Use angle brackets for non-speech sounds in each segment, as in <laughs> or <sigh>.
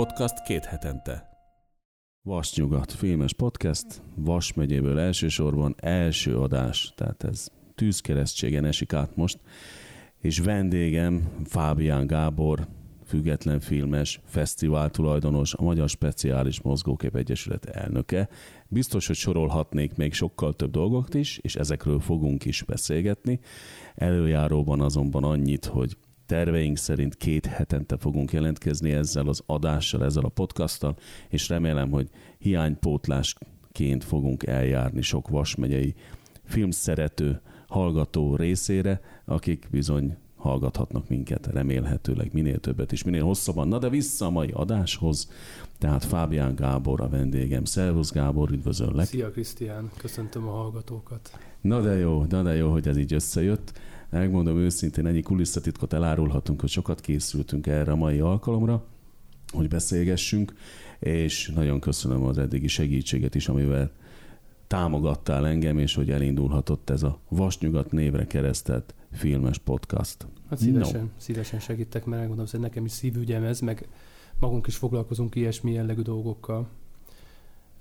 Podcast két hetente. Vasnyugat, filmes podcast, Vas megyéből elsősorban első adás, tehát ez tűzkeresztségen esik át most, és vendégem Fábián Gábor, független filmes, fesztivál tulajdonos, a Magyar Speciális Mozgókép Egyesület elnöke. Biztos, hogy sorolhatnék még sokkal több dolgot is, és ezekről fogunk is beszélgetni. Előjáróban azonban annyit, hogy terveink szerint két hetente fogunk jelentkezni ezzel az adással, ezzel a podcasttal, és remélem, hogy hiánypótlásként fogunk eljárni sok vasmegyei filmszerető hallgató részére, akik bizony hallgathatnak minket remélhetőleg minél többet és minél hosszabban. Na de vissza a mai adáshoz, tehát Fábián Gábor a vendégem. Szervusz Gábor, üdvözöllek. Szia Krisztián, köszöntöm a hallgatókat. Na de jó, na de jó, hogy ez így összejött. Megmondom őszintén, ennyi kulisszatitkot elárulhatunk, hogy sokat készültünk erre a mai alkalomra, hogy beszélgessünk, és nagyon köszönöm az eddigi segítséget is, amivel támogattál engem, és hogy elindulhatott ez a Vasnyugat névre keresztelt filmes podcast. Hát szívesen, no. szívesen segítek, mert elmondom, hogy nekem is szívügyem ez, meg magunk is foglalkozunk ilyesmi jellegű dolgokkal.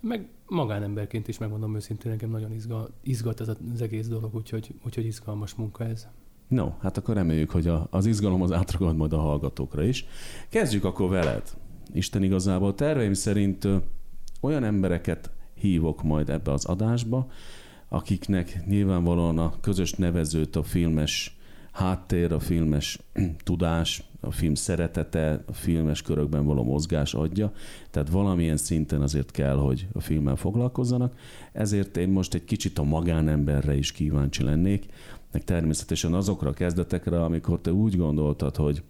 Meg magánemberként is megmondom őszintén, nekem nagyon izgal, izgat ez az egész dolog, úgyhogy, úgyhogy izgalmas munka ez. No, hát akkor reméljük, hogy a, az izgalom az átragad majd a hallgatókra is. Kezdjük akkor veled. Isten igazából terveim szerint olyan embereket hívok majd ebbe az adásba, akiknek nyilvánvalóan a közös nevezőt a filmes háttér, a filmes <clears throat> tudás, a film szeretete, a filmes körökben való mozgás adja, tehát valamilyen szinten azért kell, hogy a filmmel foglalkozzanak. Ezért én most egy kicsit a magánemberre is kíváncsi lennék, meg természetesen azokra a kezdetekre, amikor te úgy gondoltad, hogy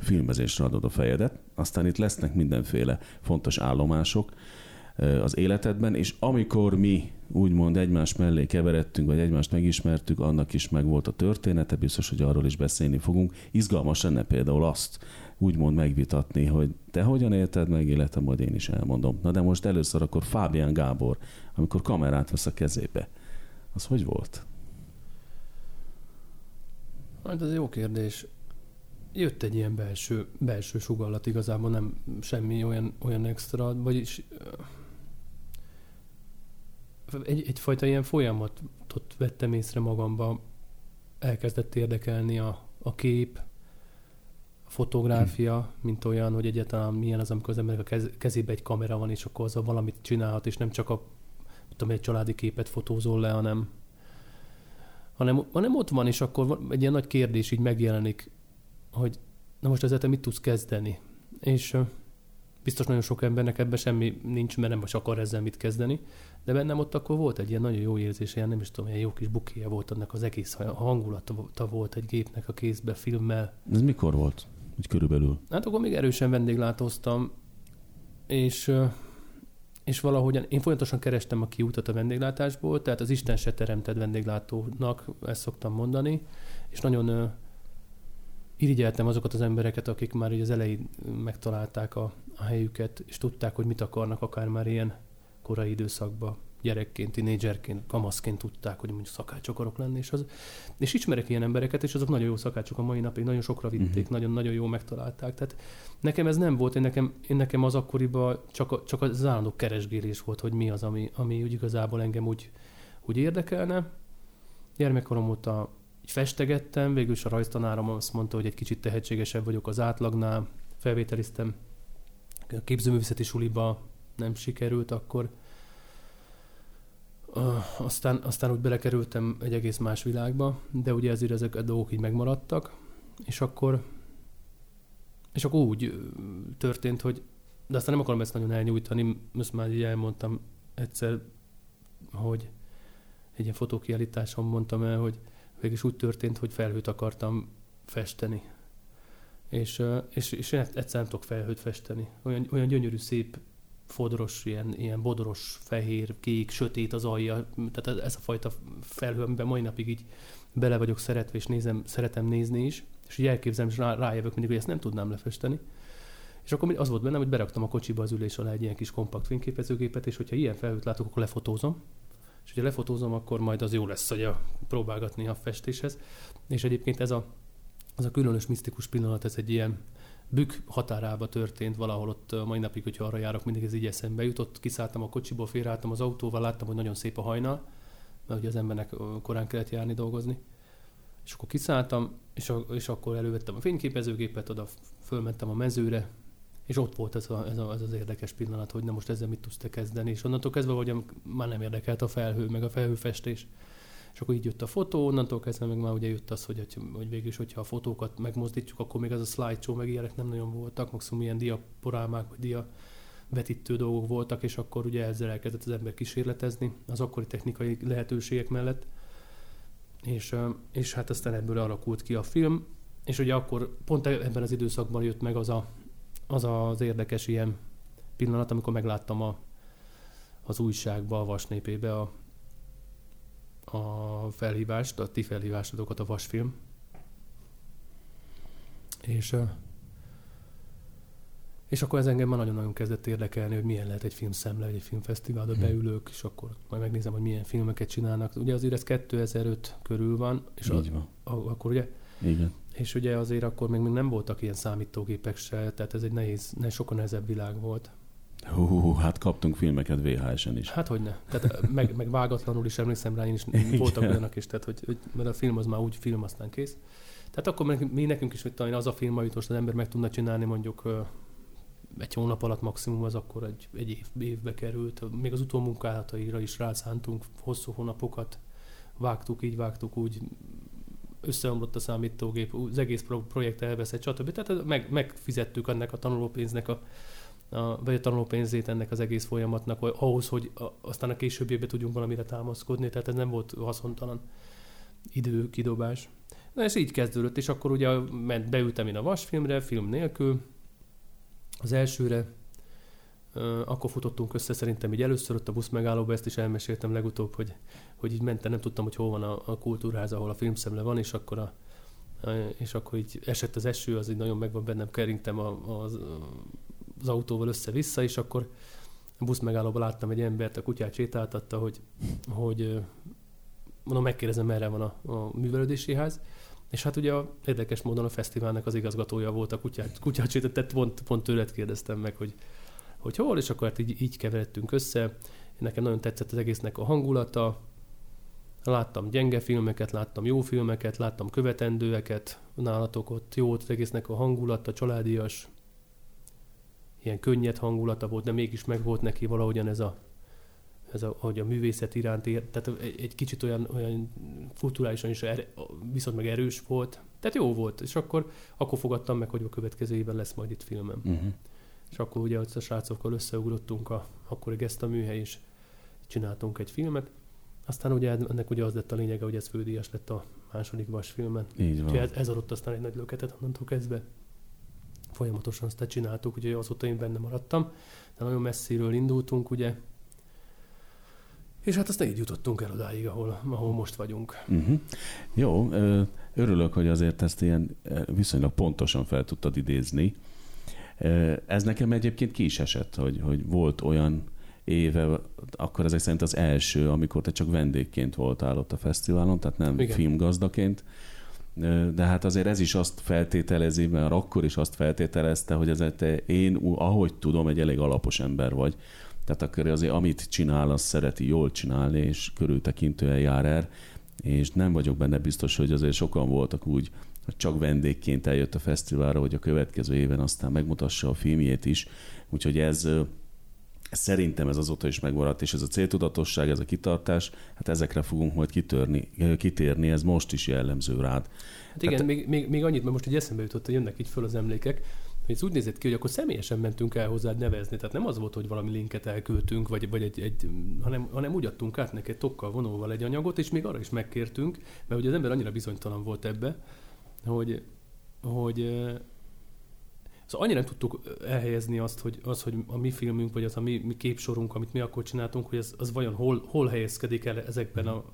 filmezésre adod a fejedet, aztán itt lesznek mindenféle fontos állomások, az életedben, és amikor mi úgymond egymás mellé keveredtünk, vagy egymást megismertük, annak is meg volt a története, biztos, hogy arról is beszélni fogunk. Izgalmas lenne például azt úgymond megvitatni, hogy te hogyan élted meg életem, majd én is elmondom. Na de most először akkor Fábián Gábor, amikor kamerát vesz a kezébe, az hogy volt? Hát ez jó kérdés. Jött egy ilyen belső, belső sugallat igazából, nem semmi olyan, olyan extra, vagyis egy, egyfajta ilyen folyamatot vettem észre magamba, elkezdett érdekelni a, a kép, a fotográfia, hm. mint olyan, hogy egyáltalán milyen az, amikor az emberek a kez, kezébe egy kamera van, és akkor az valamit csinálhat, és nem csak a, tudom, egy családi képet fotózol le, hanem, hanem, hanem ott van, és akkor egy ilyen nagy kérdés így megjelenik, hogy na most ezzel te mit tudsz kezdeni? És biztos nagyon sok embernek ebben semmi nincs, mert nem most akar ezzel mit kezdeni, de bennem ott akkor volt egy ilyen nagyon jó érzés, ilyen nem is tudom, ilyen jó kis bukéja volt annak az egész hangulata volt egy gépnek a kézbe filmmel. Ez mikor volt? Úgy körülbelül? Hát akkor még erősen vendéglátóztam, és és valahogyan én folyamatosan kerestem a kiutat a vendéglátásból, tehát az Isten se teremtett vendéglátónak, ezt szoktam mondani, és nagyon irigyeltem azokat az embereket, akik már az elején megtalálták a, a helyüket, és tudták, hogy mit akarnak, akár már ilyen korai időszakban, gyerekként, tinédzserként, kamaszként tudták, hogy mondjuk szakács akarok lenni, és, az, és ismerek ilyen embereket, és azok nagyon jó szakácsok a mai napig, nagyon sokra vitték, uh-huh. nagyon-nagyon jó megtalálták. Tehát nekem ez nem volt, én nekem, én nekem az akkoriban csak, a, csak az állandó keresgélés volt, hogy mi az, ami, ami úgy igazából engem úgy, úgy érdekelne. Gyermekkorom óta így festegettem, végül is a rajztanárom azt mondta, hogy egy kicsit tehetségesebb vagyok az átlagnál, felvételiztem a képzőművészeti suliba, nem sikerült, akkor aztán, aztán úgy belekerültem egy egész más világba, de ugye ezért ezek a dolgok így megmaradtak, és akkor és akkor úgy történt, hogy de aztán nem akarom ezt nagyon elnyújtani, most már így elmondtam egyszer, hogy egy ilyen fotókiállításon mondtam el, hogy végülis úgy történt, hogy felhőt akartam festeni. És, és, és én egyszer nem tudok felhőt festeni. Olyan, olyan gyönyörű, szép, fodros, ilyen, ilyen bodoros, fehér, kék, sötét az alja. Tehát ez a fajta felhő, amiben mai napig így bele vagyok szeretve, és nézem, szeretem nézni is. És így elképzelem, és rá, rájövök mindig, hogy ezt nem tudnám lefesteni. És akkor az volt bennem, hogy beraktam a kocsiba az ülés alá egy ilyen kis kompakt fényképezőgépet, és hogyha ilyen felhőt látok, akkor lefotózom és hogyha lefotózom, akkor majd az jó lesz, hogy a, próbálgatni a festéshez. És egyébként ez a, az a különös misztikus pillanat, ez egy ilyen Bükk határába történt valahol ott mai napig, hogyha arra járok, mindig ez így eszembe jutott. Kiszálltam a kocsiból, félreálltam az autóval, láttam, hogy nagyon szép a hajnal, mert ugye az embernek korán kellett járni dolgozni. És akkor kiszálltam, és, a, és akkor elővettem a fényképezőgépet, oda fölmentem a mezőre, és ott volt ez, a, ez, a, ez az érdekes pillanat, hogy na most ezzel mit tudsz te kezdeni, és onnantól kezdve, hogy már nem érdekelt a felhő, meg a felhőfestés. És akkor így jött a fotó, onnantól kezdve meg már ugye jött az, hogy, hogy végül is, hogyha a fotókat megmozdítjuk, akkor még az a slideshow, meg ilyenek nem nagyon voltak, maximum ilyen diaporámák, vagy dia vetítő dolgok voltak, és akkor ugye ezzel elkezdett az ember kísérletezni az akkori technikai lehetőségek mellett. És, és hát aztán ebből alakult ki a film, és ugye akkor pont ebben az időszakban jött meg az a, az, az érdekes ilyen pillanat, amikor megláttam a, az újságba, a Vasnépébe a, a felhívást, a ti felhívásodokat, a Vasfilm. És, és akkor ez engem már nagyon-nagyon kezdett érdekelni, hogy milyen lehet egy filmszemle, egy filmfesztiválba hmm. beülök, és akkor majd megnézem, hogy milyen filmeket csinálnak. Ugye azért ez 2005 körül van, és Így van. A, a, akkor ugye Igen. És ugye azért akkor még nem voltak ilyen számítógépek se, tehát ez egy nehéz, ne, sokkal nehezebb világ volt. Hú, hát kaptunk filmeket VHS-en is. Hát hogy ne. Tehát meg, meg vágatlanul is emlékszem rá, én is voltak olyanok is, tehát hogy, hogy, mert a film az már úgy film, aztán kész. Tehát akkor mi nekünk is, hogy talán az a film, amit most az ember meg tudna csinálni mondjuk egy hónap alatt maximum, az akkor egy, egy év, évbe került. Még az utómunkálataira is rászántunk hosszú hónapokat, vágtuk, így vágtuk, úgy összeomlott a számítógép, az egész projekt elveszett, stb. Tehát meg, megfizettük ennek a tanulópénznek a, a, vagy a tanulópénzét ennek az egész folyamatnak, vagy ahhoz, hogy a, aztán a későbbiekben tudjunk valamire támaszkodni, tehát ez nem volt haszontalan időkidobás. Na és így kezdődött, és akkor ugye ment, beültem én a vasfilmre, film nélkül, az elsőre, akkor futottunk össze szerintem így először ott a busz megállóba, ezt is elmeséltem legutóbb, hogy, hogy így mentem, nem tudtam, hogy hol van a, a kultúrház, ahol a filmszemle van, és akkor a, és akkor így esett az eső, az így nagyon megvan bennem, keringtem a, az, az autóval össze-vissza, és akkor a busz megállóban láttam egy embert, a kutyát sétáltatta, hogy, hogy mondom, megkérdezem, merre van a, a művelődési ház, és hát ugye a, érdekes módon a fesztiválnak az igazgatója volt a kutyát, kutyát sétáltatta, pont, pont tőled kérdeztem meg, hogy, hogy hol, és akkor hát így, így keveredtünk össze. Nekem nagyon tetszett az egésznek a hangulata, láttam gyenge filmeket, láttam jó filmeket, láttam követendőeket. Nálatok ott, jó az egésznek a hangulata, családias, ilyen könnyed hangulata volt, de mégis meg volt neki valahogyan ez a, ez a, hogy a művészet iránt ér, tehát egy, egy kicsit olyan, olyan kulturálisan is er, viszont meg erős volt. Tehát jó volt, és akkor, akkor fogadtam meg, hogy a következő évben lesz majd itt filmem. Uh-huh. És akkor ugye a srácokkal összeugrottunk a, akkor ezt a műhely, és csináltunk egy filmet. Aztán ugye ennek ugye az lett a lényege, hogy ez fődíjas lett a második vas filmen. Így van. ez, ez adott aztán egy nagy löketet onnantól kezdve. Folyamatosan azt csináltuk, ugye azóta én benne maradtam, de nagyon messziről indultunk, ugye, és hát aztán így jutottunk el odáig, ahol, ahol most vagyunk. Uh-huh. Jó, örülök, hogy azért ezt ilyen viszonylag pontosan fel tudtad idézni. Ez nekem egyébként ki is esett, hogy, hogy volt olyan éve, akkor ezek szerint az első, amikor te csak vendégként voltál ott a fesztiválon, tehát nem Igen. filmgazdaként. De hát azért ez is azt feltételezi, mert akkor is azt feltételezte, hogy ez te én, ahogy tudom, egy elég alapos ember vagy. Tehát akkor azért amit csinál, azt szereti jól csinálni, és körültekintően jár el, és nem vagyok benne biztos, hogy azért sokan voltak úgy, hogy csak vendégként eljött a fesztiválra, hogy a következő éven aztán megmutassa a filmjét is. Úgyhogy ez Szerintem ez azóta is megmaradt, és ez a céltudatosság, ez a kitartás, hát ezekre fogunk majd kitörni, kitérni, ez most is jellemző rád. Hát igen, hát, még, még, még annyit, mert most egy eszembe jutott, hogy jönnek így föl az emlékek, hogy ez úgy nézett ki, hogy akkor személyesen mentünk el hozzád nevezni, tehát nem az volt, hogy valami linket elküldtünk, vagy, vagy egy, egy hanem, hanem úgy adtunk át neked tokkal, vonóval egy anyagot, és még arra is megkértünk, mert ugye az ember annyira bizonytalan volt ebbe, hogy, hogy Szóval annyira nem tudtuk elhelyezni azt, hogy, az, hogy a mi filmünk, vagy az a mi, mi képsorunk, amit mi akkor csináltunk, hogy az, az vajon hol, hol helyezkedik el ezekben a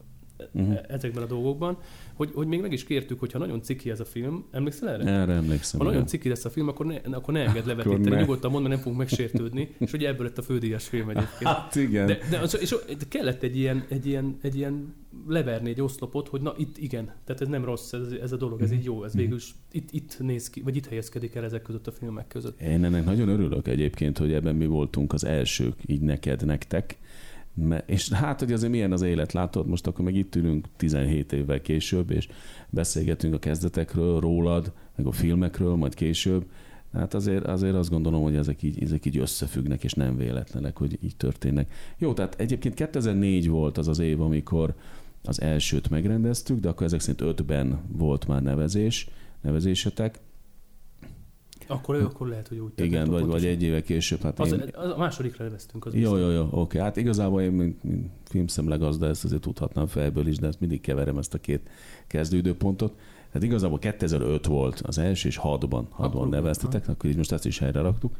uh-huh. ezekben a dolgokban, hogy, hogy még meg is kértük, hogyha nagyon ciki ez a film, emlékszel erre? Erre emlékszem. Ha nagyon ciki lesz a film, akkor ne, akkor ne <laughs> engedd levetíteni, nyugodtan mondd, mert nem fogunk megsértődni, és hogy ebből lett a fődíjas film egyébként. Hát igen. De, de, és, és kellett egy ilyen, egy, ilyen, egy ilyen leverni egy oszlopot, hogy na itt igen, tehát ez nem rossz, ez, ez a dolog, ez így jó, ez végül is itt, itt néz ki, vagy itt helyezkedik el ezek között a filmek között. Én ennek nagyon örülök egyébként, hogy ebben mi voltunk az elsők, így neked, nektek, és hát, hogy azért milyen az élet, látod, most akkor meg itt ülünk 17 évvel később, és beszélgetünk a kezdetekről, rólad, meg a filmekről, majd később. Hát azért, azért azt gondolom, hogy ezek így, ezek így összefüggnek, és nem véletlenek, hogy így történnek. Jó, tehát egyébként 2004 volt az az év, amikor az elsőt megrendeztük, de akkor ezek szerint ötben volt már nevezés, nevezésetek. Akkor, akkor lehet, hogy úgy. Igen, vagy, vagy egy éve később. Hát az, én... az a másodikra neveztünk. Az jó, jó, jó, oké. Hát igazából én, mint, mint filmszemlegazda, ezt azért tudhatnám fejből is, de ezt mindig keverem ezt a két kezdődőpontot. Hát igazából 2005 volt az első, és 6-ban, 6-ban neveztetek, akkor így most ezt is helyre raktuk.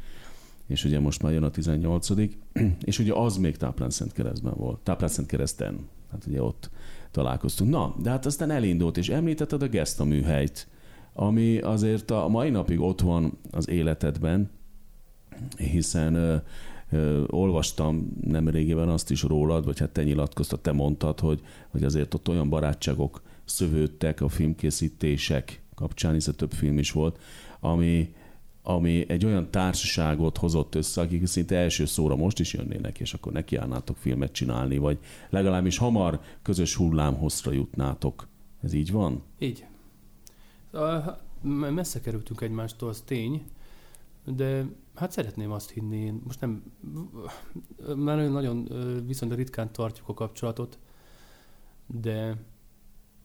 És ugye most már jön a 18 <clears throat> és ugye az még Táplán-Szent keresztben volt. Táplán-Szent kereszten. Hát ugye ott találkoztunk. Na, de hát aztán elindult, és említetted a Gesta műhelyt ami azért a mai napig ott van az életedben, hiszen ö, ö, olvastam nem régében azt is rólad, vagy hát te nyilatkoztad, te mondtad, hogy, hogy azért ott olyan barátságok szövődtek a filmkészítések kapcsán, hiszen több film is volt, ami, ami egy olyan társaságot hozott össze, akik szinte első szóra most is jönnének, és akkor nekiállnátok filmet csinálni, vagy legalábbis hamar közös hullámhozra jutnátok. Ez így van? Így. Messze kerültünk egymástól, az tény, de hát szeretném azt hinni, most nem, már nagyon viszonylag ritkán tartjuk a kapcsolatot, de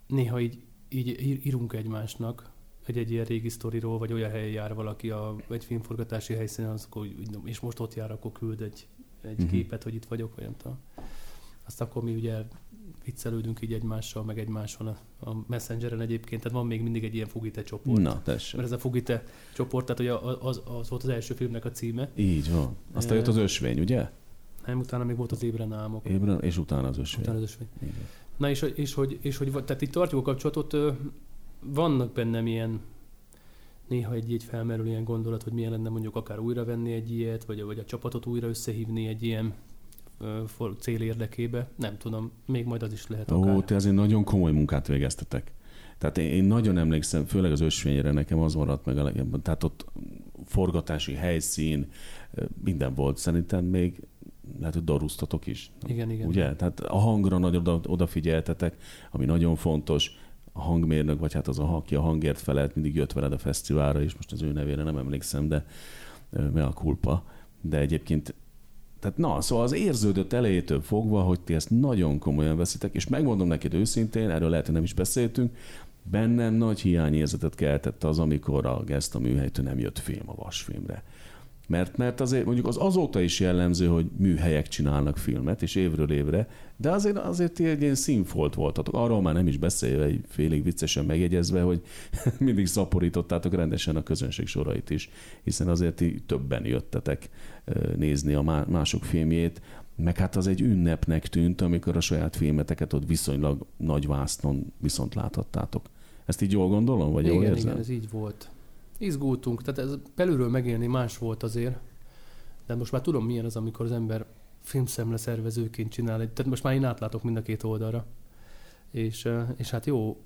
néha így, így írunk egymásnak, egy, egy ilyen régi sztoriról, vagy olyan helyen jár valaki a, egy filmforgatási helyszínen, az, akkor, és most ott jár, akkor küld egy, egy uh-huh. képet, hogy itt vagyok, vagy nem tudom. Azt akkor mi ugye viccelődünk így egymással, meg egymáson a, a Messengeren egyébként, tehát van még mindig egy ilyen Fugite csoport. Na, tessék. Mert ez a Fugite csoport, tehát hogy az, az volt az első filmnek a címe. Így van. Aztán jött az ösvény, ugye? Nem, utána még volt az Ébren álmok. Ébren, és utána az ösvény. Utána az ösvény. Igen. Na és, és, hogy, és hogy, tehát itt tartjuk a kapcsolatot, vannak bennem ilyen, néha egy így felmerül ilyen gondolat, hogy milyen lenne mondjuk akár újra venni egy ilyet, vagy, vagy a csapatot újra összehívni egy ilyen cél érdekébe. Nem tudom, még majd az is lehet Ó, akár. te azért nagyon komoly munkát végeztetek. Tehát én, én nagyon emlékszem, főleg az ösvényre nekem az maradt meg a legjobban. Tehát ott forgatási helyszín, minden volt. Szerintem még lehet, hogy darusztatok is. Igen, igen. Ugye? Tehát a hangra nagyon oda, odafigyeltetek, ami nagyon fontos. A hangmérnök, vagy hát az, a, aki a hangért felelt, mindig jött veled a fesztiválra, és most az ő nevére nem emlékszem, de me a kulpa. De egyébként tehát na, szóval az érződött elejétől fogva, hogy ti ezt nagyon komolyan veszitek, és megmondom neked őszintén, erről lehet, hogy nem is beszéltünk, bennem nagy hiányérzetet keltett az, amikor a Gesta műhelytől nem jött film a vasfilmre. Mert, mert azért mondjuk az azóta is jellemző, hogy műhelyek csinálnak filmet, és évről évre, de azért, azért egy ilyen színfolt voltatok. Arról már nem is beszélve, egy félig viccesen megjegyezve, hogy <laughs> mindig szaporítottátok rendesen a közönség sorait is, hiszen azért ti többen jöttetek nézni a mások filmjét, meg hát az egy ünnepnek tűnt, amikor a saját filmeteket ott viszonylag nagy vásznon viszont láthattátok. Ezt így jól gondolom, vagy igen, jól érzem? Igen, ez így volt izgultunk, tehát ez belülről megélni más volt azért, de most már tudom milyen az, amikor az ember filmszemle szervezőként csinál, tehát most már én átlátok mind a két oldalra. És, és hát jó,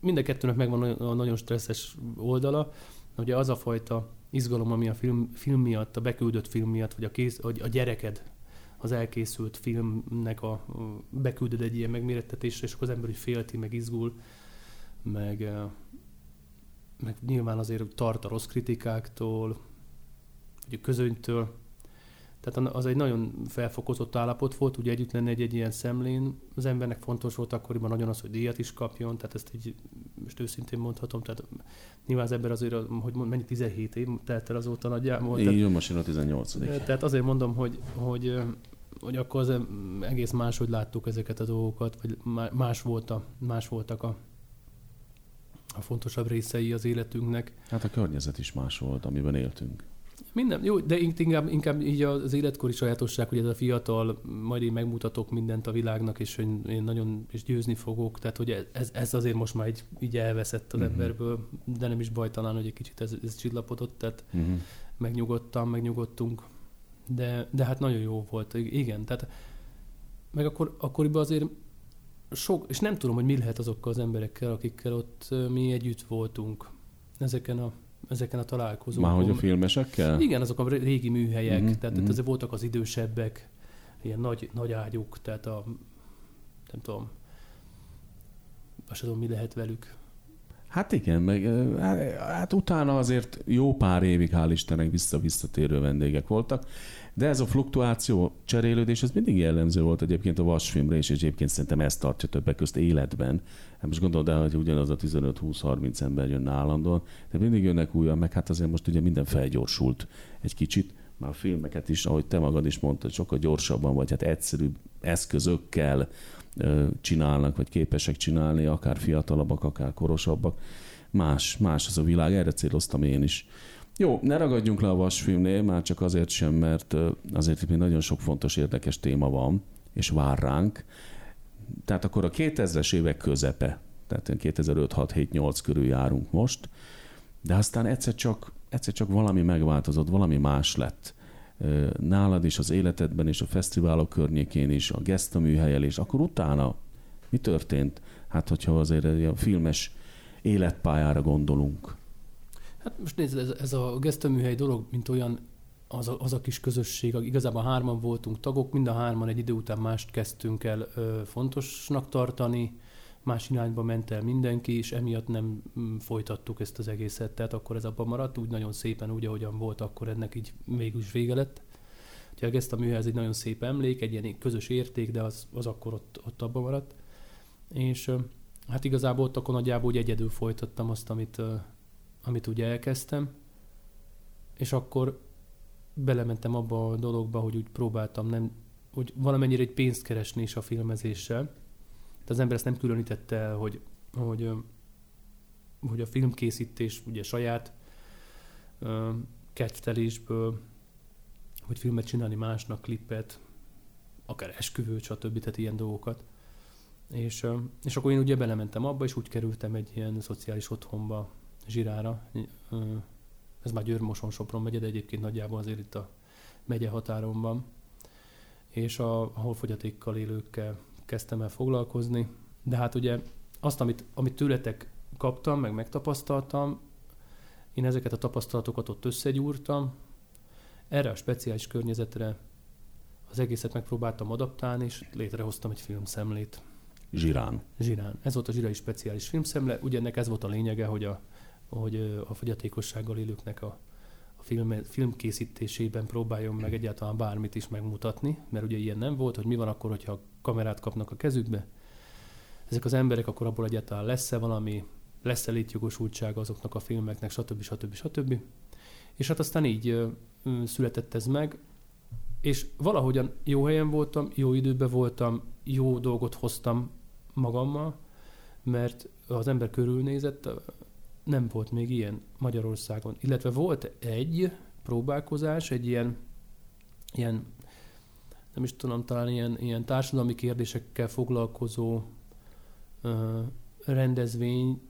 mind a kettőnek megvan a nagyon stresszes oldala, ugye az a fajta izgalom, ami a film, film miatt, a beküldött film miatt, vagy a, kész, vagy a gyereked az elkészült filmnek a, beküldöd egy ilyen megmérettetésre, és akkor az ember félti, meg izgul, meg, meg nyilván azért tart a rossz kritikáktól, vagy a közönytől. Tehát az egy nagyon felfokozott állapot volt, ugye együtt lenni egy, egy ilyen szemlén. Az embernek fontos volt akkoriban nagyon az, hogy díjat is kapjon, tehát ezt így most őszintén mondhatom, tehát nyilván az ember azért, hogy mennyi 17 év telt el azóta nagyjából. Így jön most a 18 Tehát azért mondom, hogy, hogy hogy akkor az egész máshogy láttuk ezeket a dolgokat, vagy más, volt a, más voltak a, a fontosabb részei az életünknek. Hát a környezet is más volt, amiben éltünk. Minden, jó, de inkább, inkább így az életkori sajátosság, hogy ez a fiatal, majd én megmutatok mindent a világnak, és hogy én nagyon és győzni fogok, tehát hogy ez, ez azért most már így, így elveszett az uh-huh. emberből, de nem is baj talán, hogy egy kicsit ez, ez csillapodott, tehát uh-huh. megnyugodtam, megnyugodtunk, de, de hát nagyon jó volt, igen, tehát meg akkor, akkoriban azért sok, és nem tudom, hogy mi lehet azokkal az emberekkel, akikkel ott mi együtt voltunk ezeken a ezeken a találkozókon. Már hogy a filmesekkel? Igen, azok a régi műhelyek, mm-hmm. tehát mm-hmm. azért voltak az idősebbek, ilyen nagy, nagy ágyuk, tehát a, nem tudom, azt tudom, mi lehet velük. Hát igen, meg hát utána azért jó pár évig, hál' Istennek vissza-visszatérő vendégek voltak, de ez a fluktuáció, cserélődés, ez mindig jellemző volt egyébként a vasfilmre, és egyébként szerintem ezt tartja többek közt életben. Hát most gondolod el, hogy ugyanaz a 15-20-30 ember jön állandóan, de mindig jönnek újra, meg hát azért most ugye minden felgyorsult egy kicsit, már a filmeket is, ahogy te magad is mondtad, sokkal gyorsabban, vagy hát egyszerűbb eszközökkel csinálnak, vagy képesek csinálni, akár fiatalabbak, akár korosabbak. Más, más az a világ, erre céloztam én is. Jó, ne ragadjunk le a vasfilmnél, már csak azért sem, mert azért itt még nagyon sok fontos, érdekes téma van, és vár ránk. Tehát akkor a 2000-es évek közepe, tehát 2005 6 7 8 körül járunk most, de aztán egyszer csak, egyszer csak valami megváltozott, valami más lett. Nálad is, az életedben és a fesztiválok környékén is, a geszta műhelyelés, akkor utána mi történt? Hát, hogyha azért a filmes életpályára gondolunk. Hát most nézd, ez, ez a geszteműhely dolog, mint olyan, az a, az a kis közösség, igazából hárman voltunk tagok, mind a hárman egy idő után mást kezdtünk el ö, fontosnak tartani, más irányba ment el mindenki, és emiatt nem mm, folytattuk ezt az egészet, tehát akkor ez abban maradt, úgy nagyon szépen, úgy, ahogyan volt, akkor ennek így mégis vége lett. Úgyhogy ezt a műhely ez egy nagyon szép emlék, egy ilyen közös érték, de az, az akkor ott, ott abban maradt. És hát igazából ott akkor nagyjából úgy egyedül folytattam azt, amit, amit ugye elkezdtem, és akkor belementem abba a dologba, hogy úgy próbáltam nem, hogy valamennyire egy pénzt keresni is a filmezéssel. De az ember ezt nem különítette el, hogy, hogy, hogy a filmkészítés ugye saját kedvtelésből, hogy filmet csinálni másnak, klippet, akár esküvőt, stb. tehát ilyen dolgokat. És, és akkor én ugye belementem abba, és úgy kerültem egy ilyen szociális otthonba, Zsirára. Ez már Győr-Moson Sopron megye, de egyébként nagyjából azért itt a megye határon van. És a, ahol fogyatékkal élőkkel kezdtem el foglalkozni. De hát ugye azt, amit, amit tőletek kaptam, meg megtapasztaltam, én ezeket a tapasztalatokat ott összegyúrtam, erre a speciális környezetre az egészet megpróbáltam adaptálni, és létrehoztam egy filmszemlét. Zsirán. Zsirán. Ez volt a zsirai speciális filmszemle. Ugye ennek ez volt a lényege, hogy a hogy a fogyatékossággal élőknek a, a film, filmkészítésében próbáljon meg egyáltalán bármit is megmutatni, mert ugye ilyen nem volt, hogy mi van akkor, hogyha kamerát kapnak a kezükbe. Ezek az emberek akkor abból egyáltalán lesz-e valami, lesz-e létjogosultsága azoknak a filmeknek, stb. stb. stb. És hát aztán így született ez meg, és valahogyan jó helyen voltam, jó időben voltam, jó dolgot hoztam magammal, mert az ember körülnézett, nem volt még ilyen Magyarországon. Illetve volt egy próbálkozás, egy ilyen, ilyen nem is tudom, talán ilyen, ilyen társadalmi kérdésekkel foglalkozó ö, rendezvény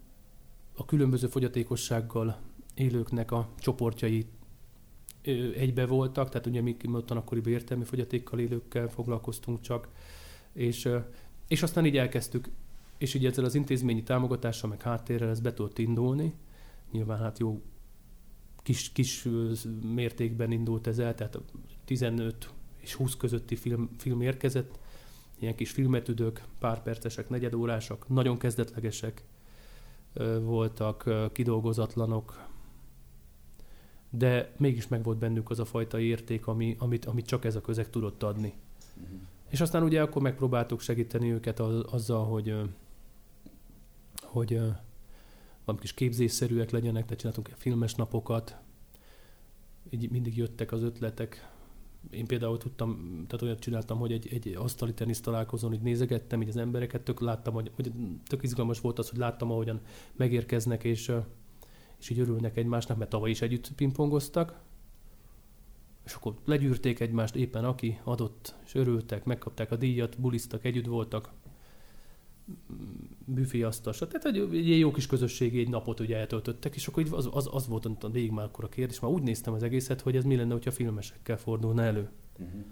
a különböző fogyatékossággal élőknek a csoportjai ö, egybe voltak, tehát ugye mi kimondottan akkoriban értelmi fogyatékkal élőkkel foglalkoztunk csak, és, ö, és aztán így elkezdtük. És így ezzel az intézményi támogatással, meg háttérrel ez be tudott indulni. Nyilván hát jó kis, kis mértékben indult ez el, tehát 15 és 20 közötti film, film érkezett, ilyen kis filmetüdők, pár percesek, negyedórások, nagyon kezdetlegesek voltak, kidolgozatlanok, de mégis meg volt bennük az a fajta érték, ami, amit, amit csak ez a közeg tudott adni. Uh-huh. És aztán ugye akkor megpróbáltuk segíteni őket az, azzal, hogy hogy valami kis képzésszerűek legyenek, tehát csináltunk filmes napokat, így mindig jöttek az ötletek. Én például tudtam, tehát olyat csináltam, hogy egy, egy asztali tenisz találkozón így nézegettem így az embereket, tök láttam, hogy, hogy tök izgalmas volt az, hogy láttam, ahogyan megérkeznek, és, és így örülnek egymásnak, mert tavaly is együtt pingpongoztak. és akkor legyűrték egymást éppen aki adott, és örültek, megkapták a díjat, buliztak, együtt voltak, büféasztal, tehát egy, egy jó kis közösségi egy napot ugye eltöltöttek, és akkor az, az, az volt a végig már akkor a kérdés, már úgy néztem az egészet, hogy ez mi lenne, hogyha filmesekkel fordulna elő. Uh-huh.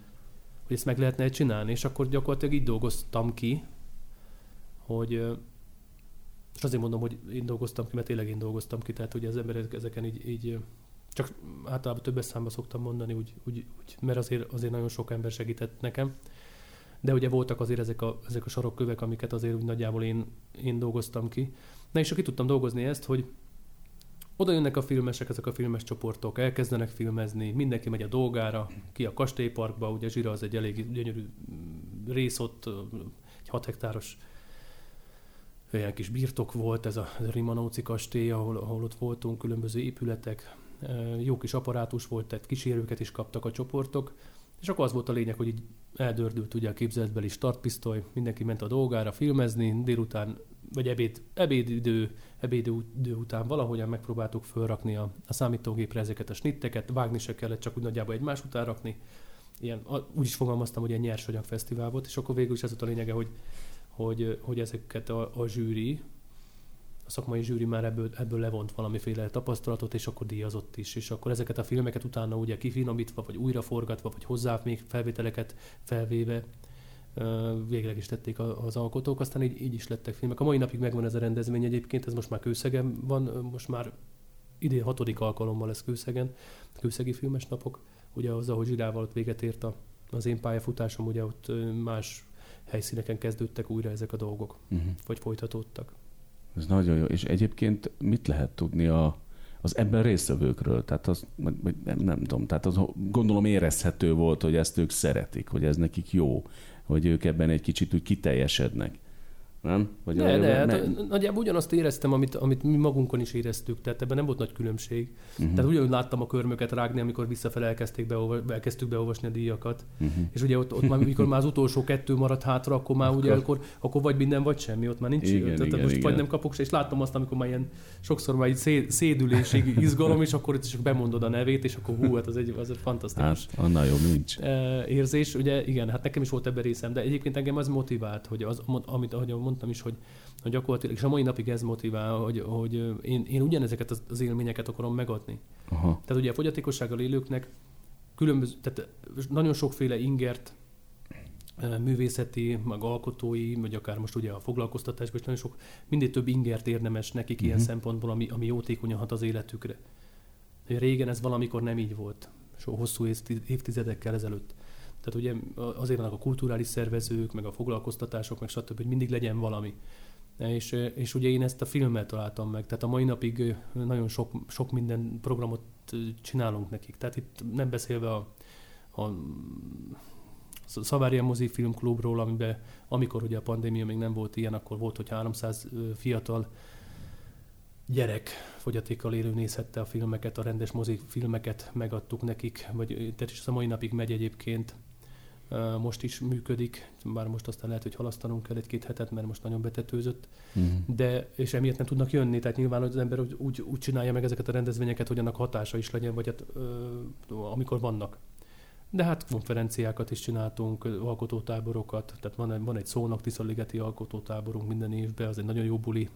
Hogy ezt meg lehetne csinálni, és akkor gyakorlatilag így dolgoztam ki, hogy és azért mondom, hogy én dolgoztam ki, mert tényleg én dolgoztam ki, tehát hogy az emberek ezeken így, így csak általában többes számba szoktam mondani, úgy, úgy, úgy, mert azért, azért nagyon sok ember segített nekem. De ugye voltak azért ezek a, ezek a sarokkövek, amiket azért úgy nagyjából én, én dolgoztam ki. Na és ki tudtam dolgozni ezt, hogy oda jönnek a filmesek, ezek a filmes csoportok, elkezdenek filmezni, mindenki megy a dolgára, ki a kastélyparkba, ugye Zsira az egy elég gyönyörű rész ott, egy 6 hektáros olyan kis birtok volt, ez a, ez Rimanóci kastély, ahol, ahol ott voltunk, különböző épületek, jó kis apparátus volt, tehát kísérőket is kaptak a csoportok, és akkor az volt a lényeg, hogy így eldördült ugye a képzeletbeli startpisztoly, mindenki ment a dolgára filmezni, délután, vagy ebéd, ebédidő, ebédidő után valahogyan megpróbáltuk fölrakni a, a számítógépre ezeket a snitteket, vágni se kellett, csak úgy nagyjából egymás után rakni. Ilyen, úgy is fogalmaztam, hogy ilyen nyersanyag fesztivál volt, és akkor végül is ez volt a lényege, hogy, hogy, hogy ezeket a, a zsűri, a szakmai zsűri már ebből, ebből levont valamiféle tapasztalatot, és akkor díjazott is. És akkor ezeket a filmeket utána ugye kifinomítva, vagy újraforgatva, vagy hozzá még felvételeket felvéve végleg is tették az alkotók, aztán így, így is lettek filmek. A mai napig megvan ez a rendezvény egyébként, ez most már kőszegen van, most már idén hatodik alkalommal lesz kőszegen, kőszegi filmes napok. Ugye az, ahogy Zsirával ott véget ért a, az én pályafutásom, ugye ott más helyszíneken kezdődtek újra ezek a dolgok, uh-huh. vagy folytatódtak. Ez nagyon jó. És egyébként mit lehet tudni a, az ebben résztvevőkről? Tehát az, vagy nem, nem tudom, tehát az gondolom érezhető volt, hogy ezt ők szeretik, hogy ez nekik jó, hogy ők ebben egy kicsit úgy kiteljesednek nem? Vagy ne, ne, hát nagyjából ugyanazt éreztem, amit, amit mi magunkon is éreztük, tehát ebben nem volt nagy különbség. Uh-huh. Tehát ugyanúgy láttam a körmöket rágni, amikor visszafele elkezdték beolva, elkezdtük beolvasni a díjakat. Uh-huh. És ugye ott, ott már, amikor már az utolsó kettő maradt hátra, akkor már akkor... ugye, akkor, akkor vagy minden, vagy semmi, ott már nincs. Igen, tehát igen, most igen. vagy nem kapok se, és láttam azt, amikor már ilyen sokszor már egy szédülésig izgalom, és akkor itt csak bemondod a nevét, és akkor hú, hát az egy, az egy fantasztikus. Hát, annál jobb nincs. Érzés, ugye igen, hát nekem is volt ebben részem, de egyébként engem az motivált, hogy az, amit, ahogy mondtam is, hogy, hogy gyakorlatilag, és a mai napig ez motivál, hogy, hogy én, én ugyanezeket az, az élményeket akarom megadni. Aha. Tehát ugye a fogyatékossággal élőknek különböző, tehát nagyon sokféle ingert, művészeti, meg alkotói, vagy akár most ugye a foglalkoztatásban is nagyon sok, mindig több ingert érdemes nekik uh-huh. ilyen mhm. szempontból, ami, ami jótékonyan hat az életükre. Régen ez valamikor nem így volt, so hosszú évtizedekkel ezelőtt. Tehát ugye azért vannak a kulturális szervezők, meg a foglalkoztatások, meg stb., hogy mindig legyen valami. És, és ugye én ezt a filmmel találtam meg, tehát a mai napig nagyon sok, sok minden programot csinálunk nekik. Tehát itt nem beszélve a, a Szavária mozi filmklubról, amiben, amikor ugye a pandémia még nem volt ilyen, akkor volt, hogy 300 fiatal gyerek fogyatékkal élő nézhette a filmeket, a rendes mozi filmeket megadtuk nekik, vagy tehát is a mai napig megy egyébként most is működik, bár most aztán lehet, hogy halasztanunk kell egy-két hetet, mert most nagyon betetőzött, uh-huh. de és emiatt nem tudnak jönni, tehát nyilván az ember úgy, úgy, csinálja meg ezeket a rendezvényeket, hogy annak hatása is legyen, vagy hát, ö, amikor vannak. De hát konferenciákat is csináltunk, alkotótáborokat, tehát van, van egy szónak Tiszaligeti alkotótáborunk minden évben, az egy nagyon jó buli,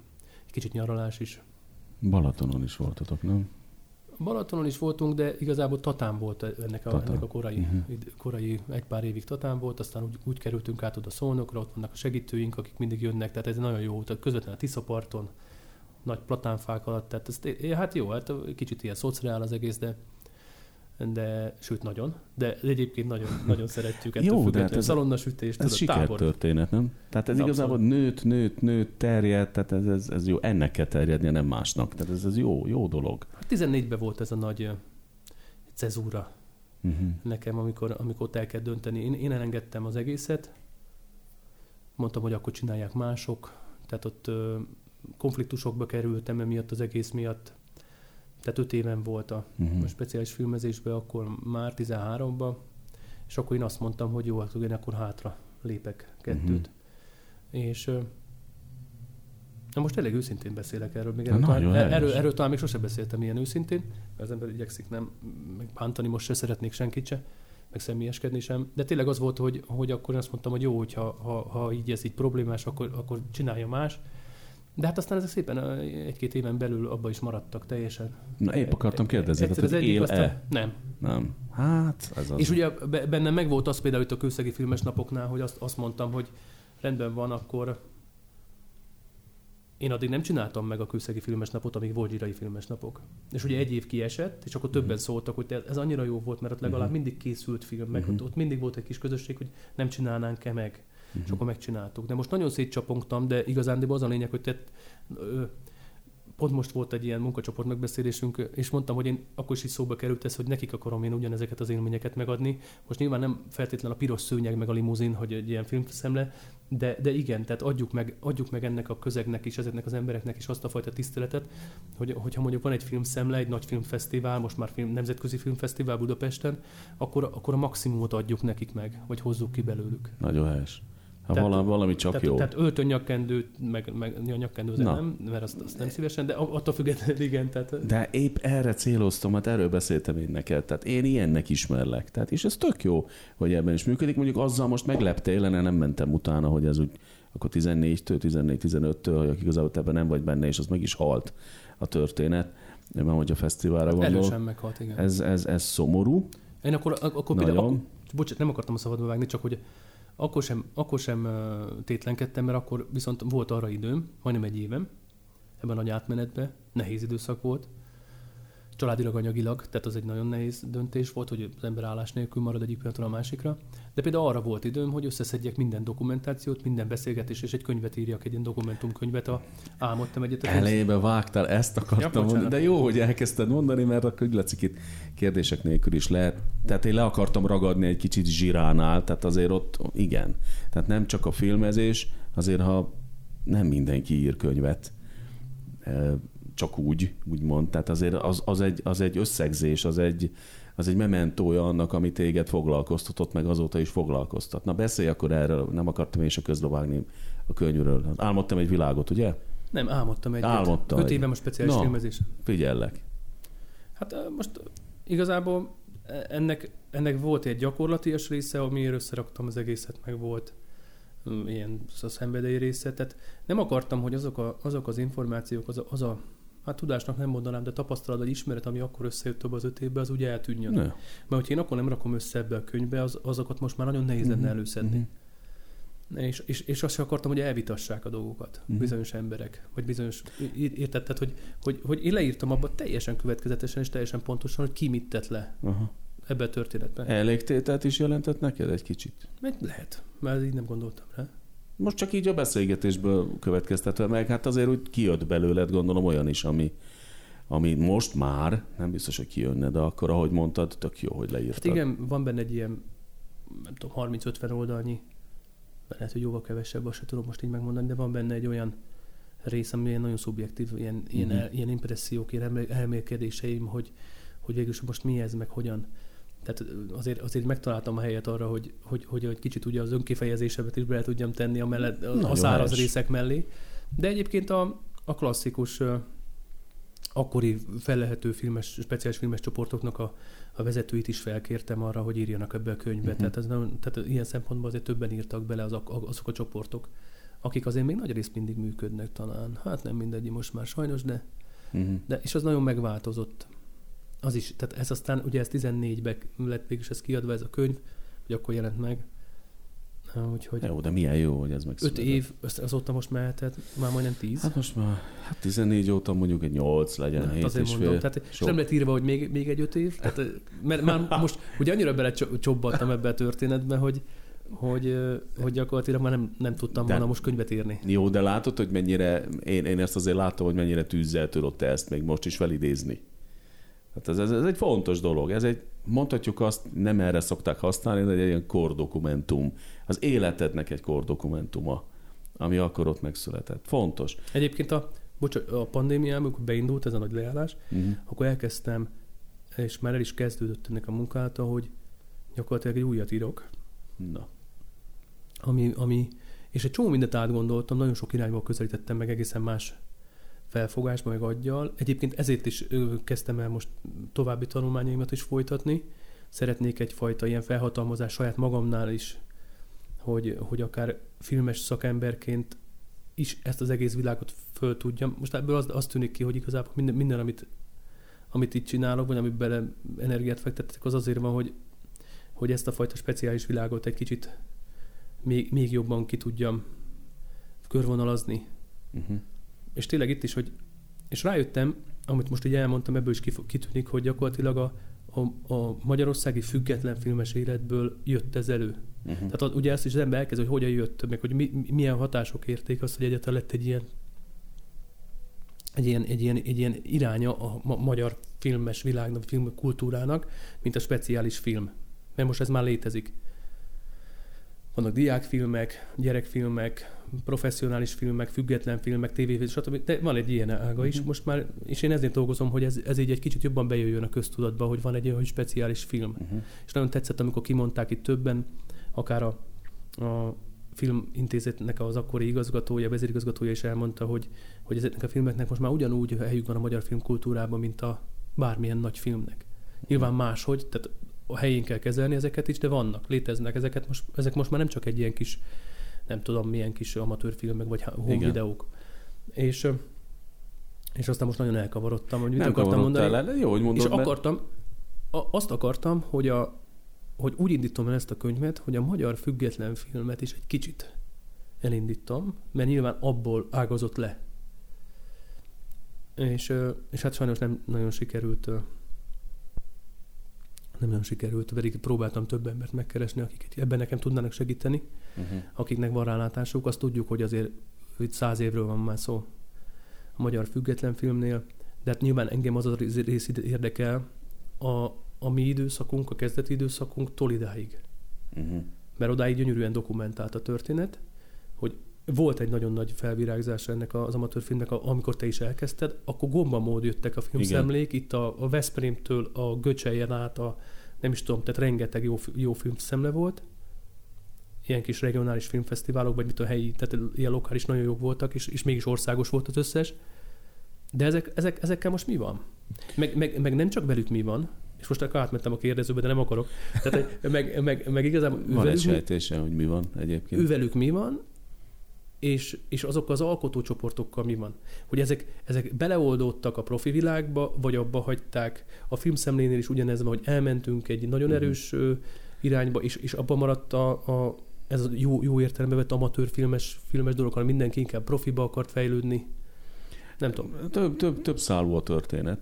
egy kicsit nyaralás is. Balatonon is voltatok, nem? Balatonon is voltunk, de igazából Tatán volt ennek a, ennek a korai, uh-huh. korai egy pár évig Tatán volt, aztán úgy, úgy kerültünk át oda Szolnokra, ott vannak a segítőink, akik mindig jönnek, tehát ez nagyon jó, tehát közvetlenül a Tiszaparton, nagy platánfák alatt, tehát ez, hát jó, hát kicsit ilyen szociál az egész, de de sőt nagyon, de egyébként nagyon, nagyon szeretjük ettől Jó, de hát ez szalonnasütés, ez sikertörténet, nem? Tehát ez Abszolút. igazából nőtt, nőtt, nőtt, terjed, tehát ez, ez, ez jó, ennek kell terjednie, nem másnak. Tehát ez, ez jó, jó dolog. 14-ben volt ez a nagy cezúra uh-huh. nekem, amikor, amikor el kell dönteni. Én, én elengedtem az egészet, mondtam, hogy akkor csinálják mások, tehát ott konfliktusokba kerültem emiatt az egész miatt, tehát öt éven volt a, uh-huh. a speciális filmezésben, akkor már 13-ban, és akkor én azt mondtam, hogy jó, hát én akkor hátra lépek kettőt. Uh-huh. És Na most elég őszintén beszélek erről, még Na, erről, nagyon talán, helyes. erről, erről talán még sosem beszéltem ilyen őszintén, mert az ember igyekszik nem megbántani, most se szeretnék senkit se, meg személyeskedni sem. De tényleg az volt, hogy, hogy akkor azt mondtam, hogy jó, hogyha ha, ha így ez így problémás, akkor, akkor csinálja más. De hát aztán ezek szépen egy-két éven belül abba is maradtak teljesen. Na épp akartam kérdezni, tehát, az egyik, él-e? aztán nem. Nem. Hát, ez az. És ugye be- bennem megvolt az például itt a kőszegi filmes napoknál, hogy azt, azt mondtam, hogy rendben van, akkor én addig nem csináltam meg a kőszegi filmes napot, amíg volt zsirai filmes napok. És ugye egy év kiesett, és akkor többen szóltak, hogy ez annyira jó volt, mert ott legalább Mhm. mindig készült film, meg Mhm. ott, ott mindig volt egy kis közösség, hogy nem csinálnánk-e meg. És Mhm. akkor megcsináltuk. De most nagyon szétcsapongtam, de igazándiból az a lényeg, hogy te, ö, pont most volt egy ilyen munkacsoport megbeszélésünk, és mondtam, hogy én akkor is, is szóba került ez, hogy nekik akarom én ugyanezeket az élményeket megadni. Most nyilván nem feltétlenül a piros szőnyeg meg a limuzin, hogy egy ilyen filmszemle, de, de igen, tehát adjuk meg, adjuk meg ennek a közegnek is, ezeknek az embereknek is azt a fajta tiszteletet, hogy, hogyha mondjuk van egy filmszemle, egy nagy filmfesztivál, most már film, nemzetközi filmfesztivál Budapesten, akkor, akkor a maximumot adjuk nekik meg, vagy hozzuk ki belőlük. Nagyon helyes. Ha Tehát- valami, valami csak tehát, jó. Tehát öltön nyakkendőt, meg, meg ja, nyakkendő azért Na. nem, mert azt, azt nem szívesen, de attól függetlenül igen. Tehát, De épp erre céloztam, hát erről beszéltem én neked. Tehát én ilyennek ismerlek. Tehát, és ez tök jó, hogy ebben is működik. Mondjuk azzal most megleptél, én nem mentem utána, hogy ez úgy akkor 14-től, 14-15-től, hogy igazából ebben nem vagy benne, és az meg is halt a történet. Nem, hogy a fesztiválra gondol. erősen meghalt, igen. Ez, ez, ez szomorú. Én akkor, akkor például, Nagyon. akkor, bocsánat, nem akartam a szabadba vágni, csak hogy akkor sem, akkor sem tétlenkedtem, mert akkor viszont volt arra időm, majdnem egy évem, ebben a nagy átmenetben, nehéz időszak volt, családilag, anyagilag, tehát az egy nagyon nehéz döntés volt, hogy az ember állás nélkül marad egyik pillanatról a másikra. De például arra volt időm, hogy összeszedjek minden dokumentációt, minden beszélgetés, és egy könyvet írjak, egy ilyen dokumentumkönyvet, a, álmodtam egyet. a Elébe vágtál, ezt Ja, akartam bocsánat. mondani. De jó, hogy elkezdted mondani, mert látszik itt kérdések nélkül is lehet. Tehát én le akartam ragadni egy kicsit zsiránál, tehát azért ott igen. Tehát nem csak a filmezés, azért ha nem mindenki ír könyvet, csak úgy, úgymond. Tehát azért az, az, egy, az egy összegzés, az egy, az egy mementója annak, ami téged foglalkoztatott, meg azóta is foglalkoztat. Na beszélj akkor erről, nem akartam én se közbevágni a könyvről. Álmodtam egy világot, ugye? Nem, álmodtam egyet. Álmodtam Öt egy- éve a speciális Na. filmezés. Figyellek. Hát most igazából ennek, ennek volt egy gyakorlatias része, amiért összeraktam az egészet, meg volt mm, ilyen a szenvedély része. Tehát nem akartam, hogy azok, a, azok az információk, az a, az a hát tudásnak nem mondanám, de tapasztalat vagy ismeret, ami akkor összejött abba az öt évben, az ugye eltűnjön. Ne. Mert hogyha én akkor nem rakom össze ebbe a könyvbe, az, azokat most már nagyon nehéz lenne Mhm. előszedni. És, és, és azt akartam, hogy elvitassák a dolgokat Mhm. bizonyos emberek, vagy bizonyos, tehát, hogy, hogy, hogy én leírtam abba teljesen következetesen és teljesen pontosan, hogy ki mit tett le Aha. ebbe a történetben. Elégtételt is jelentett neked egy kicsit? Mert lehet, mert így nem gondoltam rá. Most csak így a beszélgetésből következtetve meg, hát azért úgy kijött belőled, gondolom olyan is, ami, ami most már, nem biztos, hogy kijönne, de akkor, ahogy mondtad, tök jó, hogy leírtad. Hát igen, van benne egy ilyen, nem tudom, 30-50 oldalnyi, lehet, hogy jóval kevesebb, azt sem tudom most így megmondani, de van benne egy olyan rész, ami ilyen nagyon szubjektív, ilyen, ilyen, Mhm. ilyen impressziók, ilyen elmélkedéseim, hogy, hogy végül is most mi ez, meg hogyan. Tehát azért, azért megtaláltam a helyet arra, hogy, hogy, hogy egy kicsit ugye az önkifejezésemet is bele tudjam tenni a, mellett, a Nagyon száraz helyes. részek mellé. De egyébként a, a klasszikus akkori fellehető filmes, speciális filmes csoportoknak a, a vezetőit is felkértem arra, hogy írjanak ebbe a könyvbe. Uh-huh. Tehát, ez nem, tehát ilyen szempontból azért többen írtak bele azok, azok a csoportok, akik azért még nagy részt mindig működnek talán. Hát nem mindegy most már sajnos, de, Uh-huh. de és az nagyon megváltozott. Az is, tehát ez aztán, ugye ez 14-ben lett végül is ez kiadva ez a könyv, hogy akkor jelent meg. Úgyhogy Jó, de milyen jó, hogy ez öt megszületett. év, az- azóta most mehetett, már majdnem 10. Hát most már hát 14 óta mondjuk egy 8 legyen, Hát 7 azért és mondom, fél. tehát és nem lett írva, hogy még, még egy öt év, tehát, mert már most ugye annyira bele csobbattam ebbe a történetbe, hogy, hogy, hogy gyakorlatilag már nem, nem tudtam De- volna most könyvet írni. Jó, de látod, hogy mennyire, én, én ezt azért látom, hogy mennyire tűzzel tudod te ezt még most is felidézni. Hát ez, ez, ez egy fontos dolog. Ez egy, mondhatjuk azt, nem erre szokták használni, de egy ilyen kordokumentum. Az életednek egy kordokumentuma, ami akkor ott megszületett. Fontos. Egyébként a, bocs, a pandémiában, amikor beindult ez a nagy leállás, Uh-huh. akkor elkezdtem, és már el is kezdődött ennek a munkálata, hogy gyakorlatilag egy újat írok, Na. ami, ami és egy csomó mindent átgondoltam, nagyon sok irányból közelítettem meg egészen más felfogásba, meg aggyal. Egyébként ezért is kezdtem el most további tanulmányaimat is folytatni. Szeretnék egyfajta ilyen felhatalmazás saját magamnál is, hogy, hogy akár filmes szakemberként is ezt az egész világot föl tudjam. Most ebből az, az tűnik ki, hogy igazából minden, minden amit, amit itt csinálok, vagy amit bele energiát fektettek, az azért van, hogy, hogy ezt a fajta speciális világot egy kicsit még, még jobban ki tudjam körvonalazni. Uh-huh. És tényleg itt is, hogy és rájöttem, amit most így elmondtam, ebből is kitűnik, hogy gyakorlatilag a, a, a magyarországi független filmes életből jött ez elő. Uh-huh. Tehát a, ugye ezt is az ember elkezd, hogy hogyan jött, meg hogy mi, milyen hatások érték azt, hogy egyáltalán lett egy ilyen egy ilyen, egy ilyen, egy ilyen iránya a ma- magyar filmes világnak, film kultúrának, mint a speciális film. Mert most ez már létezik. Vannak diákfilmek, gyerekfilmek, professzionális filmek, független filmek, tévéfilmek, stb. De van egy ilyen ága is. Uh-huh. Most már, és én ezért dolgozom, hogy ez, ez így egy kicsit jobban bejöjjön a köztudatba, hogy van egy olyan speciális film. Uh-huh. És nagyon tetszett, amikor kimondták itt többen, akár a, a filmintézetnek az akkori igazgatója, vezérigazgatója is elmondta, hogy, hogy ezeknek a filmeknek most már ugyanúgy helyük van a magyar filmkultúrában, mint a bármilyen nagy filmnek. Nyilván máshogy, tehát a helyén kell kezelni ezeket is, de vannak, léteznek ezeket most, ezek most már nem csak egy ilyen kis, nem tudom milyen kis amatőrfilmek, vagy home Igen. videók. És, és aztán most nagyon elkavarodtam, hogy mit nem akartam mondani. El, jó, hogy mondod, és mert... akartam, a, azt akartam, hogy, a, hogy úgy indítom el ezt a könyvet, hogy a magyar független filmet is egy kicsit elindítom, mert nyilván abból ágazott le. És, és hát sajnos nem nagyon sikerült nem nagyon sikerült, pedig próbáltam több embert megkeresni, akik ebben nekem tudnának segíteni, uh-huh. akiknek van rálátásuk. Azt tudjuk, hogy azért itt száz évről van már szó a magyar független filmnél, de hát nyilván engem az a rész érdekel, a, a mi időszakunk, a kezdeti időszakunk tolidáig. Uh-huh. Mert odáig gyönyörűen dokumentált a történet, hogy volt egy nagyon nagy felvirágzás ennek az amatőrfilmnek, amikor te is elkezdted, akkor gombamód jöttek a filmszemlék, Igen. itt a, a Veszprémtől a Göcselyen át a, nem is tudom, tehát rengeteg jó, jó filmszemle volt, ilyen kis regionális filmfesztiválok, vagy mit a helyi, tehát ilyen lokális nagyon jók voltak, és, és mégis országos volt az összes. De ezek, ezek, ezekkel most mi van? Meg, meg, meg nem csak velük mi van, és most akkor átmentem a kérdezőbe, de nem akarok. Tehát, meg, meg, meg igazából... Van egy sejtése, hogy mi van egyébként. Ővelük mi van, és, és azok az alkotócsoportokkal mi van? Hogy ezek, ezek beleoldódtak a profi világba, vagy abba hagyták. A filmszemlénél is ugyanez van, hogy elmentünk egy nagyon uh-huh. erős irányba, és, és abban maradt a, a, ez a jó, jó értelembe vett amatőr filmes, filmes dolog, hanem mindenki inkább profiba akart fejlődni. Nem tudom. Több, több, több szálú a történet.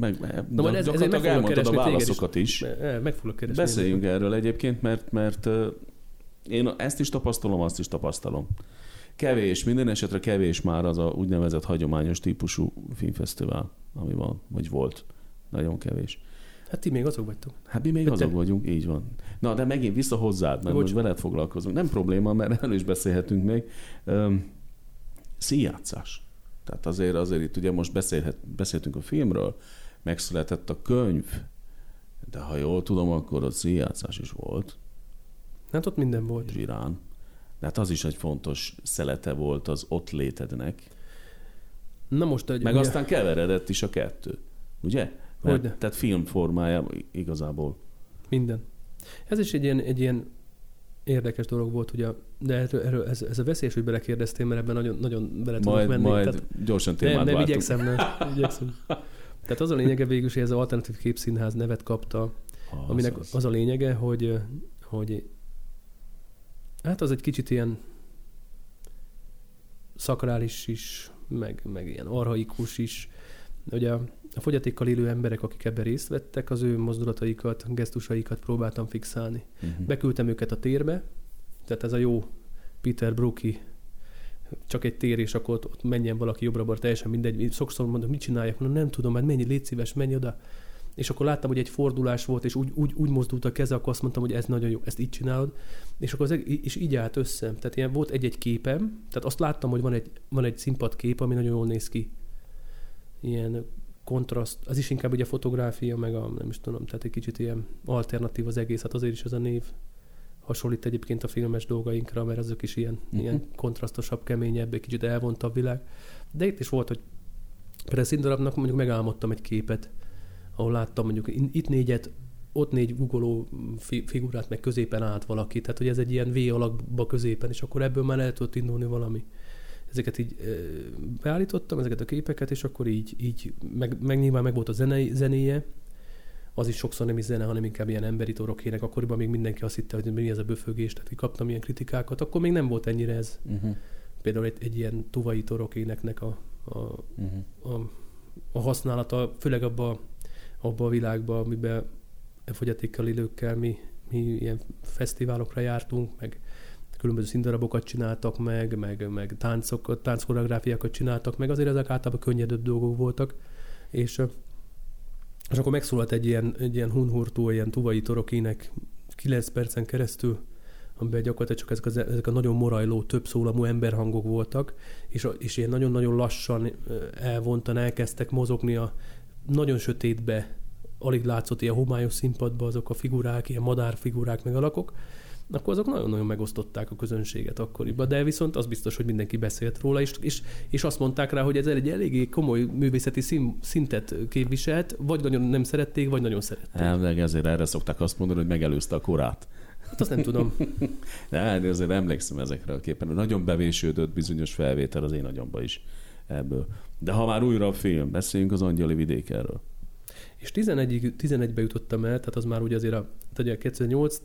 Meg, Na, majd ez, meg elmondtad a válaszokat is. is. Meg foglak keresni. Beszéljünk erről egyébként, mert, mert én ezt is tapasztalom, azt is tapasztalom. Kevés, minden esetre kevés már az a úgynevezett hagyományos típusú filmfesztivál, ami van, vagy volt. Nagyon kevés. Hát ti még azok vagytok. Hát mi még hát azok te... vagyunk, így van. Na, de megint vissza hozzád, mert Bocs. most veled foglalkozunk. Nem probléma, mert erről is beszélhetünk még. Um, színjátszás. Tehát azért, azért itt ugye most beszélhet, beszéltünk a filmről, megszületett a könyv, de ha jól tudom, akkor ott színjátszás is volt. Hát ott minden volt. Zsirán. De hát az is egy fontos szelete volt az ott létednek. Na most egy... Meg ugye... aztán keveredett is a kettő. Ugye? Mert, Hogyne. tehát film formájában igazából. Minden. Ez is egy ilyen, egy ilyen érdekes dolog volt, ugye, de erről, erről ez, ez a veszélyes, hogy belekérdeztél, mert ebben nagyon, nagyon bele tudok menni. Majd tehát, gyorsan témát Nem, nem igyekszem, nem. igyekszem. Tehát az a lényege végül, hogy ez az alternatív képszínház nevet kapta, az aminek az. az a lényege, hogy, hogy Hát az egy kicsit ilyen szakrális is, meg, meg ilyen arhaikus is. Ugye a, fogyatékkal élő emberek, akik ebben részt vettek, az ő mozdulataikat, gesztusaikat próbáltam fixálni. Uh-huh. Beküldtem őket a térbe, tehát ez a jó Peter Brooki csak egy tér, és akkor ott, ott menjen valaki jobbra-balra, teljesen mindegy. Sokszor mondom, mit csinálják? Mondom, nem tudom, mert menj, légy szíves, menj oda és akkor láttam, hogy egy fordulás volt, és úgy, úgy, úgy mozdult a keze, akkor azt mondtam, hogy ez nagyon jó, ezt így csinálod, és akkor az, és így állt össze. Tehát ilyen volt egy-egy képem, tehát azt láttam, hogy van egy, van egy színpadkép, ami nagyon jól néz ki. Ilyen kontraszt, az is inkább ugye a fotográfia, meg a, nem is tudom, tehát egy kicsit ilyen alternatív az egész, hát azért is ez a név, hasonlít egyébként a filmes dolgainkra, mert azok is ilyen, Mhm. ilyen kontrasztosabb, keményebb, egy kicsit elvontabb világ. De itt is volt, hogy például színdarabnak mondjuk megálmodtam egy képet, ahol láttam mondjuk itt négyet, ott négy guggoló fi- figurát, meg középen állt valaki. Tehát, hogy ez egy ilyen V alakba középen, és akkor ebből már el tudott indulni valami. Ezeket így beállítottam, ezeket a képeket, és akkor így, így meg, meg nyilván meg volt a zene, zenéje, az is sokszor nem is zene, hanem inkább ilyen emberi torokének. Akkoriban még mindenki azt hitte, hogy mi ez a böfögés, tehát kaptam ilyen kritikákat. Akkor még nem volt ennyire ez. Uh-huh. Például egy, egy ilyen tuvai torokéneknek a, a, Uh-huh. a, a használata, főleg abba, abba a világba, amiben fogyatékkal élőkkel mi, mi ilyen fesztiválokra jártunk, meg különböző színdarabokat csináltak meg, meg, meg táncokat, tánckoreográfiákat csináltak meg, azért ezek általában könnyedebb dolgok voltak, és, és akkor megszólalt egy ilyen, egy ilyen hunhurtó, ilyen tuvai torokének 9 percen keresztül, amiben gyakorlatilag csak ezek, az, ezek a nagyon morajló, több szólamú emberhangok voltak, és, és ilyen nagyon-nagyon lassan elvontan elkezdtek mozogni a nagyon sötétbe, alig látszott ilyen homályos színpadba azok a figurák, ilyen madárfigurák meg alakok, akkor azok nagyon-nagyon megosztották a közönséget akkoriban, de viszont az biztos, hogy mindenki beszélt róla, és, és, és azt mondták rá, hogy ez egy eléggé komoly művészeti szín, szintet képviselt, vagy nagyon nem szerették, vagy nagyon szerették. Elvileg ezért erre szokták azt mondani, hogy megelőzte a korát. Hát azt nem tudom. <laughs> De hát azért emlékszem ezekre a képen. Nagyon bevésődött bizonyos felvétel az én agyamba is ebből. De ha már újra a film, beszéljünk az Angyali vidék erről. És 11 11-be jutottam el, tehát az már ugye azért a tehát ugye 2008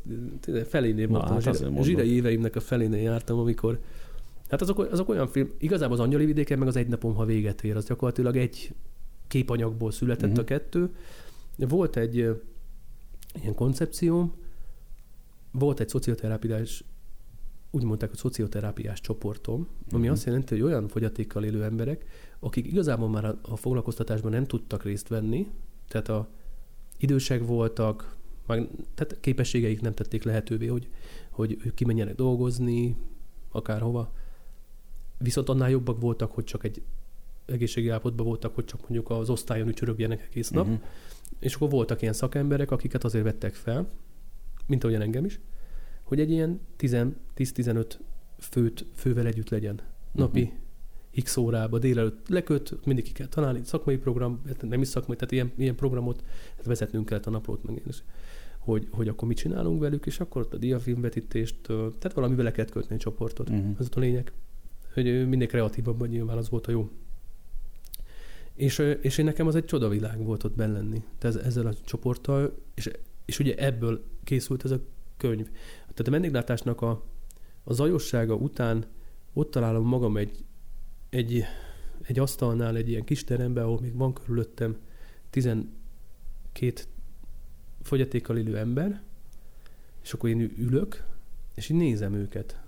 felénél Na, voltam, hát a zsire, zsirai éveimnek a felénél jártam, amikor Hát azok, azok olyan film, igazából az Angyali vidéken, meg az Egy napom, ha véget ér, az gyakorlatilag egy képanyagból született Mhm. a kettő. Volt egy ilyen koncepcióm, volt egy szocioterápiás, úgy mondták, hogy szocioterápiás csoportom, ami Mhm. azt jelenti, hogy olyan fogyatékkal élő emberek, akik igazából már a, a foglalkoztatásban nem tudtak részt venni, tehát a idősek voltak, meg, tehát képességeik nem tették lehetővé, hogy, hogy ők kimenjenek dolgozni, akárhova. Viszont annál jobbak voltak, hogy csak egy egészségi állapotban voltak, hogy csak mondjuk az osztályon ücsörögjenek egész nap. Mhm. És akkor voltak ilyen szakemberek, akiket azért vettek fel, mint ahogyan engem is, hogy egy ilyen 10 10-15 főt, fővel együtt legyen. Napi Mhm. x órába, délelőtt leköt, mindig ki kell találni, szakmai program, hát nem is szakmai, tehát ilyen, ilyen programot hát vezetnünk kellett a naplót meg én is, hogy, hogy akkor mit csinálunk velük, és akkor ott a diafilmvetítést, tehát valami vele kellett kötni a csoportot. Mhm. Ez ott a lényeg. Hogy minél kreatívabban nyilván az volt a jó. És, és én nekem az egy csodavilág volt ott benn lenni. Tehát ez- ezzel a csoporttal, és, és ugye ebből készült ez a könyv. Tehát a vendéglátásnak a, a zajossága után ott találom magam egy, egy, egy asztalnál, egy ilyen kis teremben, ahol még van körülöttem 12 fogyatékkal élő ember, és akkor én ülök, és így nézem őket.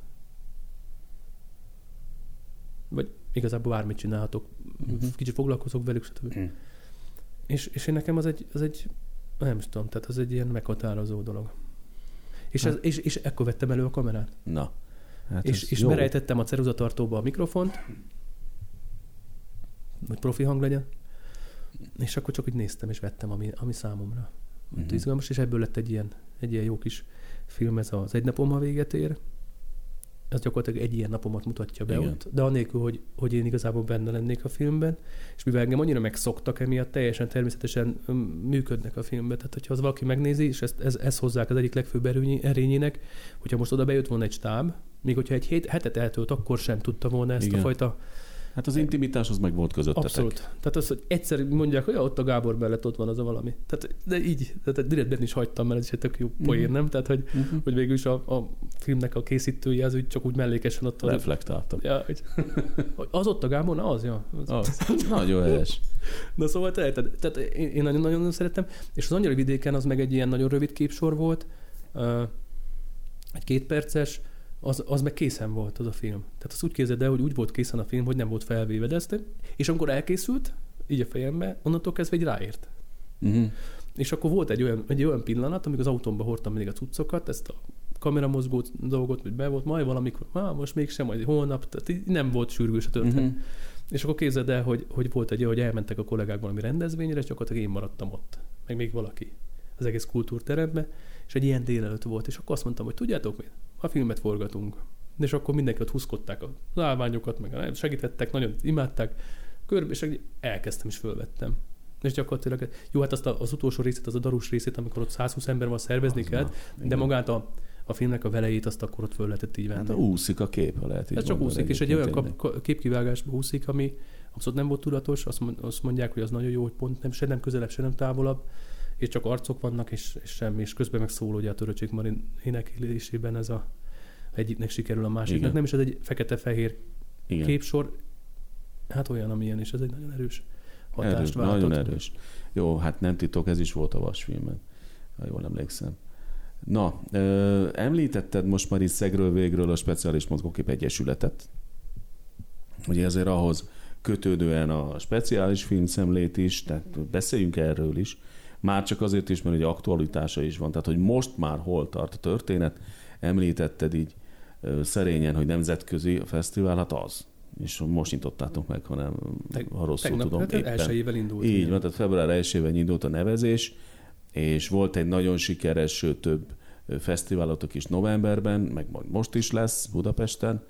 Vagy igazából bármit csinálhatok. Mhm. Kicsit foglalkozok velük, stb. Mhm. És, és én nekem az egy, az egy, nem is tudom, tehát az egy ilyen meghatározó dolog. És, ez, és, és ekkor vettem elő a kamerát. Na. Hát és és jó. berejtettem a ceruzatartóba a mikrofont, hogy profi hang legyen, és akkor csak úgy néztem, és vettem, ami, ami számomra Mhm. izgalmas, és ebből lett egy ilyen, egy ilyen jó kis film, ez az Egy napom, ha véget ér. Ez gyakorlatilag egy ilyen napomat mutatja be Igen. ott, de anélkül, hogy, hogy én igazából benne lennék a filmben, és mivel engem annyira megszoktak, emiatt teljesen természetesen működnek a filmben. Tehát, hogyha az valaki megnézi, és ezt, ez, ez hozzák az egyik legfőbb erőnyi, erényének, hogyha most oda bejött volna egy stáb, még hogyha egy hét, hetet eltölt, akkor sem tudta volna ezt Igen. a fajta Hát az intimitás az meg volt közöttetek. Abszolút. Tehát az, hogy egyszer mondják, hogy ja, ott a Gábor mellett ott van az a valami. Tehát, de így, tehát direkt benne is hagytam, mert ez is egy tök jó poén, Mhm. nem? Tehát, hogy, Uh-huh. hogy végül is a, a filmnek a készítője az úgy csak úgy mellékesen ott van. Reflektáltam. Ja, hogy, az ott a Gábor? Na, az, ja. Az. Az. Nagyon helyes. Na szóval te, tehát, tehát én, nagyon-nagyon szerettem, és az Angyali vidéken az meg egy ilyen nagyon rövid képsor volt, egy kétperces, az, az meg készen volt az a film. Tehát azt úgy képzeld el, hogy úgy volt készen a film, hogy nem volt felvéve, de ezt, és amikor elkészült, így a fejembe, onnantól kezdve egy ráért. Uh-huh. És akkor volt egy olyan, egy olyan pillanat, amikor az autómba hordtam mindig a cuccokat, ezt a kameramozgó dolgot, hogy be volt, majd valamikor, má, most mégsem, majd holnap, tehát nem volt sürgős a történet. Uh-huh. És akkor képzeld el, hogy, hogy volt egy olyan, hogy elmentek a kollégák valami rendezvényre, és gyakorlatilag én maradtam ott. Meg még valaki. az egész kultúrterembe, és egy ilyen délelőtt volt, és akkor azt mondtam, hogy tudjátok mit, a filmet forgatunk. És akkor mindenki ott húzkodták a állványokat, meg segítettek, nagyon imádták, körbe, és elkezdtem és fölvettem. És gyakorlatilag, jó, hát azt az utolsó részét, az a darús részét, amikor ott 120 ember van szervezni az kell, de magát a, a filmnek a velejét azt akkor ott föl lehetett így venni. Hát úszik a kép, ha lehet így Ez csak úszik, és egy olyan kap, képkivágásba úszik, ami abszolút nem volt tudatos, azt mondják, hogy az nagyon jó, hogy pont nem, se nem közelebb, se nem távolabb, és csak arcok vannak, és, és semmi, és közben meg szól ugye a Töröcsik Marin éneklésében ez a egyiknek sikerül a másiknak. Igen. Nem is ez egy fekete-fehér Igen. képsor, hát olyan, amilyen, és ez egy nagyon erős hatást erős, váltott. Nagyon erős. Jó, hát nem titok, ez is volt a vasfilmen, ha jól emlékszem. Na, ö, említetted most már itt szegről végről a Speciális Mozgókép Egyesületet. Ugye ezért ahhoz kötődően a speciális filmszemlét is, tehát beszéljünk erről is. Már csak azért is, mert egy aktualitása is van. Tehát, hogy most már hol tart a történet, említetted így szerényen, hogy nemzetközi a fesztivál, hát az. És most nyitottátok meg, hanem Teg, ha rosszul tegnap, tudom. Hát éppen. elsőjével indult. Így van, tehát február 1 indult a nevezés, és volt egy nagyon sikeres, több fesztiválotok is novemberben, meg most is lesz Budapesten,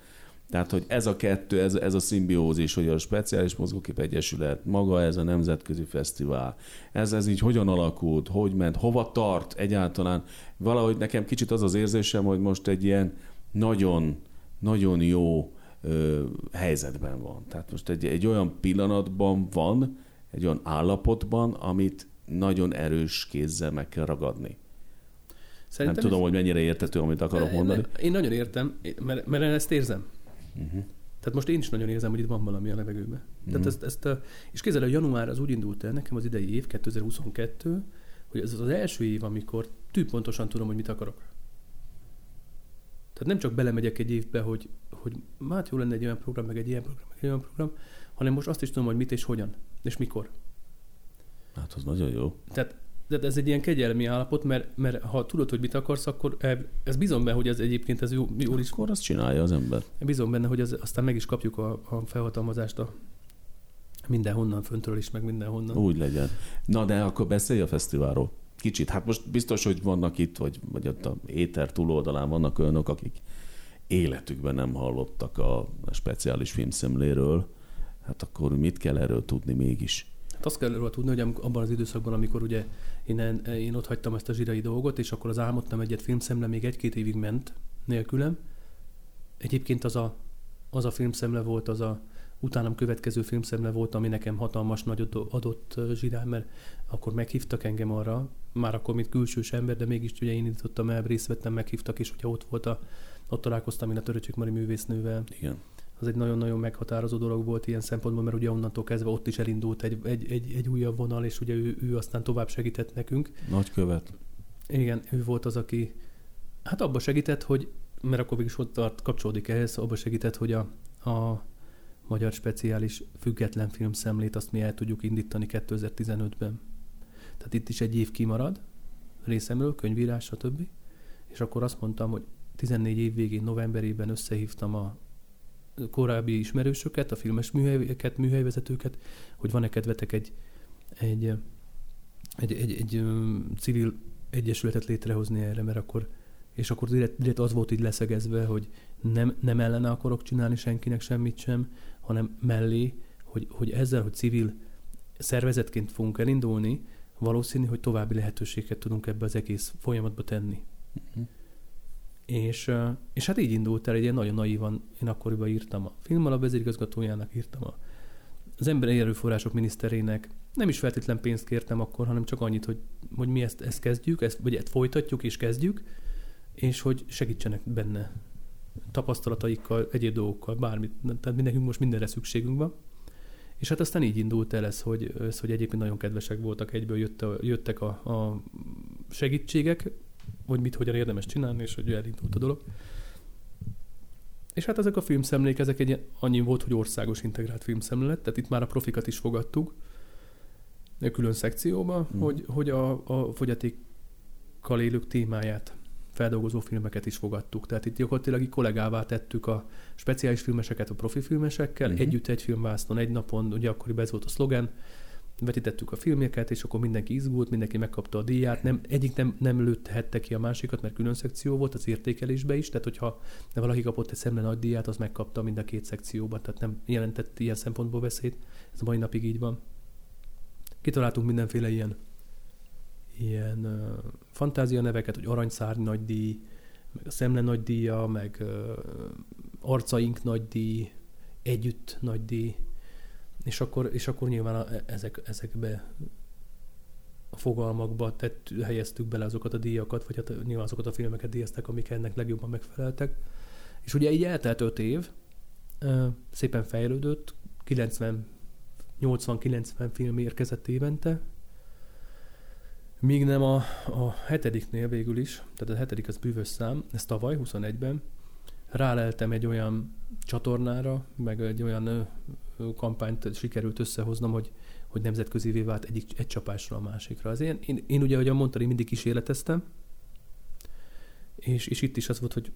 tehát, hogy ez a kettő, ez, ez a szimbiózis, hogy a Speciális Mozgókép Egyesület, maga ez a nemzetközi fesztivál, ez, ez így hogyan alakult, hogy ment, hova tart egyáltalán. Valahogy nekem kicsit az az érzésem, hogy most egy ilyen nagyon, nagyon jó ö, helyzetben van. Tehát most egy, egy olyan pillanatban van, egy olyan állapotban, amit nagyon erős kézzel meg kell ragadni. Szerintem nem tudom, ez... hogy mennyire értető, amit akarok mondani. Én nagyon értem, mert, mert ezt érzem. Uh-huh. Tehát most én is nagyon érzem, hogy itt van valami a levegőben. Uh-huh. Tehát ezt, ezt a, és kézzel a január az úgy indult el nekem az idei év, 2022, hogy ez az első év, amikor tűpontosan tudom, hogy mit akarok. Tehát nem csak belemegyek egy évbe, hogy, hogy hát jó lenne egy olyan program, meg egy ilyen program, meg egy olyan program, hanem most azt is tudom, hogy mit és hogyan, és mikor. Hát az nagyon jó. Tehát de ez egy ilyen kegyelmi állapot, mert, mert ha tudod, hogy mit akarsz, akkor ez bizony benne, hogy ez egyébként ez jó, jól is... Akkor azt csinálja az ember. Bizony benne, hogy az, aztán meg is kapjuk a, a felhatalmazást a mindenhonnan, föntről is, meg mindenhonnan. Úgy legyen. Na, de akkor beszélj a fesztiválról. Kicsit. Hát most biztos, hogy vannak itt, vagy, vagy ott a éter túloldalán vannak olyanok, akik életükben nem hallottak a, a speciális filmszemléről. Hát akkor mit kell erről tudni mégis? Hát azt kell róla tudni, hogy abban az időszakban, amikor ugye én, én ott hagytam ezt a zsirai dolgot, és akkor az álmodtam egyet filmszemle, még egy-két évig ment nélkülem. Egyébként az a, az a filmszemle volt, az a utánam következő filmszemle volt, ami nekem hatalmas nagyot adott zsirán, mert akkor meghívtak engem arra, már akkor mint külsős ember, de mégis ugye én indítottam el, részt vettem, meghívtak, és ugye ott volt a, ott találkoztam én a Töröcsik Mari művésznővel. Igen az egy nagyon-nagyon meghatározó dolog volt ilyen szempontból, mert ugye onnantól kezdve ott is elindult egy, egy, egy, egy újabb vonal, és ugye ő, ő aztán tovább segített nekünk. Nagykövet. Igen, ő volt az, aki hát abba segített, hogy, mert akkor is ott tart, kapcsolódik ehhez, abba segített, hogy a, a magyar speciális független filmszemlét azt mi el tudjuk indítani 2015-ben. Tehát itt is egy év kimarad részemről, könyvírás, stb. És akkor azt mondtam, hogy 14 év végén, novemberében összehívtam a korábbi ismerősöket, a filmes műhelyeket, műhelyvezetőket, hogy van-e kedvetek egy, egy, egy, egy, egy civil egyesületet létrehozni erre, mert akkor és akkor direkt, direkt az volt így leszegezve, hogy nem, nem ellene akarok csinálni senkinek semmit sem, hanem mellé, hogy, hogy ezzel, hogy civil szervezetként fogunk elindulni, valószínű, hogy további lehetőséget tudunk ebbe az egész folyamatba tenni. Uh-huh. És, és hát így indult el, egy ilyen nagyon naívan, én akkoriban írtam a filmalap vezérigazgatójának, írtam a, az emberi erőforrások miniszterének, nem is feltétlen pénzt kértem akkor, hanem csak annyit, hogy, hogy mi ezt, ezt kezdjük, ezt, vagy ezt folytatjuk és kezdjük, és hogy segítsenek benne tapasztalataikkal, egyéb dolgokkal, bármit, tehát mindenkünk most mindenre szükségünk van. És hát aztán így indult el ez, hogy, ez, hogy egyébként nagyon kedvesek voltak, egyből jött a, jöttek a, a segítségek, hogy mit hogyan érdemes csinálni, és hogy elindult a dolog. És hát ezek a filmszemlék, ezek egy annyi volt, hogy országos integrált filmszemle lett, tehát itt már a profikat is fogadtuk, külön szekcióba, mm. hogy, hogy a, a fogyatékkal élők témáját feldolgozó filmeket is fogadtuk. Tehát itt gyakorlatilag kollégává tettük a speciális filmeseket a profi filmesekkel, mm-hmm. együtt egy filmvásznon, egy napon, ugye akkoriban ez volt a szlogen, vetítettük a filmeket, és akkor mindenki izgult, mindenki megkapta a díját. Nem, egyik nem, nem lőthette ki a másikat, mert külön szekció volt az értékelésbe is, tehát hogyha valaki kapott egy szemle nagy díját, az megkapta mind a két szekcióban, tehát nem jelentett ilyen szempontból veszélyt. Ez a mai napig így van. Kitaláltunk mindenféle ilyen ilyen uh, fantázia neveket, hogy aranyszárny nagy díj, meg a szemle nagy díja, meg uh, arcaink nagy díj, együtt nagy díj, és akkor, és akkor nyilván a, ezek, ezekbe a fogalmakba tett, helyeztük bele azokat a díjakat, vagy hát nyilván azokat a filmeket díjazták, amik ennek legjobban megfeleltek. És ugye így eltelt öt év, szépen fejlődött, 90 80-90 film érkezett évente, Míg nem a, a hetediknél végül is, tehát a hetedik az bűvös szám, ez tavaly, 21-ben, ráleltem egy olyan csatornára, meg egy olyan kampányt sikerült összehoznom, hogy, hogy nemzetközi vált egyik, egy csapásra a másikra. Az én, én, én ugye, ahogyan mondtad, én mindig kísérleteztem, és, és itt is az volt, hogy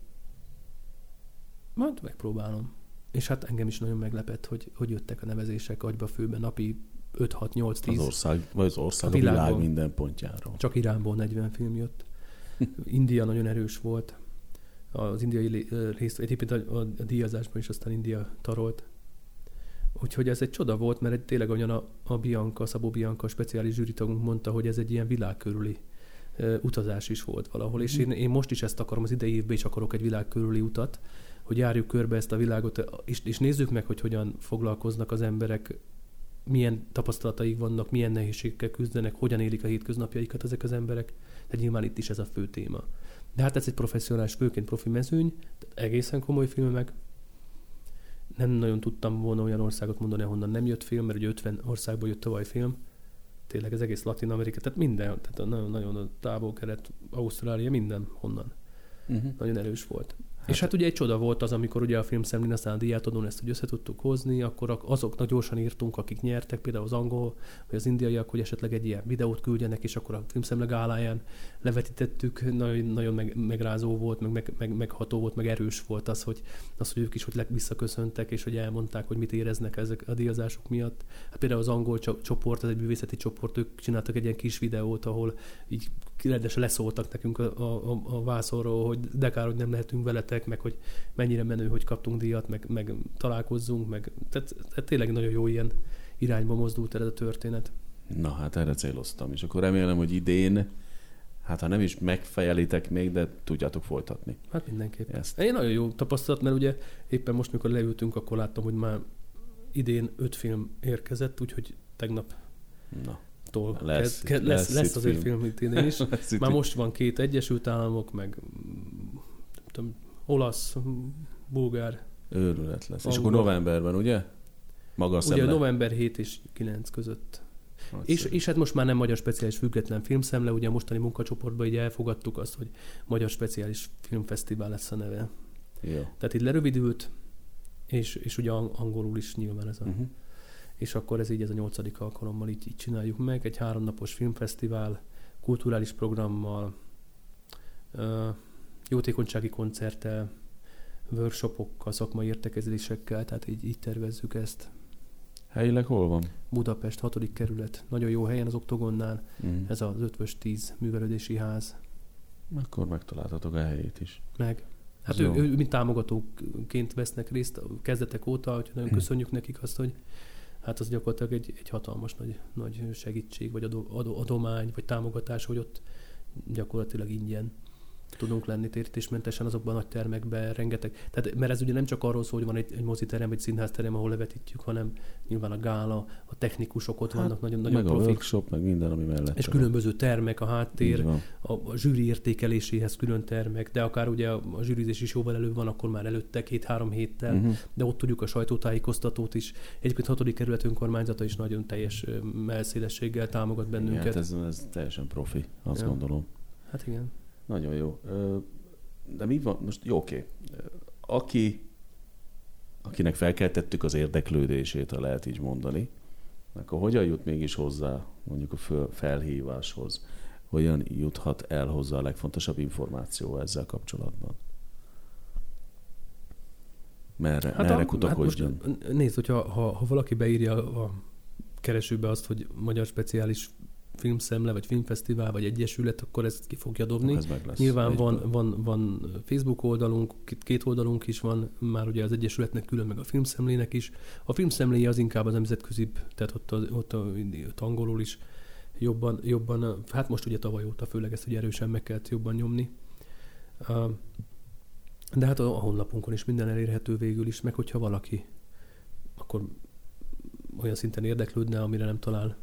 majd megpróbálom. És hát engem is nagyon meglepett, hogy, hogy jöttek a nevezések agyba főben napi 5-6-8-10. Az ország, vagy az ország a, a világ minden pontjáról. Csak Iránból 40 film jött. India nagyon erős volt. Az indiai részt, egyébként a, a díjazásban is aztán India tarolt. Úgyhogy ez egy csoda volt, mert egy, tényleg olyan a, a Bianca, Szabó Bianca, a speciális zsűritagunk mondta, hogy ez egy ilyen világkörüli utazás is volt valahol. És én, én most is ezt akarom, az idei évben is akarok egy világkörüli utat, hogy járjuk körbe ezt a világot, és, és nézzük meg, hogy hogyan foglalkoznak az emberek milyen tapasztalataik vannak, milyen nehézségekkel küzdenek, hogyan élik a hétköznapjaikat ezek az emberek. Tehát nyilván itt is ez a fő téma. De hát ez egy professzionális, főként profi mezőny, tehát egészen komoly filmek. Nem nagyon tudtam volna olyan országot mondani, ahonnan nem jött film, mert ugye 50 országból jött tavaly film. Tényleg ez egész Latin Amerika, tehát minden, tehát nagyon, nagyon a távol-kelet, Ausztrália, minden honnan. Uh-huh. Nagyon erős volt. És hát ugye egy csoda volt az, amikor ugye a filmszemlén aztán a díjátadón ezt hogy össze tudtuk hozni, akkor azoknak gyorsan írtunk, akik nyertek, például az angol vagy az indiaiak, hogy esetleg egy ilyen videót küldjenek, és akkor a filmszemle gáláján levetítettük, nagyon, nagyon meg, megrázó volt, meg, meg, meg, megható volt, meg erős volt az, hogy, az, hogy ők is hogy visszaköszöntek, és hogy elmondták, hogy mit éreznek ezek a díjazások miatt. Hát például az angol csoport, ez egy művészeti csoport, ők csináltak egy ilyen kis videót, ahol így rendesen leszóltak nekünk a, a, a vászorról, hogy de kár, hogy nem lehetünk veletek, meg hogy mennyire menő, hogy kaptunk díjat, meg, meg találkozzunk, meg tehát, tehát tényleg nagyon jó ilyen irányba mozdult el ez a történet. Na hát erre céloztam, és akkor remélem, hogy idén hát ha nem is megfejelitek még, de tudjátok folytatni. Hát mindenképp. Ezt. Én nagyon jó tapasztalat, mert ugye éppen most, mikor leültünk, akkor láttam, hogy már idén öt film érkezett, úgyhogy tegnap Na tól lesz, kezd, lesz, lesz, lesz azért film, film idén is. <laughs> Már most van két Egyesült Államok, meg tudom, olasz, bulgár. Őrület lesz. Angol. És akkor novemberben, ugye? Maga a Ugye november 7 és 9 között. És, és hát most már nem magyar speciális független filmszemle, ugye a mostani munkacsoportban így elfogadtuk azt, hogy magyar speciális filmfesztivál lesz a neve. Jó. Tehát itt lerövidült, és, és ugye angolul is nyilván ez a... Uh-huh és akkor ez így ez a nyolcadik alkalommal így, így csináljuk meg, egy háromnapos filmfesztivál, kulturális programmal, jótékonysági koncerttel, workshopokkal, szakmai értekezésekkel, tehát így, így tervezzük ezt. Helyileg hol van? Budapest, hatodik kerület. Nagyon jó helyen az Oktogonnál. Mm. Ez az ötvös tíz művelődési ház. Akkor megtaláltatok a helyét is. Meg. Hát ő, ő, ő, mint támogatóként vesznek részt a kezdetek óta, hogy nagyon mm. köszönjük nekik azt, hogy hát az gyakorlatilag egy, egy hatalmas nagy, nagy segítség, vagy adó, adó, adomány, vagy támogatás, hogy ott gyakorlatilag ingyen tudunk lenni térítésmentesen azokban a nagy termekben, rengeteg. Tehát, mert ez ugye nem csak arról szól, hogy van egy, egy moziterem, egy színházterem, ahol levetítjük, hanem nyilván a gála, a technikusok ott hát, vannak, nagyon, nagyon meg profik. a workshop, meg minden, ami mellett. És különböző termek, a háttér, a, a zsűri értékeléséhez külön termek, de akár ugye a, a zsűrizés is jóval előbb van, akkor már előtte két-három héttel, uh-huh. de ott tudjuk a sajtótájékoztatót is. Egyébként hatodik kerület önkormányzata is nagyon teljes melszélességgel támogat bennünket. Igen, hát ez, ez teljesen profi, azt ja. gondolom. Hát igen. Nagyon jó. De mi van? Most jó, oké. Aki, akinek felkeltettük az érdeklődését, ha lehet így mondani, akkor hogyan jut mégis hozzá mondjuk a felhíváshoz? Hogyan juthat el hozzá a legfontosabb információ ezzel kapcsolatban? Merre, hát merre a, kutakodjon? Hát nézd, hogyha ha, ha valaki beírja a keresőbe azt, hogy magyar speciális filmszemle, vagy filmfesztivál, vagy egyesület, akkor ezt ki fogja dobni. Ez meg lesz. Nyilván van, van, van Facebook oldalunk, két- oldalunk is van, már ugye az Egyesületnek külön, meg a filmszemlének is. A filmszemléje az inkább az nemzetközi, tehát ott, az, ott, a, ott angolul is jobban, jobban, hát most ugye tavaly óta főleg ezt ugye erősen meg kellett jobban nyomni. De hát a a honlapunkon is minden elérhető végül is, meg hogyha valaki akkor olyan szinten érdeklődne, amire nem talál,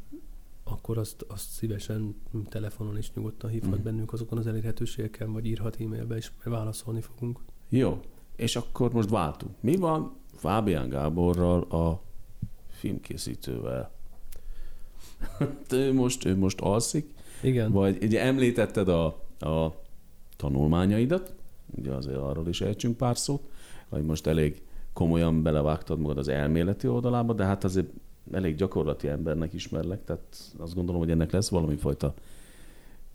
akkor azt, azt szívesen telefonon is nyugodtan hívhat mm. bennünk azokon az elérhetőségeken, vagy írhat e-mailbe, és válaszolni fogunk. Jó, és akkor most váltunk. Mi van Fábián Gáborral, a filmkészítővel? <laughs> ő, most, ő most alszik, Igen. vagy ugye említetted a, a tanulmányaidat, ugye azért arról is ejtsünk pár szót, vagy most elég komolyan belevágtad magad az elméleti oldalába, de hát azért elég gyakorlati embernek ismerlek, tehát azt gondolom, hogy ennek lesz valami fajta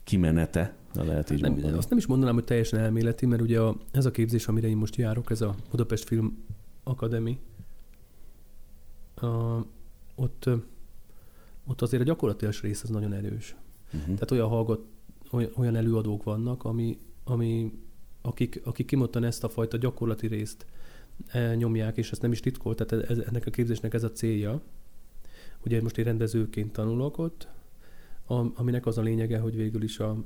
kimenete, ha lehet így nem, mondani. azt nem is mondanám, hogy teljesen elméleti, mert ugye a, ez a képzés, amire én most járok, ez a Budapest Film Akademi, a, ott, ott azért a gyakorlatilag rész az nagyon erős. Uh-huh. Tehát olyan, hallgat, olyan, előadók vannak, ami, ami, akik, akik kimondtan ezt a fajta gyakorlati részt e, nyomják, és ezt nem is titkol, tehát ez, ennek a képzésnek ez a célja. Ugye most én rendezőként tanulok ott, am- aminek az a lényege, hogy végül is a,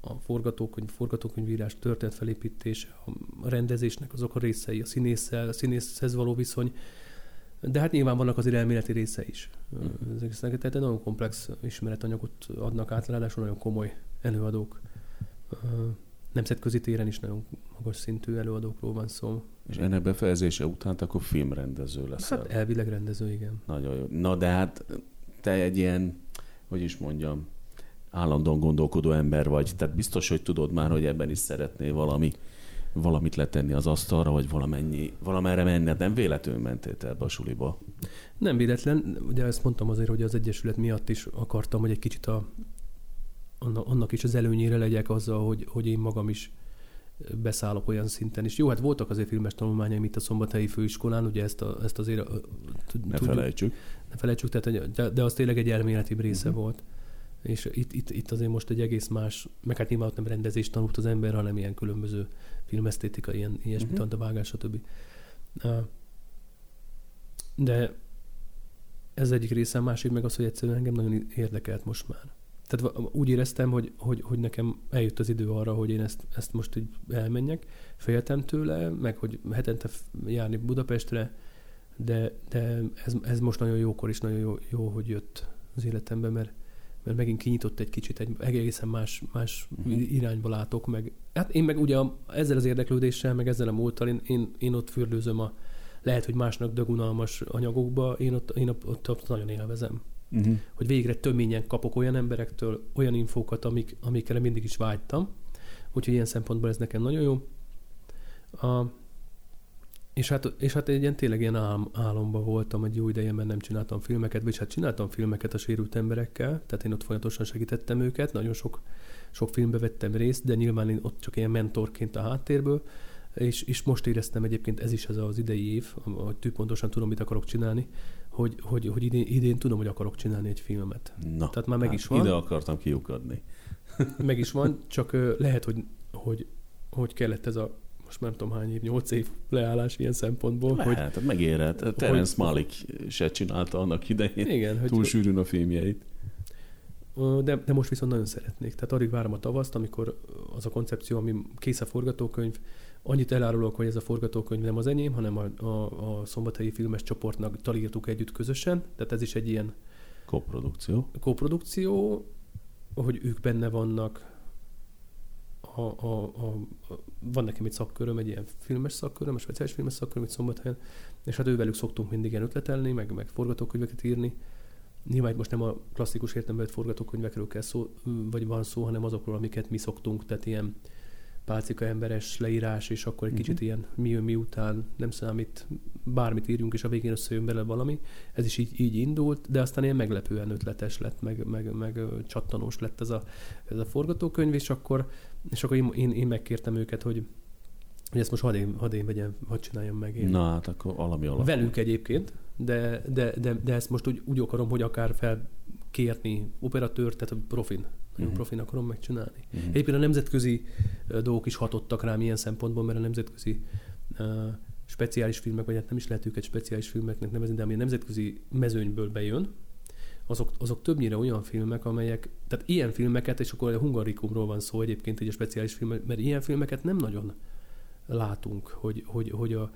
a forgatókönyv, forgatókönyvírás, történetfelépítés, a rendezésnek azok a részei, a színésszel, a színészhez való viszony, de hát nyilván vannak azért elméleti része is. Ezek, ezek- tehát egy nagyon komplex ismeretanyagot adnak át, ráadásul nagyon komoly előadók. Nemzetközi téren is nagyon magas szintű előadókról van szó. És ennek befejezése után akkor filmrendező leszel. Hát elvileg rendező, igen. Nagyon jó. Na de hát te egy ilyen, hogy is mondjam, állandóan gondolkodó ember vagy, tehát biztos, hogy tudod már, hogy ebben is szeretnél valami, valamit letenni az asztalra, vagy valamennyi, valamerre menned. Nem véletlenül mentél ebbe a suliba. Nem véletlen, ugye ezt mondtam azért, hogy az Egyesület miatt is akartam, hogy egy kicsit a, anna- annak is az előnyére legyek azzal, hogy, hogy én magam is beszállok olyan szinten is. Jó, hát voltak azért filmes tanulmányaim itt a Szombathelyi Főiskolán, ugye ezt, a, ezt azért tud- Ne tudjuk, felejtsük. ne felejtsük, tehát, de, de az tényleg egy elméleti része Mhm. volt. És itt, itt, itt azért most egy egész más, meg hát nyilván ott nem rendezést tanult az ember, hanem ilyen különböző filmesztétika, ilyen, ilyesmi, Mhm. uh-huh. vágás, stb. Ah, De ez egyik része, a másik meg az, hogy egyszerűen engem nagyon érdekelt most már. Tehát úgy éreztem, hogy, hogy, hogy nekem eljött az idő arra, hogy én ezt, ezt most így elmenjek. Féltem tőle, meg hogy hetente járni Budapestre, de, de ez, ez most nagyon jókor is nagyon jó, jó, hogy jött az életembe, mert, mert megint kinyitott egy kicsit, egy egészen más, más uh-huh. irányba látok meg. Hát én meg ugye ezzel az érdeklődéssel, meg ezzel a múlttal, én, én, én ott fürdőzöm a lehet, hogy másnak dögunalmas anyagokba, én ott, én ott, ott nagyon élvezem. Uh-huh. Hogy végre töményen kapok olyan emberektől olyan infókat, amik, amikre mindig is vágytam. Úgyhogy ilyen szempontból ez nekem nagyon jó. A, és hát, és hát egy ilyen tényleg ilyen álom, álomba voltam egy jó ideje, mert nem csináltam filmeket, vagy hát csináltam filmeket a sérült emberekkel, tehát én ott folyamatosan segítettem őket, nagyon sok, sok filmbe vettem részt, de nyilván én ott csak ilyen mentorként a háttérből, és, és most éreztem egyébként, ez is ez az idei év, hogy pontosan tudom, mit akarok csinálni, hogy, hogy, hogy idén, idén tudom, hogy akarok csinálni egy filmet. Na, Tehát már meg hát is van. Ide akartam kiukadni. <laughs> Meg is van, csak lehet, hogy, hogy, hogy kellett ez a most nem tudom hány év, nyolc év leállás ilyen szempontból, hogy Lehet, hogy megérhet. Terence Malik se csinálta annak idején igen, hogy, túl sűrűn a filmjeit. De, de most viszont nagyon szeretnék. Tehát addig várom a tavaszt, amikor az a koncepció, ami kész a forgatókönyv, annyit elárulok, hogy ez a forgatókönyv nem az enyém, hanem a, a, a szombathelyi filmes csoportnak talírtuk együtt közösen. Tehát ez is egy ilyen Koprodukció. koprodukció, hogy ők benne vannak. A, a, a, a, van nekem egy szakköröm, egy ilyen filmes szakköröm, egy speciális filmes szakköröm itt Szombathelyen, és hát ővelük szoktunk mindig ilyen ötletelni, meg, meg forgatókönyveket írni. Nyilván most nem a klasszikus értelemben forgatókönyvekről kell szó, vagy van szó, hanem azokról, amiket mi szoktunk, tehát ilyen pálcika emberes leírás, és akkor egy Mhm. kicsit ilyen mi jön miután, nem számít, bármit írjunk, és a végén összejön bele valami. Ez is így, így indult, de aztán ilyen meglepően ötletes lett, meg, meg, meg csattanós lett ez a, ez a forgatókönyv, és akkor, és akkor én, én, én megkértem őket, hogy, hogy ezt most hadd én, hadd én vegyem, hadd csináljam meg én. Na hát akkor valami alapul. Velük egyébként, de, de, de, de ezt most úgy, úgy akarom, hogy akár felkérni operatőrt, tehát a profin. Nagyon Mhm. profin akarom megcsinálni. Mhm. Egyébként a nemzetközi dolgok is hatottak rám ilyen szempontból, mert a nemzetközi uh, speciális filmek, vagy hát nem is lehet őket speciális filmeknek nevezni, de ami a nemzetközi mezőnyből bejön, azok, azok többnyire olyan filmek, amelyek, tehát ilyen filmeket, és akkor a Hungarikumról van szó egyébként egy speciális film, mert ilyen filmeket nem nagyon látunk, hogy, hogy, hogy, a,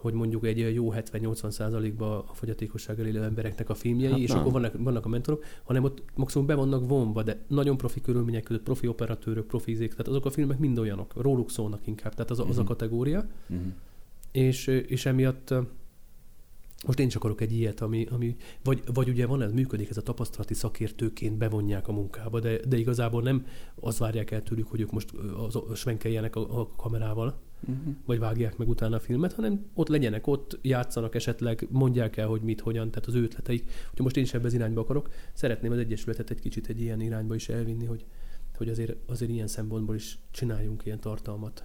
hogy mondjuk egy jó 70-80 százalékban a fogyatékossággal élő embereknek a filmjei, Hát és nem. akkor vannak, vannak a mentorok, hanem ott maximum be vannak vonva, de nagyon profi körülmények között, profi operatőrök, profi izék, tehát azok a filmek mind olyanok, róluk szólnak inkább, tehát az, a- az a Mhm. kategória Mhm. és, és emiatt most én csak akarok egy ilyet, ami, ami vagy, vagy ugye van ez, működik ez a tapasztalati szakértőként bevonják a munkába, de, de igazából nem az várják el tőlük, hogy ők most az, svenkeljenek a, a kamerával, Mhm. vagy vágják meg utána a filmet, hanem ott legyenek, ott játszanak esetleg, mondják el, hogy mit, hogyan, tehát az ő ötleteik. Úgyhogy most én is ebbe az irányba akarok. Szeretném az Egyesületet egy kicsit egy ilyen irányba is elvinni, hogy, hogy azért, azért ilyen szempontból is csináljunk ilyen tartalmat.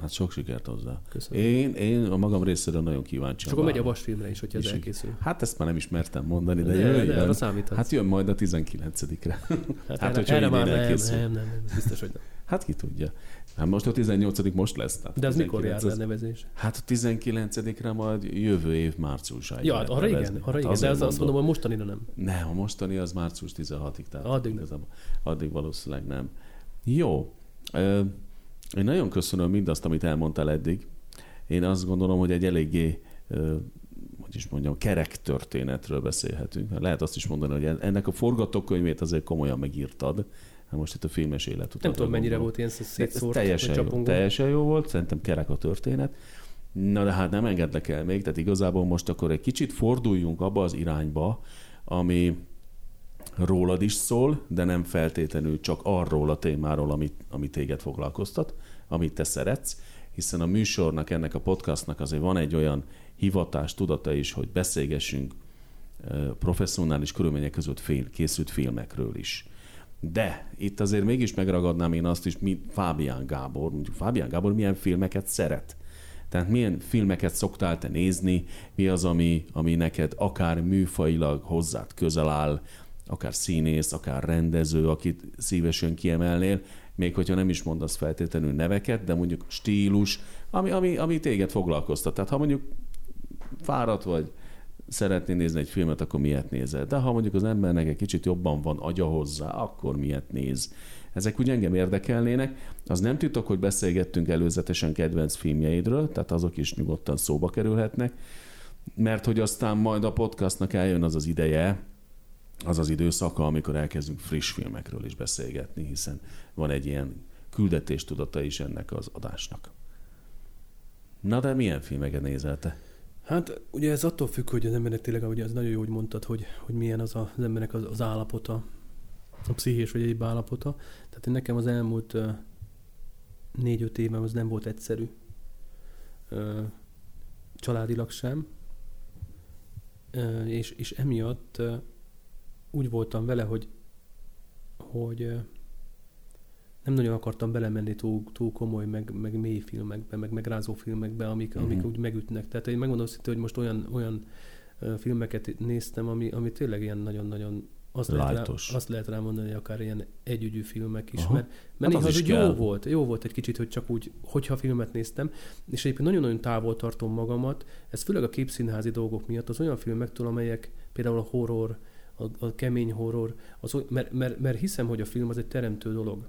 Hát sok sikert hozzá. Köszönöm. Én, én a magam részéről nagyon kíváncsi. És akkor megy a vasfilmre is, hogyha ez elkészül. Hát ezt már nem is mertem mondani, de, De, jöjjön. de arra számíthatsz. Hát jön majd a 19-re. Hát, <laughs> Hát, erre, erre már nem, elkészül. nem, nem, nem, biztos, hogy nem. <laughs> Hát ki tudja. Hát most a 18 most lesz. Tehát De az mikor 19 jár le nevezés? Hát a 19-re majd jövő év márciusáig. Ja, arra igen, nevezni. arra Hát igen, de az, azt mondom, hogy mostanira nem. Nem, a mostani az március 16-ig. Tehát Addig nem. Addig valószínűleg nem. Jó. Én nagyon köszönöm mindazt, amit elmondtál eddig. Én azt gondolom, hogy egy eléggé, hogy is mondjam, kerek történetről beszélhetünk. Lehet azt is mondani, hogy ennek a forgatókönyvét azért komolyan megírtad. Hát most itt a filmes élet Nem tudom, mennyire volt ilyen szétszórt, teljesen, jó, csapongó. teljesen jó volt, szerintem kerek a történet. Na de hát nem engedlek el még, tehát igazából most akkor egy kicsit forduljunk abba az irányba, ami rólad is szól, de nem feltétlenül csak arról a témáról, amit, amit téged foglalkoztat, amit te szeretsz, hiszen a műsornak, ennek a podcastnak azért van egy olyan hivatás, tudata is, hogy beszélgessünk professzionális körülmények között fél, készült filmekről is. De itt azért mégis megragadnám én azt is, mint Fábián Gábor, mondjuk Fábián Gábor milyen filmeket szeret. Tehát milyen filmeket szoktál te nézni, mi az, ami, ami neked akár műfajilag hozzád közel áll, akár színész, akár rendező, akit szívesen kiemelnél, még hogyha nem is mondasz feltétlenül neveket, de mondjuk stílus, ami, ami, ami téged foglalkoztat. Tehát ha mondjuk fáradt vagy, szeretnél nézni egy filmet, akkor miért nézel? De ha mondjuk az embernek egy kicsit jobban van agya hozzá, akkor miért néz? Ezek úgy engem érdekelnének. Az nem titok, hogy beszélgettünk előzetesen kedvenc filmjeidről, tehát azok is nyugodtan szóba kerülhetnek, mert hogy aztán majd a podcastnak eljön az az ideje, az az időszaka, amikor elkezdünk friss filmekről is beszélgetni, hiszen van egy ilyen küldetéstudata is ennek az adásnak. Na de milyen filmeket nézel? Hát ugye ez attól függ, hogy az embernek tényleg, ahogy az nagyon jó, hogy mondtad, hogy, hogy milyen az az embernek az, az állapota, a pszichés vagy egyéb állapota. Tehát én nekem az elmúlt négy-öt évem az nem volt egyszerű. Családilag sem. És, és emiatt úgy voltam vele, hogy, hogy nem nagyon akartam belemenni túl, túl komoly, meg, meg mély filmekbe, meg megrázó filmekbe, amik, Mhm. amik úgy megütnek. Tehát én megmondom szinte, hogy most olyan, olyan filmeket néztem, ami, ami tényleg ilyen nagyon-nagyon azt lehet, rá, azt lehet rámondani, hogy akár ilyen együgyű filmek is, Aha. mert, mert Hát néha az az jó kell. volt, jó volt egy kicsit, hogy csak úgy, hogyha filmet néztem, és egyébként nagyon-nagyon távol tartom magamat, ez főleg a képszínházi dolgok miatt, az olyan filmektől, amelyek például a horror, a, a kemény horror, az, mert, mert, mert hiszem, hogy a film az egy teremtő dolog.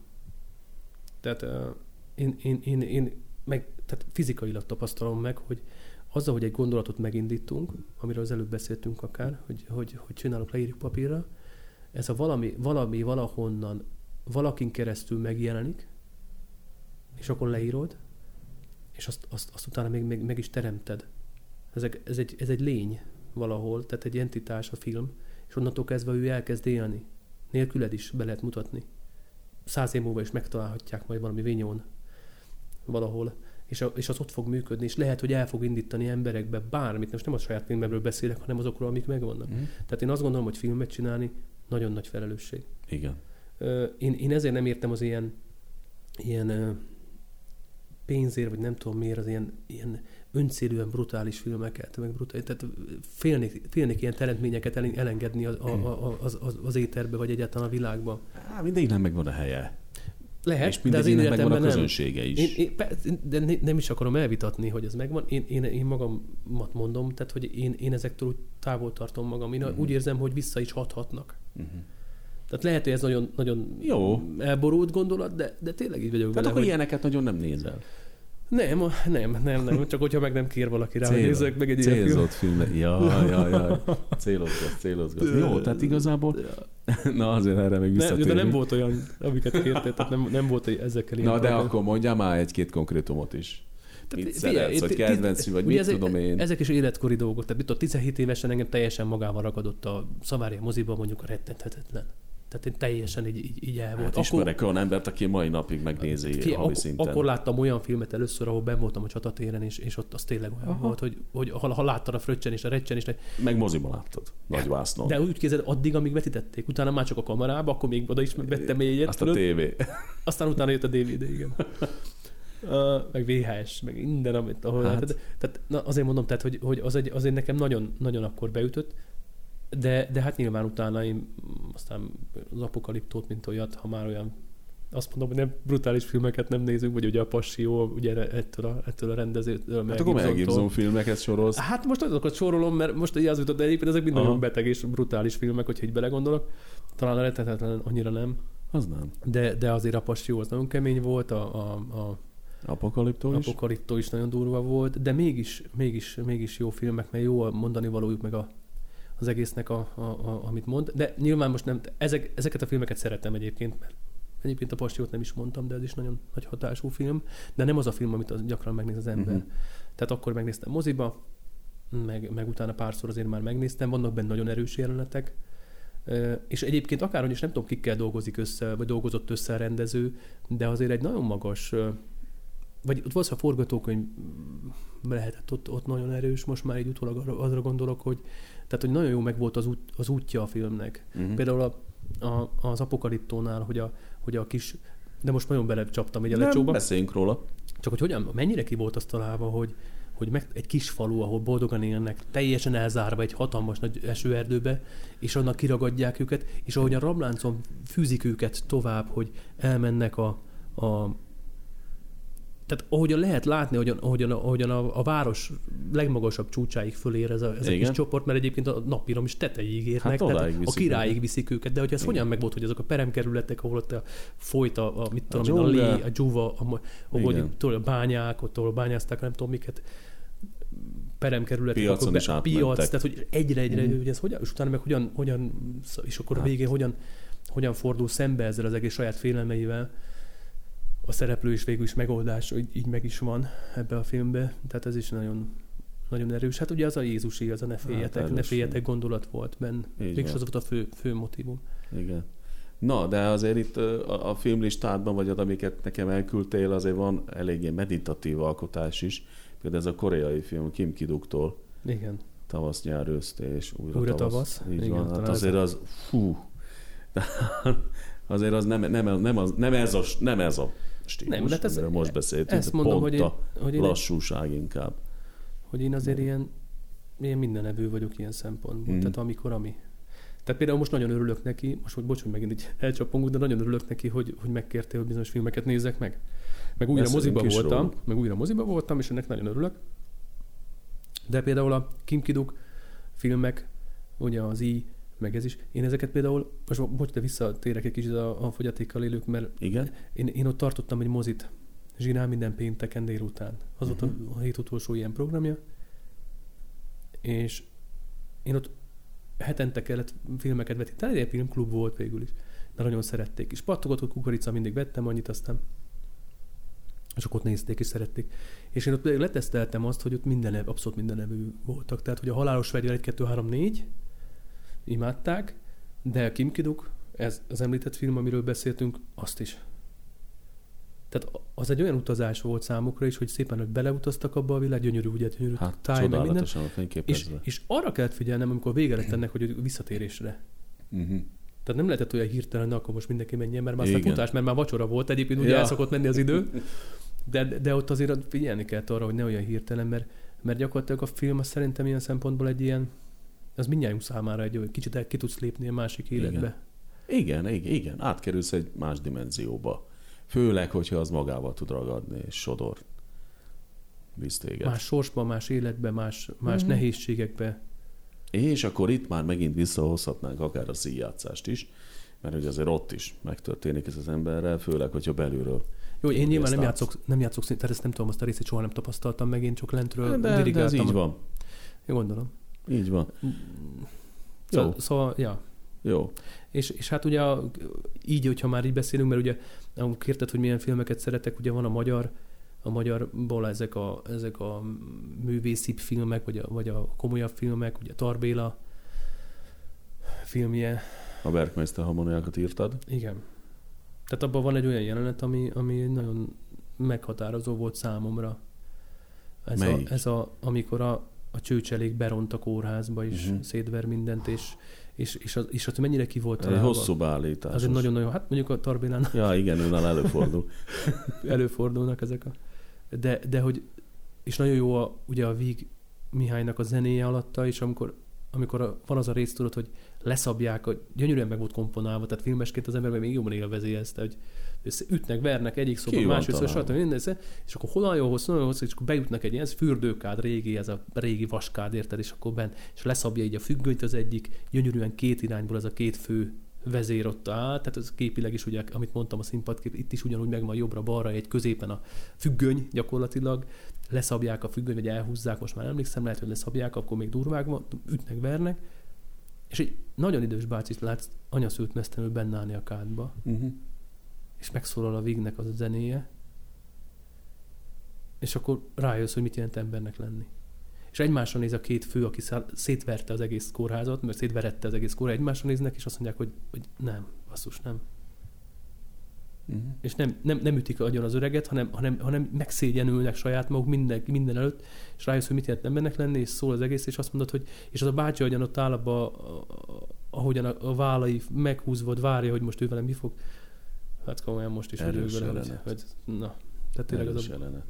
Tehát uh, én, én, én, én meg, tehát fizikailag tapasztalom meg, hogy azzal, hogy egy gondolatot megindítunk, amiről az előbb beszéltünk akár, hogy, hogy, hogy csinálok, leírjuk papírra, ez a valami, valami valahonnan, valakin keresztül megjelenik, és akkor leírod, és azt, azt, azt utána még, még meg is teremted. Ez egy, ez, egy, ez egy lény valahol, tehát egy entitás a film, és onnantól kezdve ő elkezd élni. Nélküled is be lehet mutatni. Száz év múlva is megtalálhatják majd valami vinyón valahol, és, a, és az ott fog működni, és lehet, hogy el fog indítani emberekbe bármit, most nem a saját filmemről beszélek, hanem azokról, amik megvannak. Mm. Tehát én azt gondolom, hogy filmet csinálni nagyon nagy felelősség. Igen. Én, én ezért nem értem az ilyen, ilyen pénzért, vagy nem tudom miért, az ilyen, ilyen öncélűen brutális filmeket, meg brutális, tehát félnék, félnék ilyen teremtményeket elengedni az, a, a, az, az, az éterbe, vagy egyáltalán a világba. Há, mindig nem megvan a helye. Lehet, és de az én megvan a életemben nem. közönsége is. Én, én, de ne- nem is akarom elvitatni, hogy ez megvan. Én, én, én magamat mondom, tehát hogy én, én ezektől úgy távol tartom magam. Én Mhm. úgy érzem, hogy vissza is hathatnak. Uh-huh. Tehát lehet, hogy ez nagyon, nagyon Jó. elborult gondolat, de, de tényleg így vagyok Tehát vele, akkor hogy ilyeneket nagyon nem nézel. Nem, a- nem, nem, nem, csak hogyha meg nem kér valaki rá, Cél- nézzek meg egy ilyen filmet. Célzott. Ja, ja, ja. <laughs> Célozgatsz, célozgatsz. Jó, tehát igazából, na azért erre még visszatérünk. de nem volt olyan, amiket kértél, tehát nem, nem volt ezekkel ilyen Na de akkor mondjál már egy-két konkrétumot is. Tehát Mit szeretsz, vagy ti- ti- kedvenc, vagy mit ezek, tudom én. Ezek is életkori dolgok. Tehát mit tudom, 17 évesen engem teljesen magával ragadott a Szavária moziba mondjuk a rettenthetetlen. Tehát én teljesen így, így, így el volt. Hát ismerek olyan embert, aki mai napig megnézi Figyelj, havi ak- szinten. akkor láttam olyan filmet először, ahol ben voltam a csatatéren, és, és ott az tényleg olyan Aha. volt, hogy, hogy ha, ha láttad a fröccsen és a recsen is, Meg moziba láttad. Nagy vásznon. de úgy képzeld, addig, amíg vetítették, utána már csak a kamerába, akkor még oda is vettem egyet, Azt a tévé. aztán utána jött a DVD, igen. <laughs> Uh, meg VHS, meg minden, amit ahol Hát. hát. tehát, tehát na, azért mondom, tehát, hogy, hogy az egy, azért nekem nagyon, nagyon akkor beütött, de, de hát nyilván utána én aztán az apokaliptót, mint olyat, ha már olyan azt mondom, hogy nem brutális filmeket nem nézünk, vagy ugye a Passió, ugye ettől a, ettől a rendezőtől, Hát akkor Mel Gibson filmeket sorolsz. Hát most azokat sorolom, mert most ugye az jutott, de egyébként ezek mind Aha. nagyon beteg és brutális filmek, hogyha így belegondolok. Talán a rettetetlen annyira nem, Az nem. de, de azért a Passió az nagyon kemény volt, a, a, a Apokaliptó is. Apokaliptó is nagyon durva volt, de mégis, mégis, mégis jó filmek, mert jó a mondani valójuk meg a, az egésznek, a, a, a, amit mond. De nyilván most nem, ezek, ezeket a filmeket szeretem egyébként, mert egyébként a Pastiót nem is mondtam, de ez is nagyon nagy hatású film, de nem az a film, amit az gyakran megnéz az ember. Uh-huh. Tehát akkor megnéztem moziba, meg, meg utána párszor azért már megnéztem, vannak benne nagyon erős jelenetek, és egyébként akárhogy is nem tudom, kikkel dolgozik össze, vagy dolgozott össze a rendező, de azért egy nagyon magas vagy ott valószínűleg a forgatókönyv mm, lehetett ott, ott nagyon erős, most már így utólag arra, arra gondolok, hogy tehát, hogy nagyon jó meg volt az, út, az útja a filmnek. Mhm. Például a, a, az apokaliptónál, hogy a, hogy a kis, de most nagyon belecsaptam egy a lecsóba, beszéljünk róla. csak hogy hogyan, mennyire ki volt azt találva, hogy, hogy meg egy kis falu, ahol boldogan élnek, teljesen elzárva egy hatalmas nagy esőerdőbe, és annak kiragadják őket, és ahogy a rabláncon fűzik őket tovább, hogy elmennek a, a tehát ahogyan lehet látni, ahogyan, ahogyan, ahogyan a, a város legmagasabb csúcsáig fölér ez a, ez a kis csoport, mert egyébként a nappiramis tetejéig érnek, Hát tehát a királyig őket. viszik őket, de hogy ez Igen. hogyan meg volt, hogy azok a peremkerületek, ahol ott a, folyt a, a mit A tudom én, a lé, a dzsuva, a, ahol tudod, a bányák, ott ahol bányázták, nem tudom miket, peremkerületek, Piacon akkor is átmentek. piac, tehát hogy egyre-egyre, Mhm. hogy ez hogyan, és utána meg hogyan, hogyan és akkor a Hát. végén hogyan, hogyan fordul szembe ezzel az egész saját félelmeivel, a szereplő is végül is megoldás, hogy így meg is van ebbe a filmbe, tehát ez is nagyon nagyon erős. Hát ugye az a Jézusi, az a ne féljetek, erős ne féljetek gondolat volt benne. Mégis az volt a fő, fő motivum. Igen. Na, de azért itt a, a filmlistádban, vagy az, amiket nekem elküldtél, azért van eléggé meditatív alkotás is. Például ez a koreai film Kim Kiduktól, Igen. tavasz, nyár, ősz és újra, Újra tavasz. tavasz. Így Igen, van. Hát azért az, fú, <laughs> azért az nem, nem, nem, az, nem, ez a, nem ez a stílus, Nem, de hát ez- most beszéltünk. Ezt mondom, hogy én, a hogy én, lassúság inkább. hogy én azért ilyen, ilyen mindenevő vagyok ilyen szempontból. Mhm. Tehát amikor ami. Tehát például most nagyon örülök neki, most hogy bocs, hogy megint így elcsapongunk, de nagyon örülök neki, hogy, hogy megkértél, hogy bizonyos filmeket nézzek meg. Meg újra Beszéljünk moziba voltam, róluk. meg újra moziba voltam, és ennek nagyon örülök. De például a Kim Kiduk filmek, ugye az I, meg ez is. Én ezeket például, most bocs, de visszatérek egy kicsit a, a fogyatékkal élők, mert Igen? én, én ott tartottam egy mozit, zsinál minden pénteken délután. Az volt Mhm. a, hét utolsó ilyen programja. És én ott hetente kellett filmeket vetíteni, egy filmklub volt végül is. De nagyon szerették. És pattogott, hogy kukorica mindig vettem annyit, aztán és akkor ott nézték és szerették. És én ott leteszteltem azt, hogy ott minden, abszolút minden evő voltak. Tehát, hogy a halálos fegyver 1, 2, 3, 4 imádták, de Kim Kiduk, ez az említett film, amiről beszéltünk, azt is. Tehát az egy olyan utazás volt számukra is, hogy szépen hogy beleutaztak abba a világ, gyönyörű, ugye, gyönyörű Hát táj, meg minden. És, és arra kellett figyelnem, amikor vége lett ennek, hogy visszatérésre. Uh-huh. Tehát nem lehetett olyan hirtelen, na akkor most mindenki menjen, mert már aztán futás, mert már vacsora volt, egyébként ugye Ja. el szokott menni az idő. <laughs> De, de ott azért figyelni kell arra, hogy ne olyan hirtelen, mert, mert gyakorlatilag a film az szerintem ilyen szempontból egy ilyen, az mindjárt számára egy olyan kicsit el ki tudsz lépni a másik életbe. Igen, igen, igen. Átkerülsz egy más dimenzióba. Főleg, hogyha az magával tud ragadni, és sodor visz téged. Más sorsba, más életbe, más, más Mhm. nehézségekbe. És akkor itt már megint visszahozhatnánk akár a színjátszást is, mert ugye azért ott is megtörténik ez az emberrel, főleg, hogyha belülről. Jó, én nyilván nem játszok, nem játszok, tehát ezt nem tudom, azt a részét soha nem tapasztaltam meg, én csak lentről De, de ez dirigáltam. így van. Én gondolom. Így van. Jó. szóval ja. Jó. És, és hát ugye a, így, hogyha már így beszélünk, mert ugye kérted, hogy milyen filmeket szeretek, ugye van a magyar, a magyarból ezek a, ezek a művészibb filmek, vagy a, vagy a komolyabb filmek, ugye Tarbéla filmje, A Bergmeister harmoniákat írtad. igen. Tehát abban van egy olyan jelenet, ami, ami nagyon meghatározó volt számomra. Ez, a, ez a, amikor a, a csőcselék beront a kórházba, és Mhm. uh-huh. szétver mindent, és, és, és, az, és az mennyire ki volt találva. hosszú beállítás. Az egy nagyon-nagyon, hát mondjuk a Tarbélán Ja, igen, őnál előfordul. <laughs> előfordulnak ezek a... De, de hogy... És nagyon jó a, ugye a Víg Mihálynak a zenéje alatta, és amikor, amikor a, van az a rész, tudod, hogy leszabják, hogy gyönyörűen meg volt komponálva, tehát filmesként az ember még jobban élvezi ezt, hogy ütnek, vernek egyik van másik találva? stb. minden, és akkor hol nagyon hosszú, nagyon hosszú, és akkor bejutnak egy ilyen fürdőkád, régi, ez a régi vaskád, érted, és akkor bent, és leszabja így a függönyt az egyik, gyönyörűen két irányból ez a két fő vezér ott áll, tehát ez képileg is ugye, amit mondtam a színpadkép, itt is ugyanúgy megvan jobbra-balra, egy középen a függöny gyakorlatilag, leszabják a függöny, vagy elhúzzák, most már emlékszem, lehet, hogy leszabják, akkor még durvák van, ütnek, vernek, és egy nagyon idős bácsit látsz anyaszült mesztelenül benne állni a kádba, Uh-huh. És megszólal a Vignek az a zenéje, és akkor rájössz, hogy mit jelent embernek lenni. És egymásra néz a két fő, aki szétverte az egész kórházat, mert szétverette az egész kórházat, egymásra néznek, és azt mondják, hogy, hogy nem, basszus, nem. Uh-huh. És nem, nem, nem ütik agyon az öreget, hanem, hanem, hanem megszégyenülnek saját maguk minden, minden előtt, és rájössz, hogy mit jelent embernek lenni, és szól az egész, és azt mondod, hogy és az a bácsi ahogyan ott áll abba, ahogyan a, a vállai meghúzva, várja, hogy most ő velem mi fog. Hát komolyan most is Erős időben, hogy, hogy, na, tehát tényleg az Erős a, jelenet.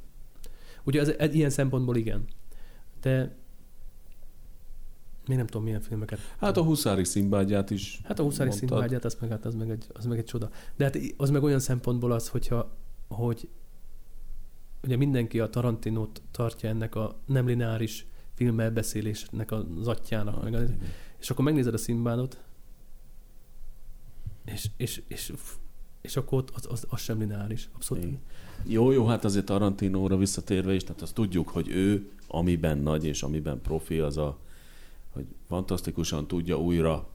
Ugye ez, ez, ilyen szempontból igen. De még nem tudom, milyen filmeket. Hát a Huszári Szimbádját is Hát a Huszári színvágyát, az meg, hát az, meg egy, az meg egy csoda. De hát az meg olyan szempontból az, hogyha, hogy ugye mindenki a Tarantinót tartja ennek a nem lineáris filmelbeszélésnek az atyának, Ah, meg az, és akkor megnézed a Szimbádot, és, és, és, és akkor ott az, az, az sem lineáris. Abszolút. Igen. Jó, jó, hát azért Tarantinóra visszatérve is, tehát azt tudjuk, hogy ő, amiben nagy és amiben profi, az a, hogy fantasztikusan tudja újra,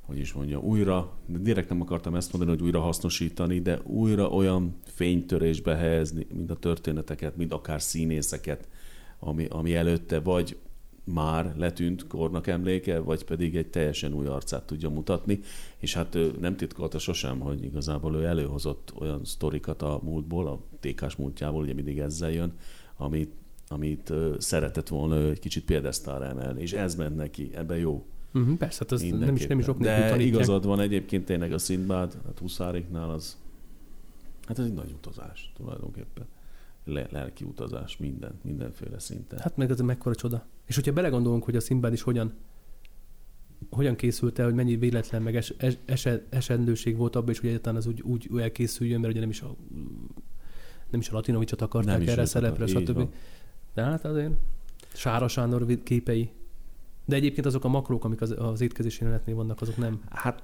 hogy is mondja, újra, de direkt nem akartam ezt mondani, hogy újra hasznosítani, de újra olyan fénytörésbe helyezni, mint a történeteket, mint akár színészeket, ami, ami előtte vagy már letűnt kornak emléke, vagy pedig egy teljesen új arcát tudja mutatni, és hát ő nem titkolta sosem, hogy igazából ő előhozott olyan sztorikat a múltból, a TK-s múltjából, ugye mindig ezzel jön, amit, amit szeretett volna egy kicsit példesztára emelni, és ez ment neki, ebben jó. Uh-huh, persze, hát az nem is, nem is nélkül De igazad van egyébként tényleg a Szindbád, hát Huszáriknál az, hát ez egy nagy utazás tulajdonképpen. Le, lelki utazás, minden, mindenféle szinten. Hát meg ez mekkora csoda. És hogyha belegondolunk, hogy a Szimbád is hogyan hogyan készült el, hogy mennyi véletlen, meg es, es, es, esendőség volt abban is, hogy egyáltalán az úgy, úgy elkészüljön, mert ugye nem is a nem is a Latinovicsot akarták Nem erre szerepre, stb. De hát azért Sára Sándor képei. De egyébként azok a makrók, amik az, az étkezési jelenetnél vannak, azok nem. Hát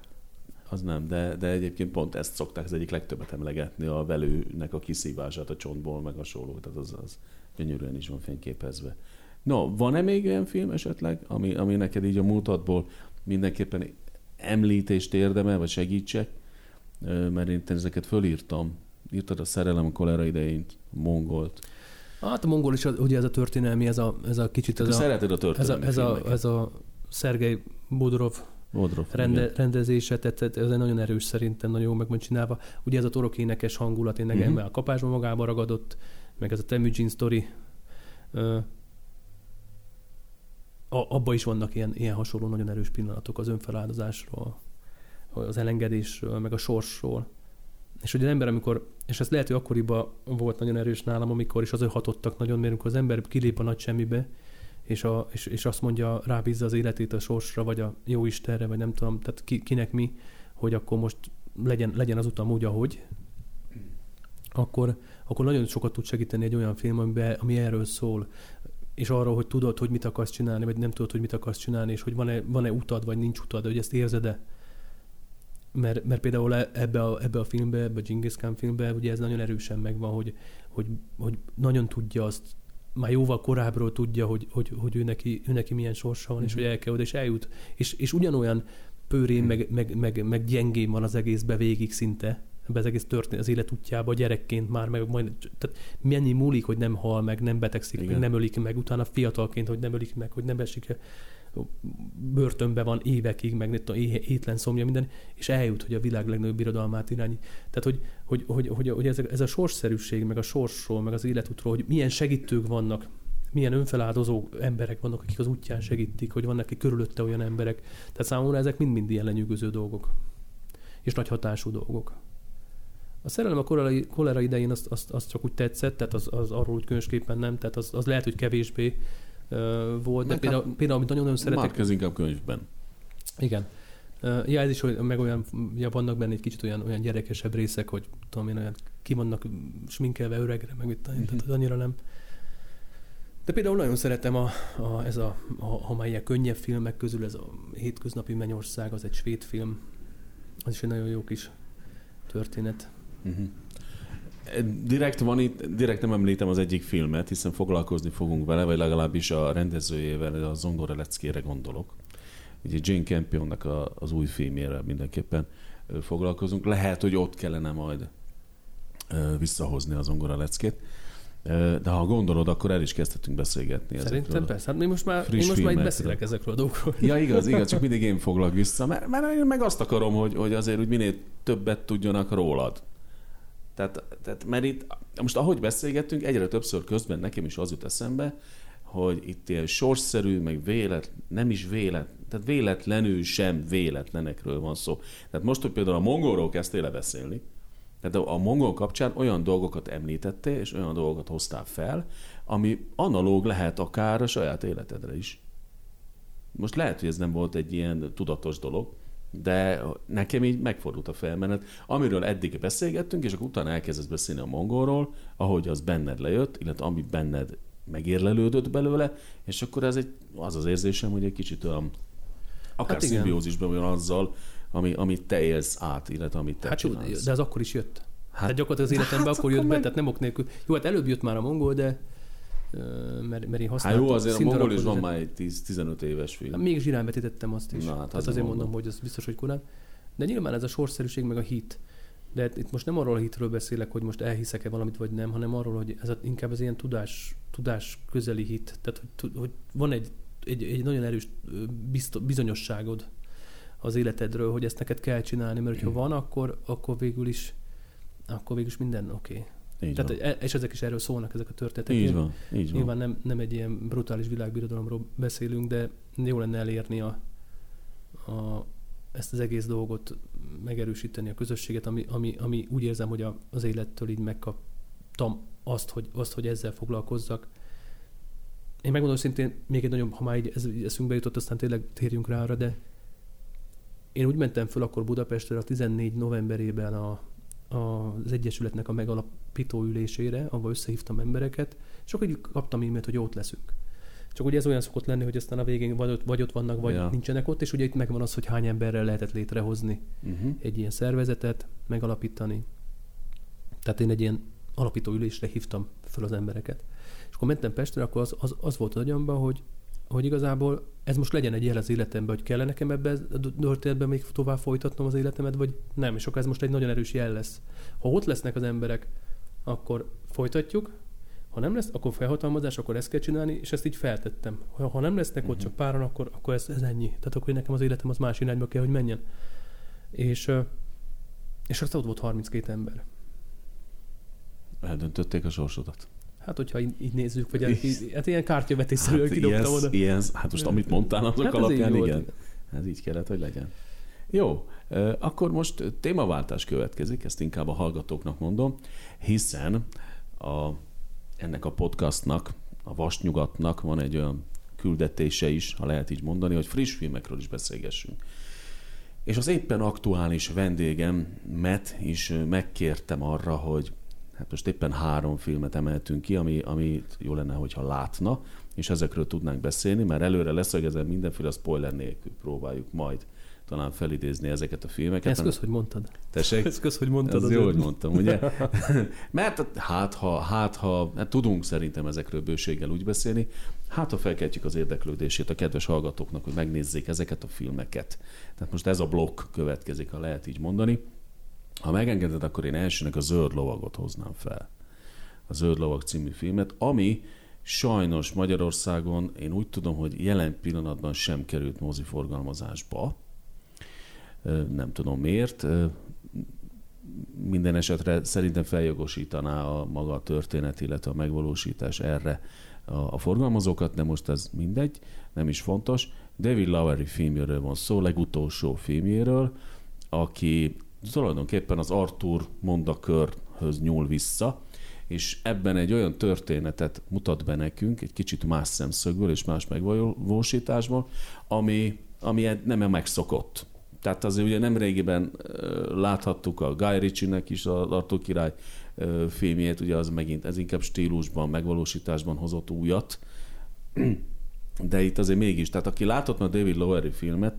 az nem, de, de egyébként pont ezt szokták az egyik legtöbbet emlegetni, a velőnek a kiszívását a csontból, meg a sóló, tehát az, az gyönyörűen is van fényképezve. No, van-e még olyan film esetleg, ami, ami neked így a múltadból mindenképpen említést érdemel, vagy segítsek? Mert én ezeket fölírtam. Írtad a szerelem a kolera idején, mongolt. Hát a mongol is, ugye ez a történelmi, ez a, ez a kicsit, ez a, szereted a ez a, történelmi ez a, ez a Szergej Bodrov Bodrov, rende, igen. rendezése, tehát ez egy nagyon erős szerintem, nagyon jó meg van csinálva. Ugye ez a torok énekes hangulat, tényleg Mhm. uh-huh. a kapásban magába ragadott, meg ez a Temujin sztori. Ö, a, abba is vannak ilyen, ilyen hasonló nagyon erős pillanatok az önfeláldozásról, az elengedésről, meg a sorsról. És hogy az ember, amikor, és ez lehet, hogy akkoriban volt nagyon erős nálam, amikor is azért hatottak nagyon, mert amikor az ember kilép a nagy semmibe, és, a, és, és azt mondja, rábízza az életét a sorsra, vagy a jó Istenre, vagy nem tudom, tehát ki, kinek mi, hogy akkor most legyen, legyen az utam úgy, ahogy, akkor, akkor nagyon sokat tud segíteni egy olyan film, amiben, ami erről szól, és arról, hogy tudod, hogy mit akarsz csinálni, vagy nem tudod, hogy mit akarsz csinálni, és hogy van-e, van-e utad, vagy nincs utad, hogy ezt érzed-e. Mert, mert például e, ebbe a, ebbe a filmbe, ebbe a Genghis Khan filmbe, ugye ez nagyon erősen megvan, hogy, hogy, hogy nagyon tudja azt, már jóval korábbról tudja, hogy, hogy, hogy ő, neki, ő neki milyen sorsa van, mm-hmm. és mhm. hogy el kell oda, és eljut. És, és ugyanolyan pőrén, mm. meg, meg, meg, meg gyengén van az egészbe végig szinte, ebbe az egész történet, az élet útjába, gyerekként már, meg majd, tehát mennyi múlik, hogy nem hal meg, nem betegszik, meg, nem ölik meg, utána fiatalként, hogy nem ölik meg, hogy nem esik börtönbe van évekig, meg nem tudom, étlen szomja, minden, és eljut, hogy a világ legnagyobb birodalmát irányi. Tehát, hogy, hogy, hogy, hogy, hogy ez, ez, a sorsszerűség, meg a sorsról, meg az életútról, hogy milyen segítők vannak, milyen önfeláldozó emberek vannak, akik az útján segítik, hogy vannak, körülötte olyan emberek. Tehát számomra ezek mind-mind ilyen lenyűgöző dolgok. És nagy hatású dolgok. A szerelem a kolera, kolera idején azt, azt, azt csak úgy tetszett, tehát az, az arról úgy különösképpen nem, tehát az, az lehet, hogy kevésbé uh, volt, de például, hát, például, amit nagyon-nagyon szeretek... Mark ez inkább könyvben. Igen. Uh, ja, ez is, hogy meg olyan, ja, vannak benne egy kicsit olyan, olyan gyerekesebb részek, hogy tudom én, olyan ki vannak sminkelve öregre, meg mit tudom, tehát annyira nem. De például nagyon szeretem a, a, ez a, a, ilyen könnyebb filmek közül, ez a Hétköznapi Mennyország, az egy svéd film, az is egy nagyon jó kis történet. Uh-huh. Direkt van itt, direkt nem említem az egyik filmet, hiszen foglalkozni fogunk vele, vagy legalábbis a rendezőjével, a Zongora Leckére gondolok. Ugye Jane Campionnak a, az új filmjére mindenképpen foglalkozunk. Lehet, hogy ott kellene majd visszahozni az Zongora Leckét. De ha gondolod, akkor el is kezdhetünk beszélgetni Szerintem ezekről. persze. Hát mi most már, én most már itt beszélek ezekről a dolgokról. Ja, igaz, igaz, csak mindig én foglak vissza, mert, mert én meg azt akarom, hogy, hogy azért úgy minél többet tudjanak rólad. Tehát, tehát mert itt, most ahogy beszélgettünk, egyre többször közben nekem is az jut eszembe, hogy itt ilyen sorszerű, meg vélet, nem is vélet, tehát véletlenül sem véletlenekről van szó. Tehát most, hogy például a mongolról kezdtél le beszélni, tehát a mongol kapcsán olyan dolgokat említettél, és olyan dolgokat hoztál fel, ami analóg lehet akár a saját életedre is. Most lehet, hogy ez nem volt egy ilyen tudatos dolog, de nekem így megfordult a felmenet, amiről eddig beszélgettünk, és akkor utána elkezdesz beszélni a mongolról, ahogy az benned lejött, illetve ami benned megérlelődött belőle, és akkor ez egy, az az érzésem, hogy egy kicsit olyan akár hát szimbiózisban van azzal, ami, amit te élsz át, illetve amit te hát, csinálsz. De az akkor is jött. Hát, tehát gyakorlatilag az életemben hát akkor jött meg... be, tehát nem ok nélkül. Jó, hát előbb jött már a mongol, de mert, mert én használtam. Hát jó, azért a mongol is van már egy 10-15 éves film. Hát még zsirán vetítettem azt is. Na, hát tehát azért mondom, hogy az biztos, hogy korán. De nyilván ez a sorszerűség meg a hit. De itt most nem arról a hitről beszélek, hogy most elhiszek-e valamit, vagy nem, hanem arról, hogy ez a, inkább az ilyen tudás, tudás közeli hit. Tehát, hogy, hogy van egy, egy, egy nagyon erős bizonyosságod az életedről, hogy ezt neked kell csinálni, mert ha van, akkor, akkor végül is akkor végül is minden oké. Okay. Így Tehát, van. E, és ezek is erről szólnak, ezek a történetek. Így van, így Nyilván nem, nem egy ilyen brutális világbirodalomról beszélünk, de jó lenne elérni a, a, ezt az egész dolgot, megerősíteni a közösséget, ami, ami, ami úgy érzem, hogy a, az élettől így megkaptam azt, hogy, azt, hogy ezzel foglalkozzak. Én megmondom szintén, még egy nagyon, ha már így ez, eszünkbe jutott, aztán tényleg térjünk rá arra, de én úgy mentem föl akkor Budapestre a 14 novemberében a, az Egyesületnek a megalapító ülésére, ahol összehívtam embereket, és akkor így kaptam e-mailt, hogy ott leszünk. Csak ugye ez olyan szokott lenni, hogy aztán a végén vagy ott, vagy ott vannak, vagy ja. nincsenek ott, és ugye itt megvan az, hogy hány emberrel lehetett létrehozni uh-huh. egy ilyen szervezetet, megalapítani. Tehát én egy ilyen alapító ülésre hívtam fel az embereket. És akkor mentem Pestre, akkor az, az, az volt az agyamban, hogy hogy igazából ez most legyen egy jel az életemben, hogy kell nekem ebbe a történetben még tovább folytatnom az életemet, vagy nem, és akkor ez most egy nagyon erős jel lesz. Ha ott lesznek az emberek, akkor folytatjuk, ha nem lesz, akkor felhatalmazás, akkor ezt kell csinálni, és ezt így feltettem. Ha, ha nem lesznek uh-huh. ott mhm. csak páran, akkor, akkor ez, ez ennyi. Tehát akkor nekem az életem az más irányba kell, hogy menjen. És, és aztán ott volt 32 ember. Eldöntötték a sorsodat. Hát, hogyha így, így nézzük, vagy így, hát ilyen kártyavetésszerűen hát kidobtam oda. Ilyen, hát most amit mondtál, azok hát alapján igen. Ez így kellett, hogy legyen. Jó, akkor most témaváltás következik, ezt inkább a hallgatóknak mondom, hiszen a, ennek a podcastnak, a Vasnyugatnak van egy olyan küldetése is, ha lehet így mondani, hogy friss filmekről is beszélgessünk. És az éppen aktuális vendégem, Matt is megkértem arra, hogy hát most éppen három filmet emeltünk ki, ami, ami jó lenne, hogyha látna, és ezekről tudnánk beszélni, mert előre leszögezem mindenféle spoiler nélkül próbáljuk majd talán felidézni ezeket a filmeket. Ez kösz, hogy mondtad. Tessék? Ez kösz, hogy mondtad. Ez jó, hogy mondtam, ugye? <laughs> Mert hát ha, hát ha, hát tudunk szerintem ezekről bőséggel úgy beszélni, hát ha felkeltjük az érdeklődését a kedves hallgatóknak, hogy megnézzék ezeket a filmeket. Tehát most ez a blokk következik, ha lehet így mondani. Ha megengeded, akkor én elsőnek a Zöld Lovagot hoznám fel. A Zöld Lovag című filmet, ami sajnos Magyarországon én úgy tudom, hogy jelen pillanatban sem került moziforgalmazásba, nem tudom miért. Minden esetre szerintem feljogosítaná a maga a történet, illetve a megvalósítás erre a, forgalmazókat, de most ez mindegy, nem is fontos. David Lowery filmjéről van szó, legutolsó filmjéről, aki tulajdonképpen az Arthur mondakörhöz nyúl vissza, és ebben egy olyan történetet mutat be nekünk, egy kicsit más szemszögből és más megvalósításból, ami, ami nem megszokott tehát azért ugye nem régiben láthattuk a Guy Ritchie-nek is az Arthur király filmjét, ugye az megint, ez inkább stílusban, megvalósításban hozott újat, de itt azért mégis, tehát aki látott a David Lowery filmet,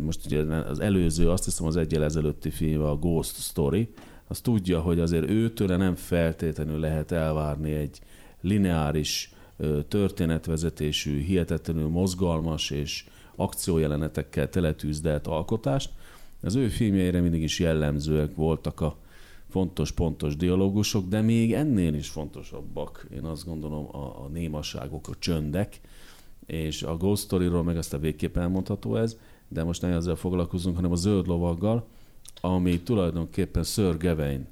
most ugye az előző, azt hiszem az egyel ezelőtti film, a Ghost Story, az tudja, hogy azért őtőle nem feltétlenül lehet elvárni egy lineáris történetvezetésű, hihetetlenül mozgalmas és akciójelenetekkel teletűzdelt alkotást. Az ő filmjeire mindig is jellemzőek voltak a fontos, pontos dialógusok, de még ennél is fontosabbak, én azt gondolom, a, a némaságok, a csöndek, és a Ghost Story-ról meg a végképp elmondható ez, de most nem ezzel foglalkozunk, hanem a zöld lovaggal, ami tulajdonképpen Sir Gawain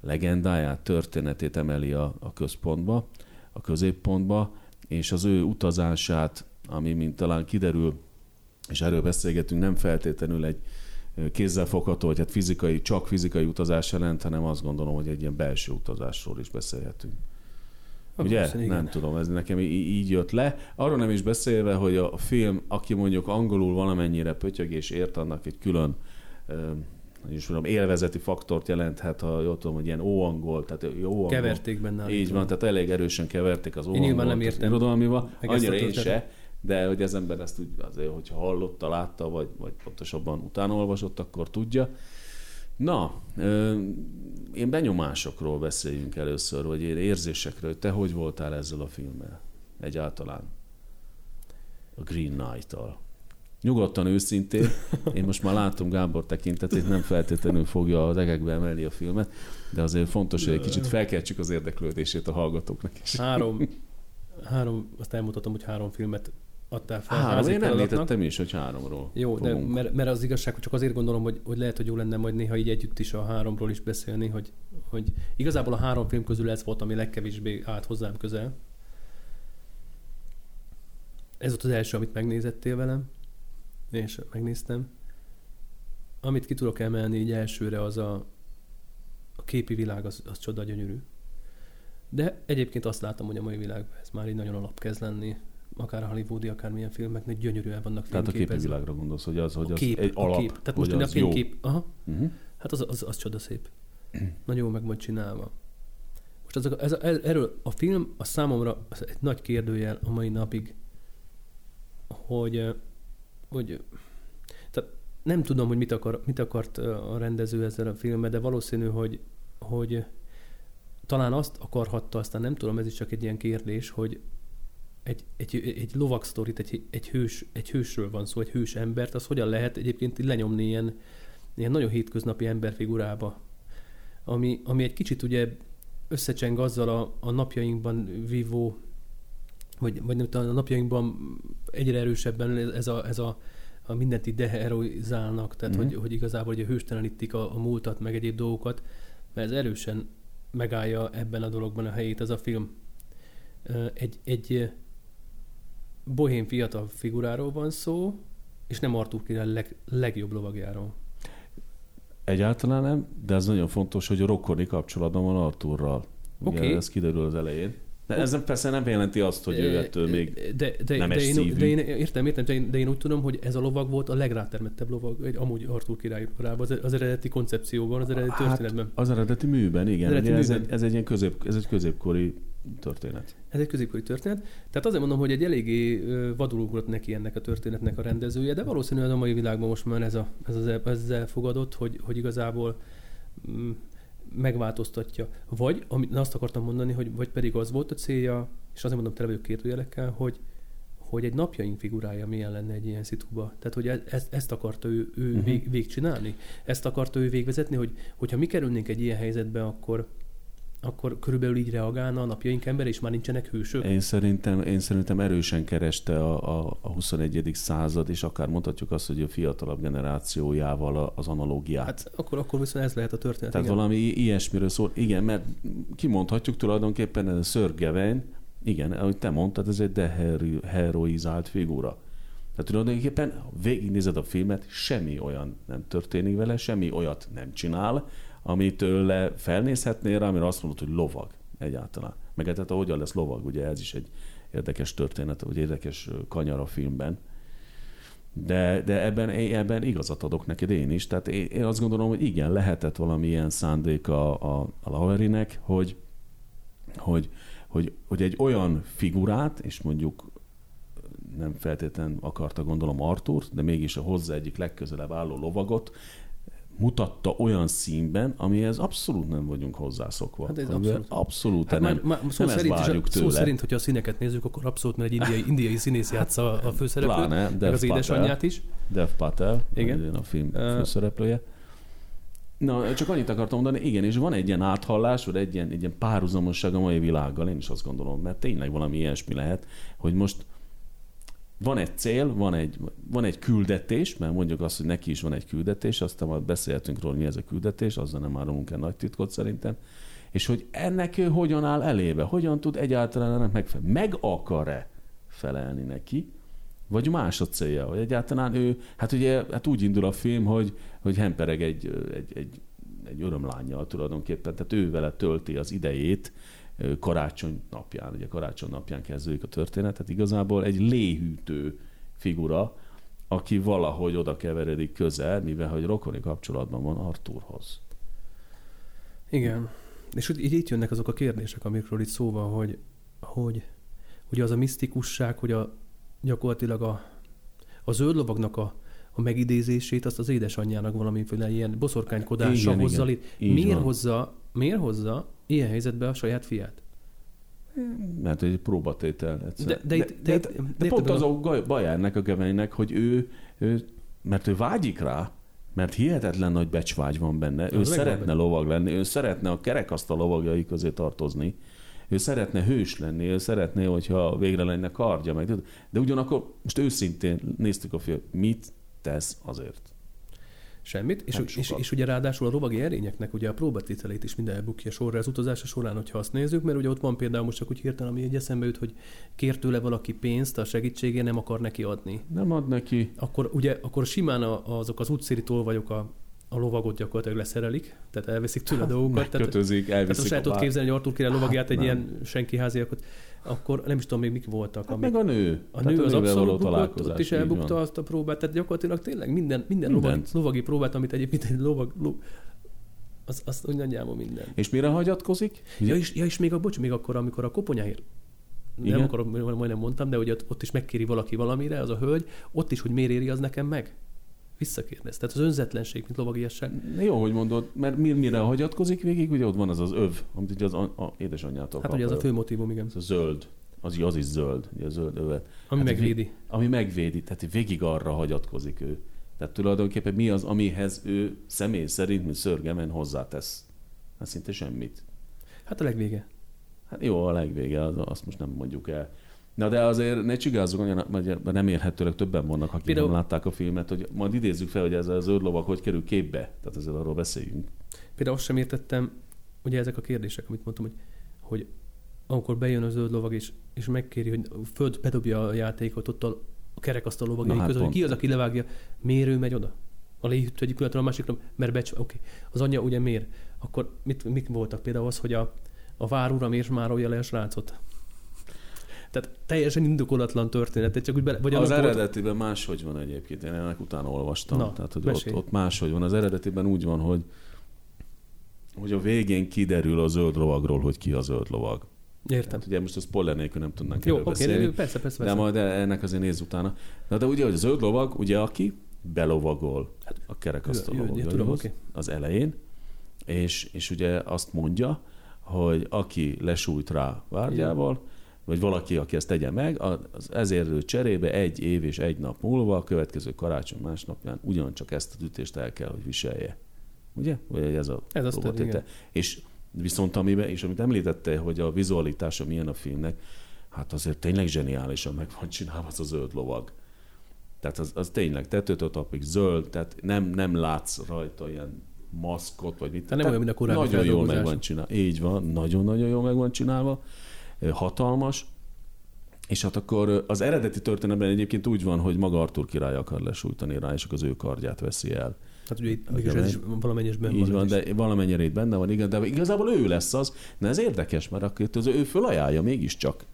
legendáját, történetét emeli a, a központba, a középpontba, és az ő utazását, ami, mint talán kiderül, és erről beszélgetünk, nem feltétlenül egy kézzelfogható, vagy hát fizikai, csak fizikai utazás jelent, hanem azt gondolom, hogy egy ilyen belső utazásról is beszélhetünk. A Ugye? Nem igen. tudom, ez nekem így jött le. Arról nem is beszélve, hogy a film, aki mondjuk angolul valamennyire pötyög és ért, annak egy külön is mondom, élvezeti faktort jelenthet, ha jól tudom, hogy ilyen óangol, tehát jó angol. Keverték benne. Így van, tehát elég erősen keverték az óangolt. Én nyilván nem értem. Irodalmiba, annyira én se, de hogy az ember ezt úgy azért, hogyha hallotta, látta, vagy, vagy pontosabban utána olvasott, akkor tudja. Na, én benyomásokról beszéljünk először, vagy érzésekről. Te hogy voltál ezzel a filmmel egyáltalán? A Green Knight-tal. Nyugodtan, őszintén. Én most már látom Gábor tekintetét, nem feltétlenül fogja az egekbe emelni a filmet, de azért fontos, hogy egy kicsit felkeltsük az érdeklődését a hallgatóknak is. Három, három, azt elmutatom, hogy három filmet adtál fel. Három, én említettem is, hogy háromról Jó, fogunk. de mert, mert, az igazság, hogy csak azért gondolom, hogy, hogy lehet, hogy jó lenne majd néha így együtt is a háromról is beszélni, hogy, hogy igazából a három film közül ez volt, ami legkevésbé állt hozzám közel. Ez volt az első, amit megnézettél velem, és megnéztem. Amit ki tudok emelni így elsőre, az a, a képi világ, az, az csoda gyönyörű. De egyébként azt látom, hogy a mai világban ez már így nagyon alap kezd lenni akár hollywoodi, akár milyen filmeknek gyönyörűen vannak Tehát a képi világra gondolsz, hogy az, hogy a kép, egy alap, a kép. Tehát most az a kép, aha, uh-huh. hát az, az, az csoda szép. Nagyon jó meg van csinálva. Most az, ez, ez, erről a film a számomra az egy nagy kérdőjel a mai napig, hogy, hogy tehát nem tudom, hogy mit, akar, mit akart a rendező ezzel a filmmel, de valószínű, hogy, hogy talán azt akarhatta, aztán nem tudom, ez is csak egy ilyen kérdés, hogy egy, egy, egy lovak sztorit, egy, egy, hős, egy hősről van szó, egy hős embert, az hogyan lehet egyébként lenyomni ilyen, ilyen nagyon hétköznapi emberfigurába, ami, ami egy kicsit ugye összecseng azzal a, a napjainkban vívó, vagy, vagy nem tudom, a napjainkban egyre erősebben ez a, ez a, a mindent így deheroizálnak, tehát mm-hmm. hogy, hogy igazából ugye hőstelenítik a, a múltat, meg egyéb dolgokat, mert ez erősen megállja ebben a dologban a helyét ez a film. Egy, egy bohém fiatal figuráról van szó, és nem Artur király leg, legjobb lovagjáról. Egyáltalán nem, de ez nagyon fontos, hogy a rokoni kapcsolatban van Arturral. Oké. Ez kiderül az elején. De ez nem, persze nem jelenti azt, hogy ő ettől még de, de, nemes de, én, szívű. de én, értem, értem, de én, de én úgy tudom, hogy ez a lovag volt a legrátermettebb lovag, egy amúgy Artur király korában, az, az eredeti koncepcióban, az eredeti Hát, történetben. az eredeti műben, igen. Eredeti Ugye ez, műben. egy, ez egy ilyen közép, ez egy középkori történet. Ez egy középkori történet. Tehát azért mondom, hogy egy eléggé vadul ugrott neki ennek a történetnek a rendezője, de valószínűleg a mai világban most már ez, a, ez, az, ez az elfogadott, hogy, hogy igazából mm, megváltoztatja. Vagy, amit azt akartam mondani, hogy vagy pedig az volt a célja, és azért mondom, tele vagyok kérdőjelekkel, hogy hogy egy napjaink figurája milyen lenne egy ilyen szituba. Tehát, hogy e- ezt, ezt akarta ő, ő uh-huh. vég, végcsinálni. Ezt akarta ő végvezetni, hogy hogyha mi kerülnénk egy ilyen helyzetbe, akkor, akkor körülbelül így reagálna a napjaink ember, és már nincsenek hősök. Én szerintem, én szerintem erősen kereste a, a, a 21. század, és akár mondhatjuk azt, hogy a fiatalabb generációjával az analógiát. Hát, akkor, akkor viszont ez lehet a történet. Tehát igen. valami ilyesmiről szól. Igen, mert kimondhatjuk tulajdonképpen ez a Gawain, igen, ahogy te mondtad, ez egy deheroizált figura. Tehát tulajdonképpen, ha végignézed a filmet, semmi olyan nem történik vele, semmi olyat nem csinál, amit tőle felnézhetnél rá, amire azt mondod, hogy lovag egyáltalán. Meg hát hogyan lesz lovag, ugye ez is egy érdekes történet, vagy érdekes kanyar a filmben. De, de ebben, ebben igazat adok neked én is. Tehát én, én azt gondolom, hogy igen, lehetett valamilyen szándék a, a, a Laverinek, hogy, hogy, hogy, hogy egy olyan figurát, és mondjuk nem feltétlenül akarta gondolom Artúrt, de mégis a hozzá egyik legközelebb álló lovagot mutatta olyan színben, amihez abszolút nem vagyunk hozzászokva. Hát ez abszolút. abszolút Hát nem, már, már szó, nem ezt szerint, is, várjuk a- szó tőle. szerint, hogyha a színeket nézzük, akkor abszolút, mert egy indiai, <laughs> indiai színész játsza a főszereplőt, Pláne, meg Dev az Patel. édesanyját is. Dev Patel, Igen. a film Ö, főszereplője. Na, csak annyit akartam mondani, igen, és van egy ilyen áthallás, vagy egy ilyen, egy ilyen párhuzamosság a mai világgal, én is azt gondolom, mert tényleg valami ilyesmi lehet, hogy most van egy cél, van egy, van egy küldetés, mert mondjuk azt, hogy neki is van egy küldetés, aztán majd beszélhetünk róla, mi ez a küldetés, azzal nem árulunk el nagy titkot szerintem, és hogy ennek ő hogyan áll elébe, hogyan tud egyáltalán ennek megfelelni, meg akar-e felelni neki, vagy más a célja, hogy egyáltalán ő, hát ugye hát úgy indul a film, hogy, hogy hempereg egy, egy, egy, egy örömlányjal tulajdonképpen, tehát ő vele tölti az idejét karácsony napján, ugye karácsony napján kezdődik a történet, tehát igazából egy léhűtő figura, aki valahogy oda keveredik közel, mivel hogy rokoni kapcsolatban van Arthurhoz. Igen. És így itt jönnek azok a kérdések, amikről itt szó van, hogy, hogy ugye az a misztikusság, hogy a, gyakorlatilag a, a zöld lovagnak a, a megidézését, azt az édesanyjának valamiféle ilyen boszorkánykodással Igen, hozza igen. Miért van. hozza, miért hozza ilyen helyzetbe a saját fiát? Mert egy próbatétel. egyszer. De- de itt- de de, de, de pont az a baj ennek a Geveinnek, hogy ő, ő, mert ő vágyik rá, mert hihetetlen nagy becsvágy van benne. Az ő szeretne benne. lovag lenni, ő szeretne a kerekasztal lovagjai közé tartozni, ő szeretne hős lenni, ő szeretné, hogyha végre lenne kardja, meg, de ugyanakkor most őszintén néztük a film, mit tesz azért. Semmit, és, és, sokat. és ugye ráadásul a lovagi erényeknek ugye a próbatételét is minden elbukja sorra az utazása során, hogyha azt nézzük, mert ugye ott van például most csak úgy hirtelen, ami egy eszembe jut, hogy kér tőle valaki pénzt a segítségén, nem akar neki adni. Nem ad neki. Akkor ugye akkor simán a, azok az utcéri tolvajok a, a lovagot gyakorlatilag leszerelik, tehát elveszik tőle dolgokat. Tehát, tehát elviszik most el a tudod képzelni, hogy Artur király lovagját egy nem. ilyen senki háziakot, akkor nem is tudom még mik voltak. Hát amik, meg a nő. a nő az abszolút bukott, ott is elbukta van. azt a próbát, tehát gyakorlatilag tényleg minden, minden lovagi, lovagi próbát, amit egyébként egy lovag, lov, az, az úgy nagyjából minden. És mire hagyatkozik? Ja és, ja, és még, a, bocs, még akkor, amikor a koponyáért nem Igen. akarok, majdnem mondtam, de hogy ott, ott is megkéri valaki valamire, az a hölgy, ott is, hogy miért éri az nekem meg? Visszakérdez. Tehát az önzetlenség, mint lovagiasság. Jó, hogy mondod, mert mi- mire hagyatkozik végig, ugye ott van az az öv, amit ugye az a, a édesanyjától Hát ugye az a fő motivum, igen. Ez a zöld. Az, az is zöld, ugye a zöld övet. Ami Hát megvédi. Ami megvédi, tehát végig arra hagyatkozik ő. Tehát tulajdonképpen mi az, amihez ő személy szerint, mint szörgemen hozzátesz? Hát szinte semmit. Hát a legvége. Hát jó, a legvége, az, azt most nem mondjuk el. Na de azért ne csigázzunk olyan, mert mert remélhetőleg többen vannak, akik Például- nem látták a filmet, hogy majd idézzük fel, hogy ez a zöld lovak hogy kerül képbe. Tehát ezzel arról beszéljünk. Például azt sem értettem, ugye ezek a kérdések, amit mondtam, hogy, hogy amikor bejön a zöld lovag, és, és megkéri, hogy föld bedobja a játékot, ott a kerekasztal lovagjai hát között, hogy ki az, aki levágja, miért ő megy oda? A léhűt egyik pillanatra a másikra, mert becs, oké. Okay. Az anyja ugye miért? Akkor mit, mik voltak például az, hogy a, a vár ura miért márolja le a srácot? Tehát teljesen indokolatlan történet, csak úgy bele, vagy az eredetiben máshogy van egyébként, én ennek utána olvastam. Na, Tehát, hogy ott, mesélj. ott máshogy van. Az eredetiben úgy van, hogy hogy a végén kiderül a zöld lovagról, hogy ki a zöld lovag. Értem. Tehát ugye most a spoiler nélkül nem tudnánk Jó, oké, beszélni. okay, persze, persze, De persze. majd ennek azért nézz utána. Na de ugye, hogy a zöld lovag, ugye aki belovagol a kerekasztal oké. az elején, és, és ugye azt mondja, hogy aki lesújt rá várgyával, vagy valaki, aki ezt tegye meg, az ezért ő cserébe egy év és egy nap múlva, a következő karácsony másnapján ugyancsak ezt az ütést el kell, hogy viselje. Ugye? Vagy ez a Ez próbatétel. És viszont amiben, és amit említette, hogy a vizualitása milyen a filmnek, hát azért tényleg zseniálisan meg van csinálva az a zöld lovag. Tehát az, az tényleg tetőtől tapig zöld, tehát nem, nem látsz rajta ilyen maszkot, vagy mit. Tehát nem olyan, mint a korábbi Nagyon jól meg van csinálva. Így van, nagyon-nagyon jól meg van csinálva. Hatalmas. És hát akkor az eredeti történetben egyébként úgy van, hogy maga Artur király akar lesújtani rá, és akkor az ő kardját veszi el. Tehát ugye itt mégis ez is valamennyire benne Így van, de valamennyire itt benne van, igen, de igazából ő lesz az. Na ez érdekes, mert akkor az ő fölajánlja mégiscsak.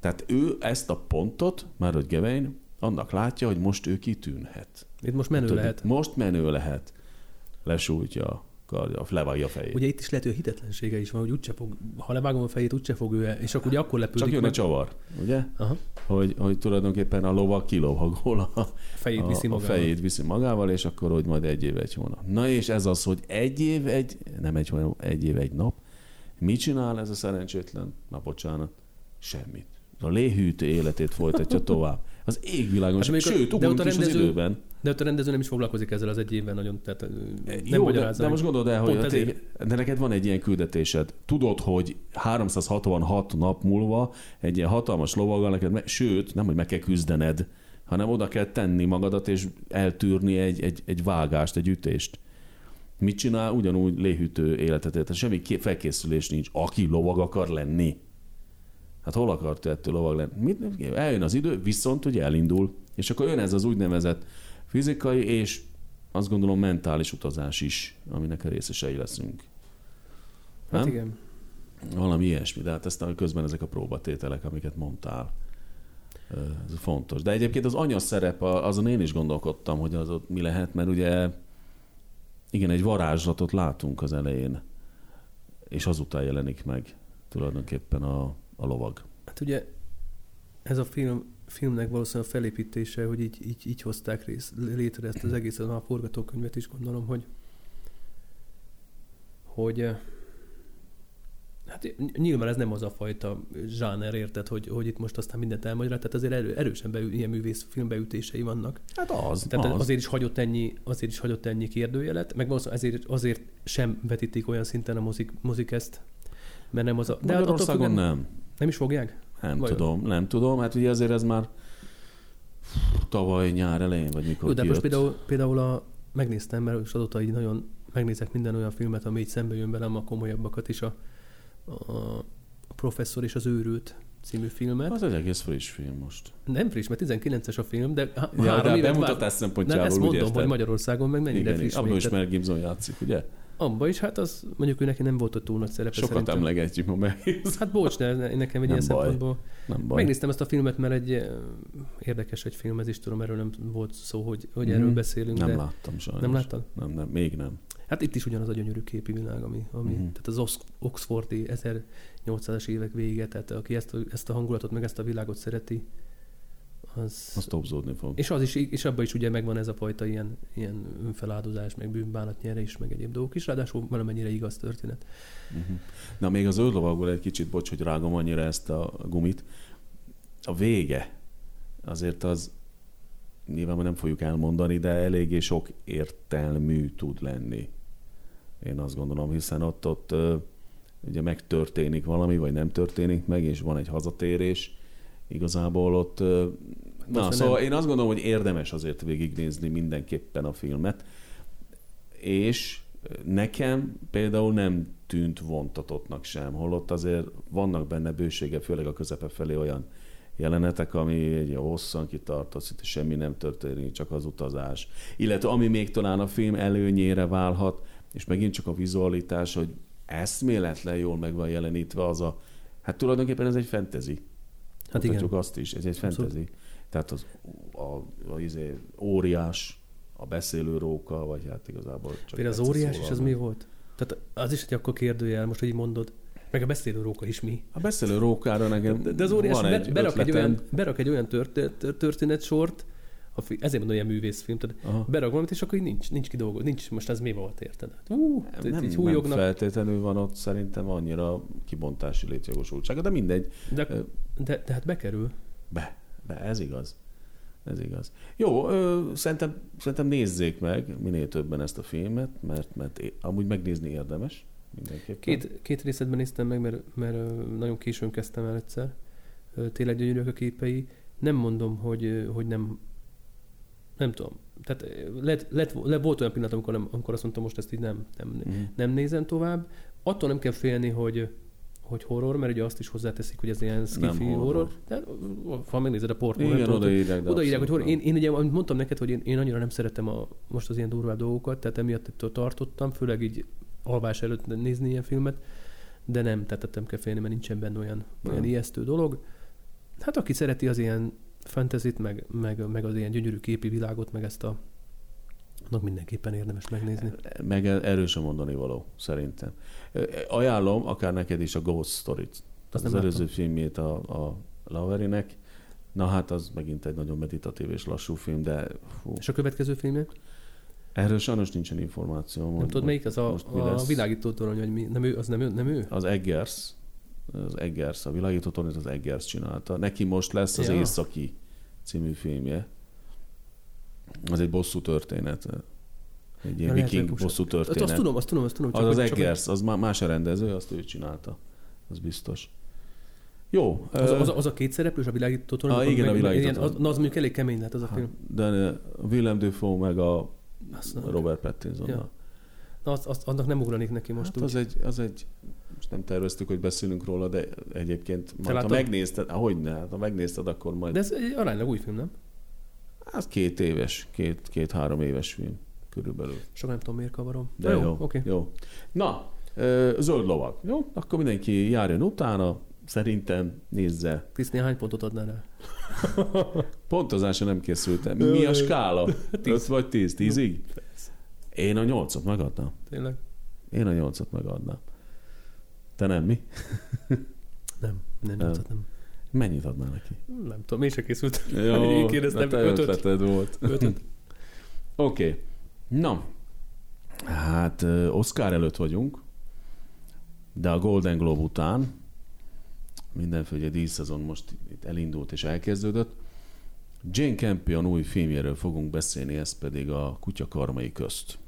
Tehát ő ezt a pontot, már hogy Gevein, annak látja, hogy most ő kitűnhet. Itt most menő Tudod, lehet. Most menő lehet. Lesújtja a levágja a fejét. Ugye itt is lehet, hogy a hitetlensége is van, hogy úgyse fog, ha levágom a fejét, úgyse fog ő, és akkor ugye akkor lepődik Csak jön a meg, csavar, ugye? Aha, Hogy, hogy tulajdonképpen a lovag kilovagol a, fejét viszi a, a magával. fejét viszi magával, és akkor hogy majd egy év, egy hónap. Na és ez az, hogy egy év, egy, nem egy hónap, egy év, egy nap. Mit csinál ez a szerencsétlen? Na bocsánat, semmit. A léhűtő életét folytatja <laughs> tovább. Az égvilágon, Hát a- sőt, a is az időben. De ott a rendező nem is foglalkozik ezzel az egy évben nagyon, tehát ö, nem Jó, de, de most gondold el, hogy tég, de neked van egy ilyen küldetésed. Tudod, hogy 366 nap múlva egy ilyen hatalmas lovaggal neked, me- sőt, nem, hogy meg kell küzdened, hanem oda kell tenni magadat, és eltűrni egy, egy, egy vágást, egy ütést. Mit csinál? Ugyanúgy léhűtő életet él. Tehát semmi ké- felkészülés nincs. Aki lovag akar lenni. Hát hol akart ettől lovag lenni? Mit? Eljön az idő, viszont ugye elindul, és akkor jön ez az úgynevezett fizikai és azt gondolom mentális utazás is, aminek a részesei leszünk. Hát Nem? igen. Valami ilyesmi, de hát ezt közben ezek a próbatételek, amiket mondtál. Ez fontos. De egyébként az anya szerep, azon én is gondolkodtam, hogy az ott mi lehet, mert ugye igen, egy varázslatot látunk az elején, és azután jelenik meg tulajdonképpen a, a lovag. Hát ugye ez a film, filmnek valószínűleg a felépítése, hogy így, így, így hozták rész, létre ezt az egészet, a forgatókönyvet is gondolom, hogy hogy eh, hát nyilván ez nem az a fajta zsáner, érted, hogy, hogy itt most aztán mindent elmagyaráz, tehát azért erő, erősen beül, ilyen művész filmbeütései vannak. Hát az, Tehát az. azért is hagyott ennyi, azért is hagyott ennyi kérdőjelet, meg valószínűleg ezért, azért sem vetítik olyan szinten a mozik, mozik ezt, mert nem az a... De attól Magyarországon függően- nem. Nem is fogják? Nem Vajon? tudom, nem tudom. Hát ugye azért ez már tavaly nyár elején, vagy mikor Jó, de kijött. most például, például a, megnéztem, mert is azóta így nagyon megnézek minden olyan filmet, ami így szembe jön velem, a komolyabbakat is, a, a, Professzor és az őrült című filmet. Az egy egész friss film most. Nem friss, mert 19-es a film, de há- Ja, de három a évet bemutatás vár... szempontjából Nem, ezt mondom, érted. hogy Magyarországon meg mennyire Igen, friss. abban is Mel Gibson játszik, ugye? Abba is, hát az mondjuk ő neki nem volt ott túl nagy szerepe Sokat szerintem. emlegetjük ma meg. <laughs> Hát bocs, de nekem egy Nem ilyen baj. szempontból. Nem baj. Megnéztem ezt a filmet, mert egy eh, érdekes egy film, ez is tudom, erről nem volt szó, hogy, hogy Mhm. erről beszélünk. Nem de... láttam sajnos. Nem láttad? Nem, nem, még nem. Hát itt is ugyanaz a gyönyörű képi világ, ami, ami Mhm. tehát az Ox- Oxfordi 1800-as évek vége, tehát aki ezt a, ezt a hangulatot, meg ezt a világot szereti, az... Az topzódni fog. És az is, és abban is ugye megvan ez a fajta ilyen, ilyen önfeláldozás, meg bűnbánatnyerés, meg egyéb dolgok is, ráadásul valamennyire igaz történet. Uh-huh. Na még az zöldlovagból egy kicsit, bocs, hogy rágom annyira ezt a gumit. A vége azért az nyilván nem fogjuk elmondani, de eléggé sok értelmű tud lenni. Én azt gondolom, hiszen ott, ott ugye megtörténik valami, vagy nem történik meg, és van egy hazatérés. Igazából ott... Na, Azt szóval nem. én azt gondolom, hogy érdemes azért végignézni mindenképpen a filmet, és nekem például nem tűnt vontatottnak sem, holott azért vannak benne bősége, főleg a közepe felé olyan jelenetek, ami egy hosszan kitartott, szinte semmi nem történik, csak az utazás. Illetve ami még talán a film előnyére válhat, és megint csak a vizualitás, hogy eszméletlen jól meg van jelenítve az a, hát tulajdonképpen ez egy fantasy. Hát igen. azt is, ez egy fantasy. Abszolút. Tehát az a, a, izé, óriás, a beszélő róka, vagy hát igazából csak... Például az óriás, és az mi volt? Tehát az is egy akkor kérdőjel, most, hogy mondod. Meg a beszélő róka is mi? A beszélő rókára nekem De, de az óriás van egy berak, egy olyan, berak egy olyan történet, történetsort, a fi, ezért mondom, ilyen művészfilm, tehát Aha. berak valamit, és akkor így nincs, nincs kidolgoz, nincs, most ez mi volt, érted? Ú, nem, nem, így nem feltétlenül van ott szerintem annyira kibontási létjogosultsága, de mindegy. De, de, de hát bekerül. Be, be, ez igaz. Ez igaz. Jó, ö, szerintem, szerintem nézzék meg minél többen ezt a filmet, mert, mert amúgy megnézni érdemes. Mindenképpen. Két, két részletben néztem meg, mert, mert nagyon későn kezdtem el egyszer. Tényleg gyönyörűek a képei. Nem mondom, hogy, hogy nem nem tudom. Tehát lett, lett, lett, volt olyan pillanat, amikor, nem, amikor azt mondtam, most ezt így nem, nem, uh-huh. nem nézem tovább. Attól nem kell félni, hogy, hogy horror, mert ugye azt is hozzáteszik, hogy ez ilyen skifi horror. horror. De, ha megnézed a portból, Igen, odaírják. Odaírják, hogy horror. Én, én ugye, amit mondtam neked, hogy én, én annyira nem szeretem a, most az ilyen durvább dolgokat, tehát emiatt ettől tartottam, főleg így alvás előtt nézni ilyen filmet, de nem, tehát nem kell félni, mert nincsen benne olyan, olyan ijesztő dolog. Hát aki szereti az ilyen fantasy meg, meg, meg az ilyen gyönyörű képi világot, meg ezt a annak mindenképpen érdemes megnézni. Meg erősen mondani való, szerintem. Ajánlom akár neked is a Ghost Story-t. Az, az előző filmjét a, a Laverinek. Na hát az megint egy nagyon meditatív és lassú film, de... Fú. És a következő filmje? Erről sajnos nincsen információ. Nem tudod, melyik az a, a világító torony, hogy mi? Nem ő, az nem ő? Nem ő? Az Eggers. Az Eggers, a világító torony az Eggers csinálta. Neki most lesz az ja. Északi című filmje. Az egy bosszú történet. Egy ilyen viking bosszú történet. Azt tudom, azt tudom, azt tudom. Csak az az Eggers, az más a rendező, azt ő csinálta. Az biztos. Jó. Az, az, az a két szereplős, a világító torony? Ah, igen, a világító az, na, az mondjuk elég kemény lett az a film. De Willem Dafoe meg a Robert Pattinson. Ja. Na, az, az, annak nem ugranik neki most hát úgy. Az egy, az egy, most nem terveztük, hogy beszélünk róla, de egyébként majd, ha megnézted, ahogy ne, hát ha megnézted, akkor majd... De ez egy aránylag új film, nem? Az két éves, két, két-három éves film körülbelül. Sok nem tudom, miért kavarom. De jó, jó, okay. jó. Na, zöld lovag. Jó, akkor mindenki járjon utána, szerintem nézze. Kriszti, hány pontot adnál rá? <laughs> Pontozásra nem készültem. Mi a skála? 5 vagy 10? 10-ig? Én a nyolcat megadnám. Tényleg? Én a nyolcat megadnám. Te nem, mi? <laughs> nem, nem, nyolcat nem. Mennyit adnál neki? Nem tudom, én sem készült. Jó, <laughs> én kérdeztem, te ötöt. volt. Ötöt. Oké. Okay. Na, hát Oscar előtt vagyunk, de a Golden Globe után mindenféle díjszezon most itt elindult és elkezdődött. Jane Campion új filmjéről fogunk beszélni, ez pedig a Kutya karmai közt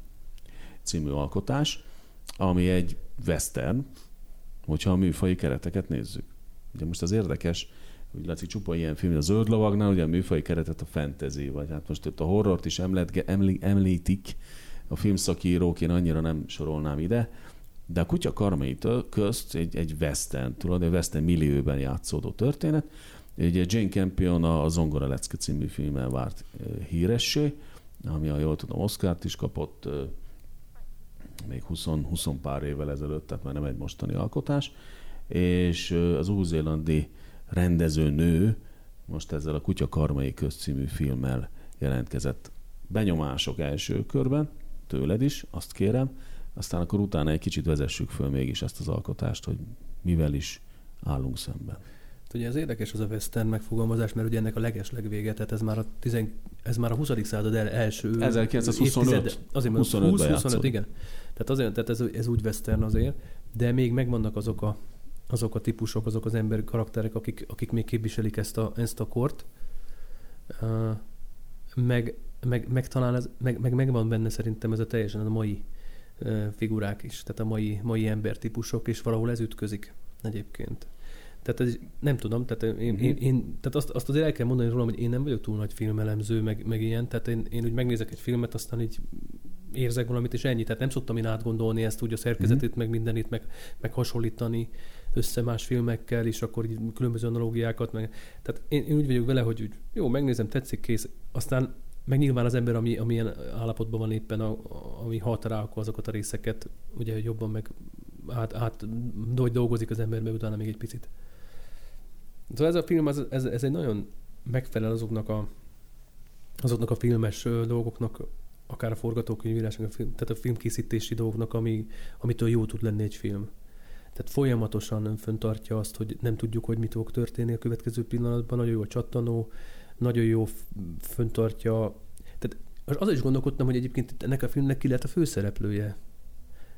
című alkotás, ami egy western, hogyha a műfai kereteket nézzük. Ugye most az érdekes, úgy látszik csupa ilyen film, a zöld lovagnál ugye a műfai keretet a fantasy, vagy hát most itt a horrort is emlet, emli, említik, a filmszakírók én annyira nem sorolnám ide, de a kutya karmai közt egy, egy western, tulajdonképpen western millióben játszódó történet. Ugye Jane Campion a Zongora Lecke című filmmel várt híressé, ami, ha jól tudom, Oscárt is kapott, még 20, 20 pár évvel ezelőtt, tehát már nem egy mostani alkotás, és az új-zélandi rendező nő most ezzel a Kutya Karmai közcímű filmmel jelentkezett benyomások első körben, tőled is, azt kérem, aztán akkor utána egy kicsit vezessük föl mégis ezt az alkotást, hogy mivel is állunk szemben. Ugye ez érdekes az a western megfogalmazás, mert ugye ennek a leges legvége, tehát ez már a, tizen, ez már a 20. század első 1925. azért 25 20, 25, igen. Tehát, azért, tehát ez, ez úgy western azért, de még megvannak azok a, azok a típusok, azok az emberi karakterek, akik, akik még képviselik ezt a, ezt a kort. Meg, meg, meg, talán ez, meg, meg, megvan benne szerintem ez a teljesen a mai figurák is, tehát a mai, mai embertípusok, és valahol ez ütközik egyébként. Tehát ez, nem tudom, tehát, én, uh-huh. én, én, tehát azt, azt azért el kell mondani rólam, hogy én nem vagyok túl nagy filmelemző, meg, meg ilyen, tehát én, én úgy megnézek egy filmet, aztán így érzek valamit, és ennyi. Tehát nem szoktam én átgondolni ezt úgy a szerkezetét, uh-huh. meg mindenit, meg, meg hasonlítani. Össze más filmekkel, és akkor így különböző analógiákat. Meg. Tehát én, én úgy vagyok vele, hogy úgy, jó, megnézem, tetszik, kész. Aztán meg nyilván az ember, ami, amilyen állapotban van éppen, a, ami hat rá, akkor azokat a részeket ugye jobban meg át, át dolgozik az emberbe utána még egy picit. Szóval ez a film, ez, ez, ez egy nagyon megfelel azoknak a, azoknak a filmes dolgoknak, akár a forgatókönyvírásnak, a film, tehát a filmkészítési dolgoknak, ami, amitől jó tud lenni egy film. Tehát folyamatosan föntartja azt, hogy nem tudjuk, hogy mit fog történni a következő pillanatban. Nagyon jó a csattanó, nagyon jó föntartja. Tehát az is gondolkodtam, hogy egyébként ennek a filmnek ki lehet a főszereplője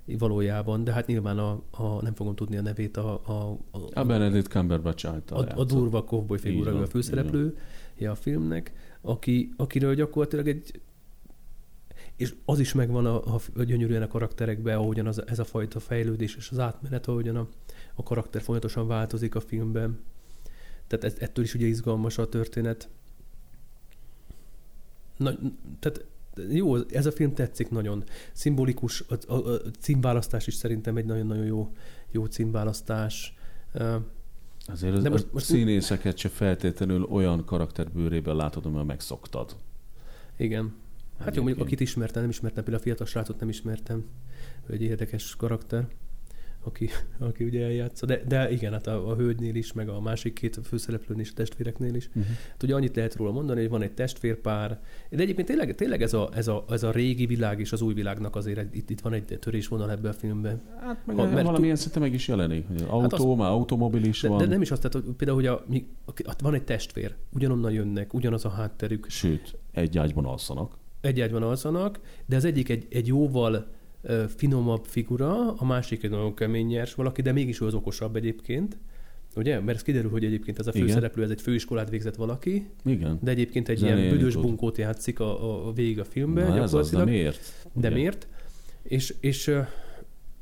valójában, de hát nyilván a, a nem fogom tudni a nevét, a... A, a, a Benedict Cumberbatch által A, a durva kovboly figura a főszereplője a filmnek, aki, akiről gyakorlatilag egy és az is megvan a, a gyönyörűen a karakterekben, ahogyan az, ez a fajta fejlődés és az átmenet, ahogyan a, a karakter folyamatosan változik a filmben. Tehát ez, ettől is ugye izgalmas a történet. Na, tehát jó, ez a film tetszik nagyon. Szimbolikus, a, a, a címválasztás is szerintem egy nagyon-nagyon jó, jó címválasztás. Azért az, De most, most színészeket se feltétlenül olyan karakterbőrében látod, amivel megszoktad. Igen. Hát jó, mondjuk akit ismertem, nem ismertem, például a fiatal srácot nem ismertem. Ő egy érdekes karakter aki, aki ugye eljátsza. De, de igen, hát a, a hölgynél is, meg a másik két főszereplőnél is, a testvéreknél is. Uh-huh. Hát ugye annyit lehet róla mondani, hogy van egy testvérpár. De egyébként tényleg, tényleg ez, a, ez, a, ez a régi világ és az új világnak azért egy, itt, itt van egy törésvonal ebben a filmben. Hát meg ha, mert valamilyen t- szinte meg is jelenik. Hogy autó, hát az, már automobil is de, van. De nem is azt, tehát hogy például, hogy a, mi, van egy testvér, ugyanonnan jönnek, ugyanaz a hátterük. Sőt, egy ágyban alszanak. Egy ágyban alszanak, de az egyik egy, egy jóval finomabb figura, a másik egy nagyon kemény nyers valaki, de mégis ő az okosabb egyébként. Ugye? Mert ez kiderül, hogy egyébként ez a főszereplő, ez egy főiskolát végzett valaki. Igen. De egyébként egy ilyen büdös bunkót játszik a, a végig a filmben. Na, ez az, de miért? De Ugye? miért? És, és,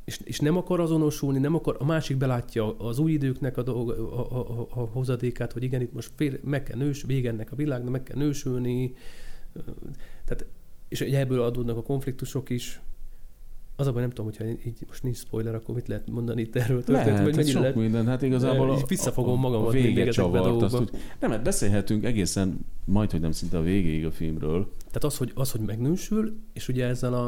és, és, nem akar azonosulni, nem akar, a másik belátja az új időknek a, dolg, a, a, a, a hozadékát, hogy igen, itt most fél, meg kell nős, vége ennek a világnak, meg kell nősülni. Tehát, és ebből adódnak a konfliktusok is, az a baj, nem tudom, hogyha így most nincs spoiler, akkor mit lehet mondani itt erről történt, lehet, vagy sok lehet, minden, hát igazából a, visszafogom magamat a vége csavart, azt úgy, nem, hát beszélhetünk egészen majd, hogy nem szinte a végéig a filmről. Tehát az, hogy, az, hogy megnősül, és ugye ezzel a,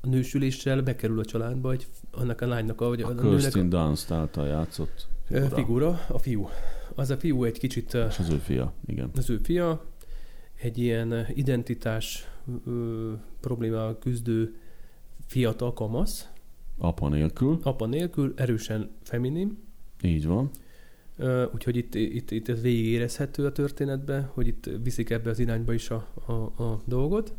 a nősüléssel bekerül a családba, egy, annak a lánynak, a, vagy a, a Kirsten Dunst által játszott figura. figura. a fiú. Az a fiú egy kicsit... És az ő fia, igen. Az ő fia, egy ilyen identitás ö, problémával küzdő fiatal kamasz. Apa nélkül. Apa nélkül, erősen feminin. Így van. Uh, úgyhogy itt, itt, itt ez végig érezhető a történetben, hogy itt viszik ebbe az irányba is a, a, a dolgot.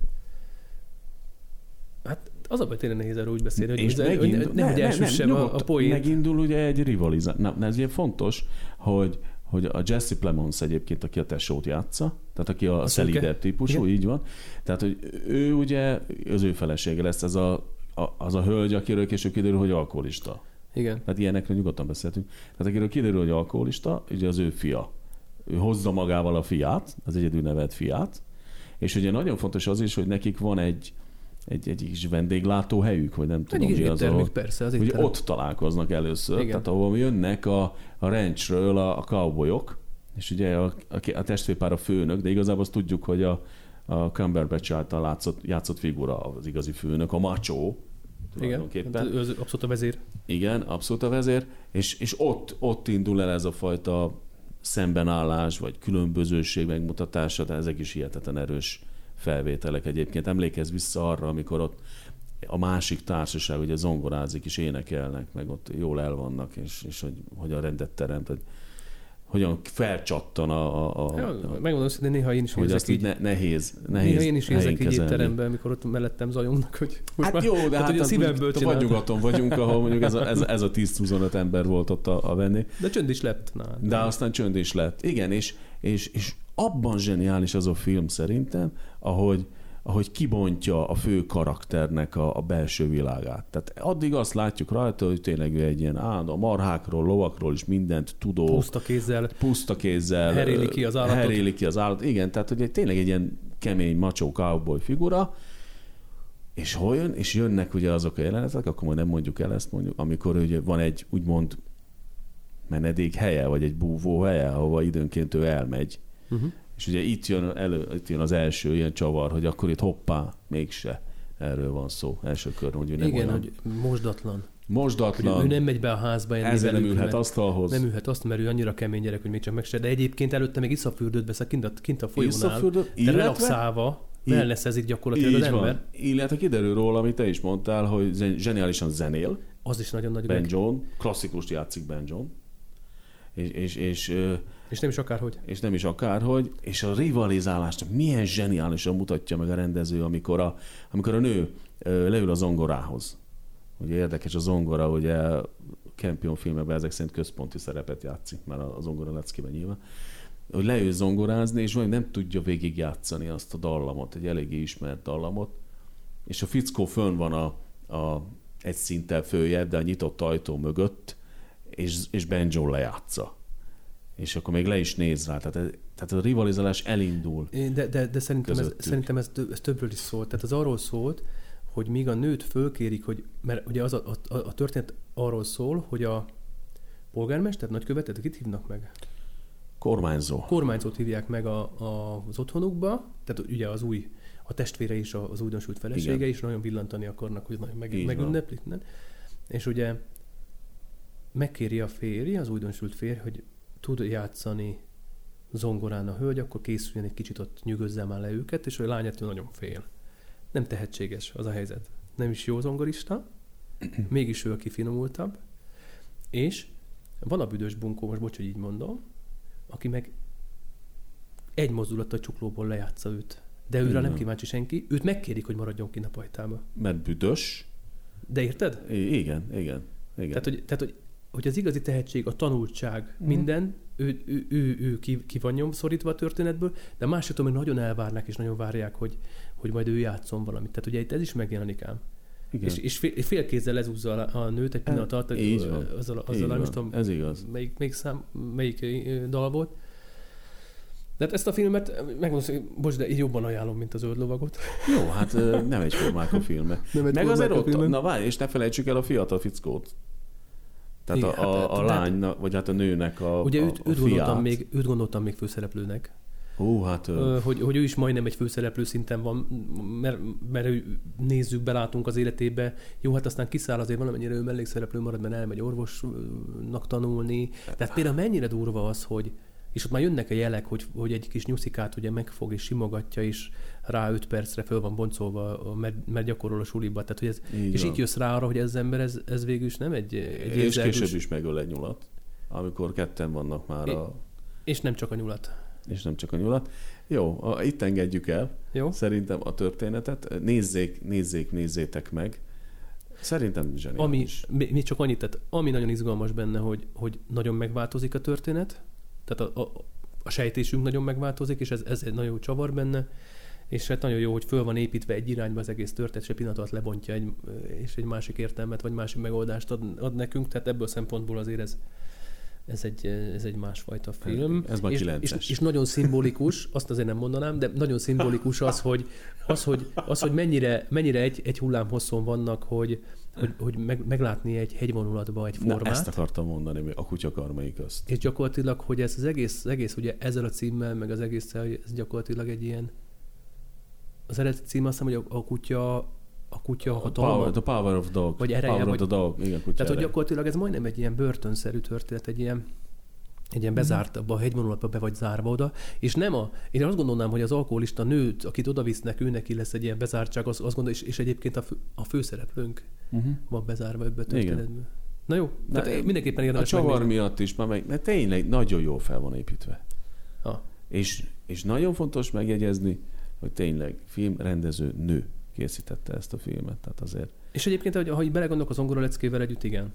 Hát az a baj, tényleg nehéz erről úgy beszélni, hogy, és megindul, hogy nehogy ne, elsüssem ne, a, a poént. Megindul ugye egy rivalizál. Na, ez ugye fontos, hogy, hogy a Jesse Plemons egyébként, aki a tesót játsza, tehát aki a, a szelídebb típusú, Igen. így van. Tehát, hogy ő ugye, az ő felesége lesz ez a a, az a hölgy, akiről később kiderül, hogy alkoholista. Igen. Tehát ilyenekről nyugodtan beszéltünk. Tehát akiről kiderül, hogy alkoholista, ugye az ő fia. Ő hozza magával a fiát, az egyedül nevelt fiát, és ugye nagyon fontos az is, hogy nekik van egy, egy, egy kis vendéglátóhelyük, vagy nem tudom, mi az, ahol, persze, az ugye ott találkoznak először, Igen. tehát ahol jönnek a, a ranchről a, a cowboyok, és ugye a, a, a testvérpár a főnök, de igazából azt tudjuk, hogy a, a Cumberbatch által látszott, játszott figura az igazi főnök, a macho, igen, hát ő abszolút a vezér. Igen, abszolút a vezér, és, és ott, ott indul el ez a fajta szembenállás, vagy különbözőség megmutatása, de ezek is hihetetlen erős felvételek egyébként. Emlékezz vissza arra, amikor ott a másik társaság ugye zongorázik és énekelnek, meg ott jól el vannak, és, és hogy, hogy a rendet teremt, hogy hogyan felcsattan a... a, a ja, megmondom hogy néha én is hogy érzek így. Ne, nehéz, nehéz Néha én is érzek így étteremben, amikor ott mellettem zajongnak, hogy most hát már, jó, de hát, hát a szívemből Vagy nyugaton vagyunk, ahol mondjuk ez a, ez, ez a 10-25 ember volt ott a, a venni. De csönd is lett. Na, de, de aztán csönd is lett. Igen, és, és, és abban zseniális az a film szerintem, ahogy, ahogy kibontja a fő karakternek a, a belső világát. Tehát addig azt látjuk rajta, hogy tényleg ő egy ilyen állandó marhákról, lovakról is mindent tudó. Puszta kézzel. Puszta kézzel. Heréli ki az állatot. Heréli ki az állatot. Igen, tehát hogy egy, tényleg egy ilyen kemény, macsó cowboy figura, és hol jön? És jönnek ugye azok a jelenetek, akkor majd nem mondjuk el ezt mondjuk, amikor ugye van egy úgymond menedék helye, vagy egy búvó helye, ahova időnként ő elmegy. Uh-huh. És ugye itt jön, elő, itt jön az első ilyen csavar, hogy akkor itt hoppá, mégse. Erről van szó első körben, hogy ő nem Igen, olyan hogy mosdatlan. Hogy mosdatlan, ő nem megy be a házba ezzel nem ülhet mert- asztalhoz. Nem ülhet azt, mert ő annyira kemény gyerek, hogy még csak meg se. De egyébként előtte még iszafürdőt vesz kint a, kint a folyónál. De relaxálva, wellnessezik gyakorlatilag az így van. ember. Illetve kiderül róla, amit te is mondtál, hogy zseniálisan zenél, Az is nagyon nagy Ben meg. John, klasszikust játszik Ben John, és, és, és, És nem is akárhogy. és nem is akárhogy, és a rivalizálást milyen zseniálisan mutatja meg a rendező, amikor a, amikor a nő leül a zongorához. Ugye érdekes a zongora, ugye Campion filmekben ezek szerint központi szerepet játszik, már a zongora leckiben nyilván, hogy leül zongorázni, és olyan nem tudja végigjátszani azt a dallamot, egy eléggé ismert dallamot, és a fickó fönn van a, a egy szinttel följebb, de a nyitott ajtó mögött, és, és Ben John lejátsza. És akkor még le is néz rá. Tehát, tehát a rivalizálás elindul. De, de, de szerintem, ez, szerintem ez, ez többről is szólt. Tehát az arról szólt, hogy míg a nőt fölkérik, hogy, mert ugye az a, a, a történet arról szól, hogy a polgármester, nagykövetet, kit hívnak meg? Kormányzó. Kormányzót hívják meg a, a, az otthonukba, tehát ugye az új, a testvére és a- az újdonsült felesége Igen. is nagyon villantani akarnak, hogy nagyon meg, megünneplik. És ugye megkéri a férj, az újdonsült férj, hogy tud játszani zongorán a hölgy, akkor készüljen egy kicsit ott nyugodzzál már le őket, és a lány ettől nagyon fél. Nem tehetséges az a helyzet. Nem is jó zongorista, <clears throat> mégis ő a kifinomultabb, és van a büdös bunkó, most bocs, hogy így mondom, aki meg egy mozdulattal csuklóból lejátsza őt. De őre nem kíváncsi senki, őt megkérik, hogy maradjon ki a pajtába. Mert büdös. De érted? I- igen, igen. igen. Tehát, hogy, tehát hogy, hogy az igazi tehetség, a tanultság, mm. minden, ő, ő, ő, ő ki, ki van nyomszorítva a történetből, de másoktól meg nagyon elvárnak és nagyon várják, hogy, hogy majd ő játszon valamit. Tehát ugye itt ez is megjelenik ám. igen. És, és fél, fél kézzel lezúzza a, nőt egy pillanat alatt, Így van. azzal, Így azzal nem is tudom, Ez igaz. melyik, melyik, szám, melyik dal volt. De hát ezt a filmet, megmondom, hogy bocs, de így jobban ajánlom, mint az Zöld Lovagot. <laughs> Jó, hát nem egyformák a filmek. Nem Meg azért ott, na várj, és ne felejtsük el a fiatal fickót. Tehát Igen, a, a, hát, a de- lánynak, vagy hát a nőnek a, Ugye a, őt, a őt, gondoltam még, őt gondoltam még főszereplőnek. Hú, hát hogy, hogy ő is majdnem egy főszereplő szinten van, mert, mert ő, nézzük, belátunk az életébe. Jó, hát aztán kiszáll azért valamennyire ő mellékszereplő marad, mert elmegy orvosnak tanulni. Tehát például mennyire durva az, hogy és ott már jönnek a jelek, hogy, hogy egy kis nyuszikát ugye megfog és simogatja, és rá 5 percre föl van boncolva, mert, mert gyakorol a suliba. Tehát, hogy ez, így és van. itt jössz rá arra, hogy ez az ember, ez, ez végül is nem egy, egy és érzelműs- később is megöl egy nyulat, amikor ketten vannak már, a, És nem csak a nyulat. és nem csak a nyulat. Jó, a, itt engedjük el Jó? szerintem a történetet. Nézzék, nézzék, nézzétek meg. Szerintem Ami, zseniális. mi, mi csak annyit, tehát ami nagyon izgalmas benne, hogy, hogy nagyon megváltozik a történet, tehát a, a, a sejtésünk nagyon megváltozik, és ez, ez egy nagyon csavar benne, és hát nagyon jó, hogy föl van építve egy irányba az egész történet, egy pillanat alatt lebontja egy, és egy másik értelmet, vagy másik megoldást ad, ad nekünk, tehát ebből a szempontból azért ez, ez egy, ez egy másfajta film. Ez már és, és, és, nagyon szimbolikus, azt azért nem mondanám, de nagyon szimbolikus az, hogy, az, hogy, az, hogy mennyire, mennyire egy, egy hullám hosszon vannak, hogy, hogy, hogy meg, meglátni egy hegyvonulatba egy Na, formát. ezt akartam mondani, a kutya karmai közt. És gyakorlatilag, hogy ez az egész, az egész ugye ezzel a címmel, meg az egész, ez gyakorlatilag egy ilyen az eredeti cím azt hiszem, hogy a, a kutya a kutya A hatalma. power, the power of dog. Vagy ereje, power vagy- of the dog. Igen, kutya Tehát, hogy gyakorlatilag ez majdnem egy ilyen börtönszerű történet, egy ilyen egy ilyen bezárt, abba a hegyvonulatba be vagy zárva oda, és nem a, én azt gondolnám, hogy az alkoholista nőt, akit oda visznek, ő neki lesz egy ilyen bezártság, azt, azt gondol, és, és egyébként a, fő, a főszereplőnk Uh-huh. van bezárva ebbe a Igen. történetbe. Na jó, De tehát mindenképpen A érdemes csavar megnézni. miatt is, már meg, mert tényleg nagyon jól fel van építve. Ha. És, és nagyon fontos megjegyezni, hogy tényleg filmrendező nő készítette ezt a filmet. Tehát azért És egyébként, hogy, ha így belegondolok az angol leckével együtt, igen.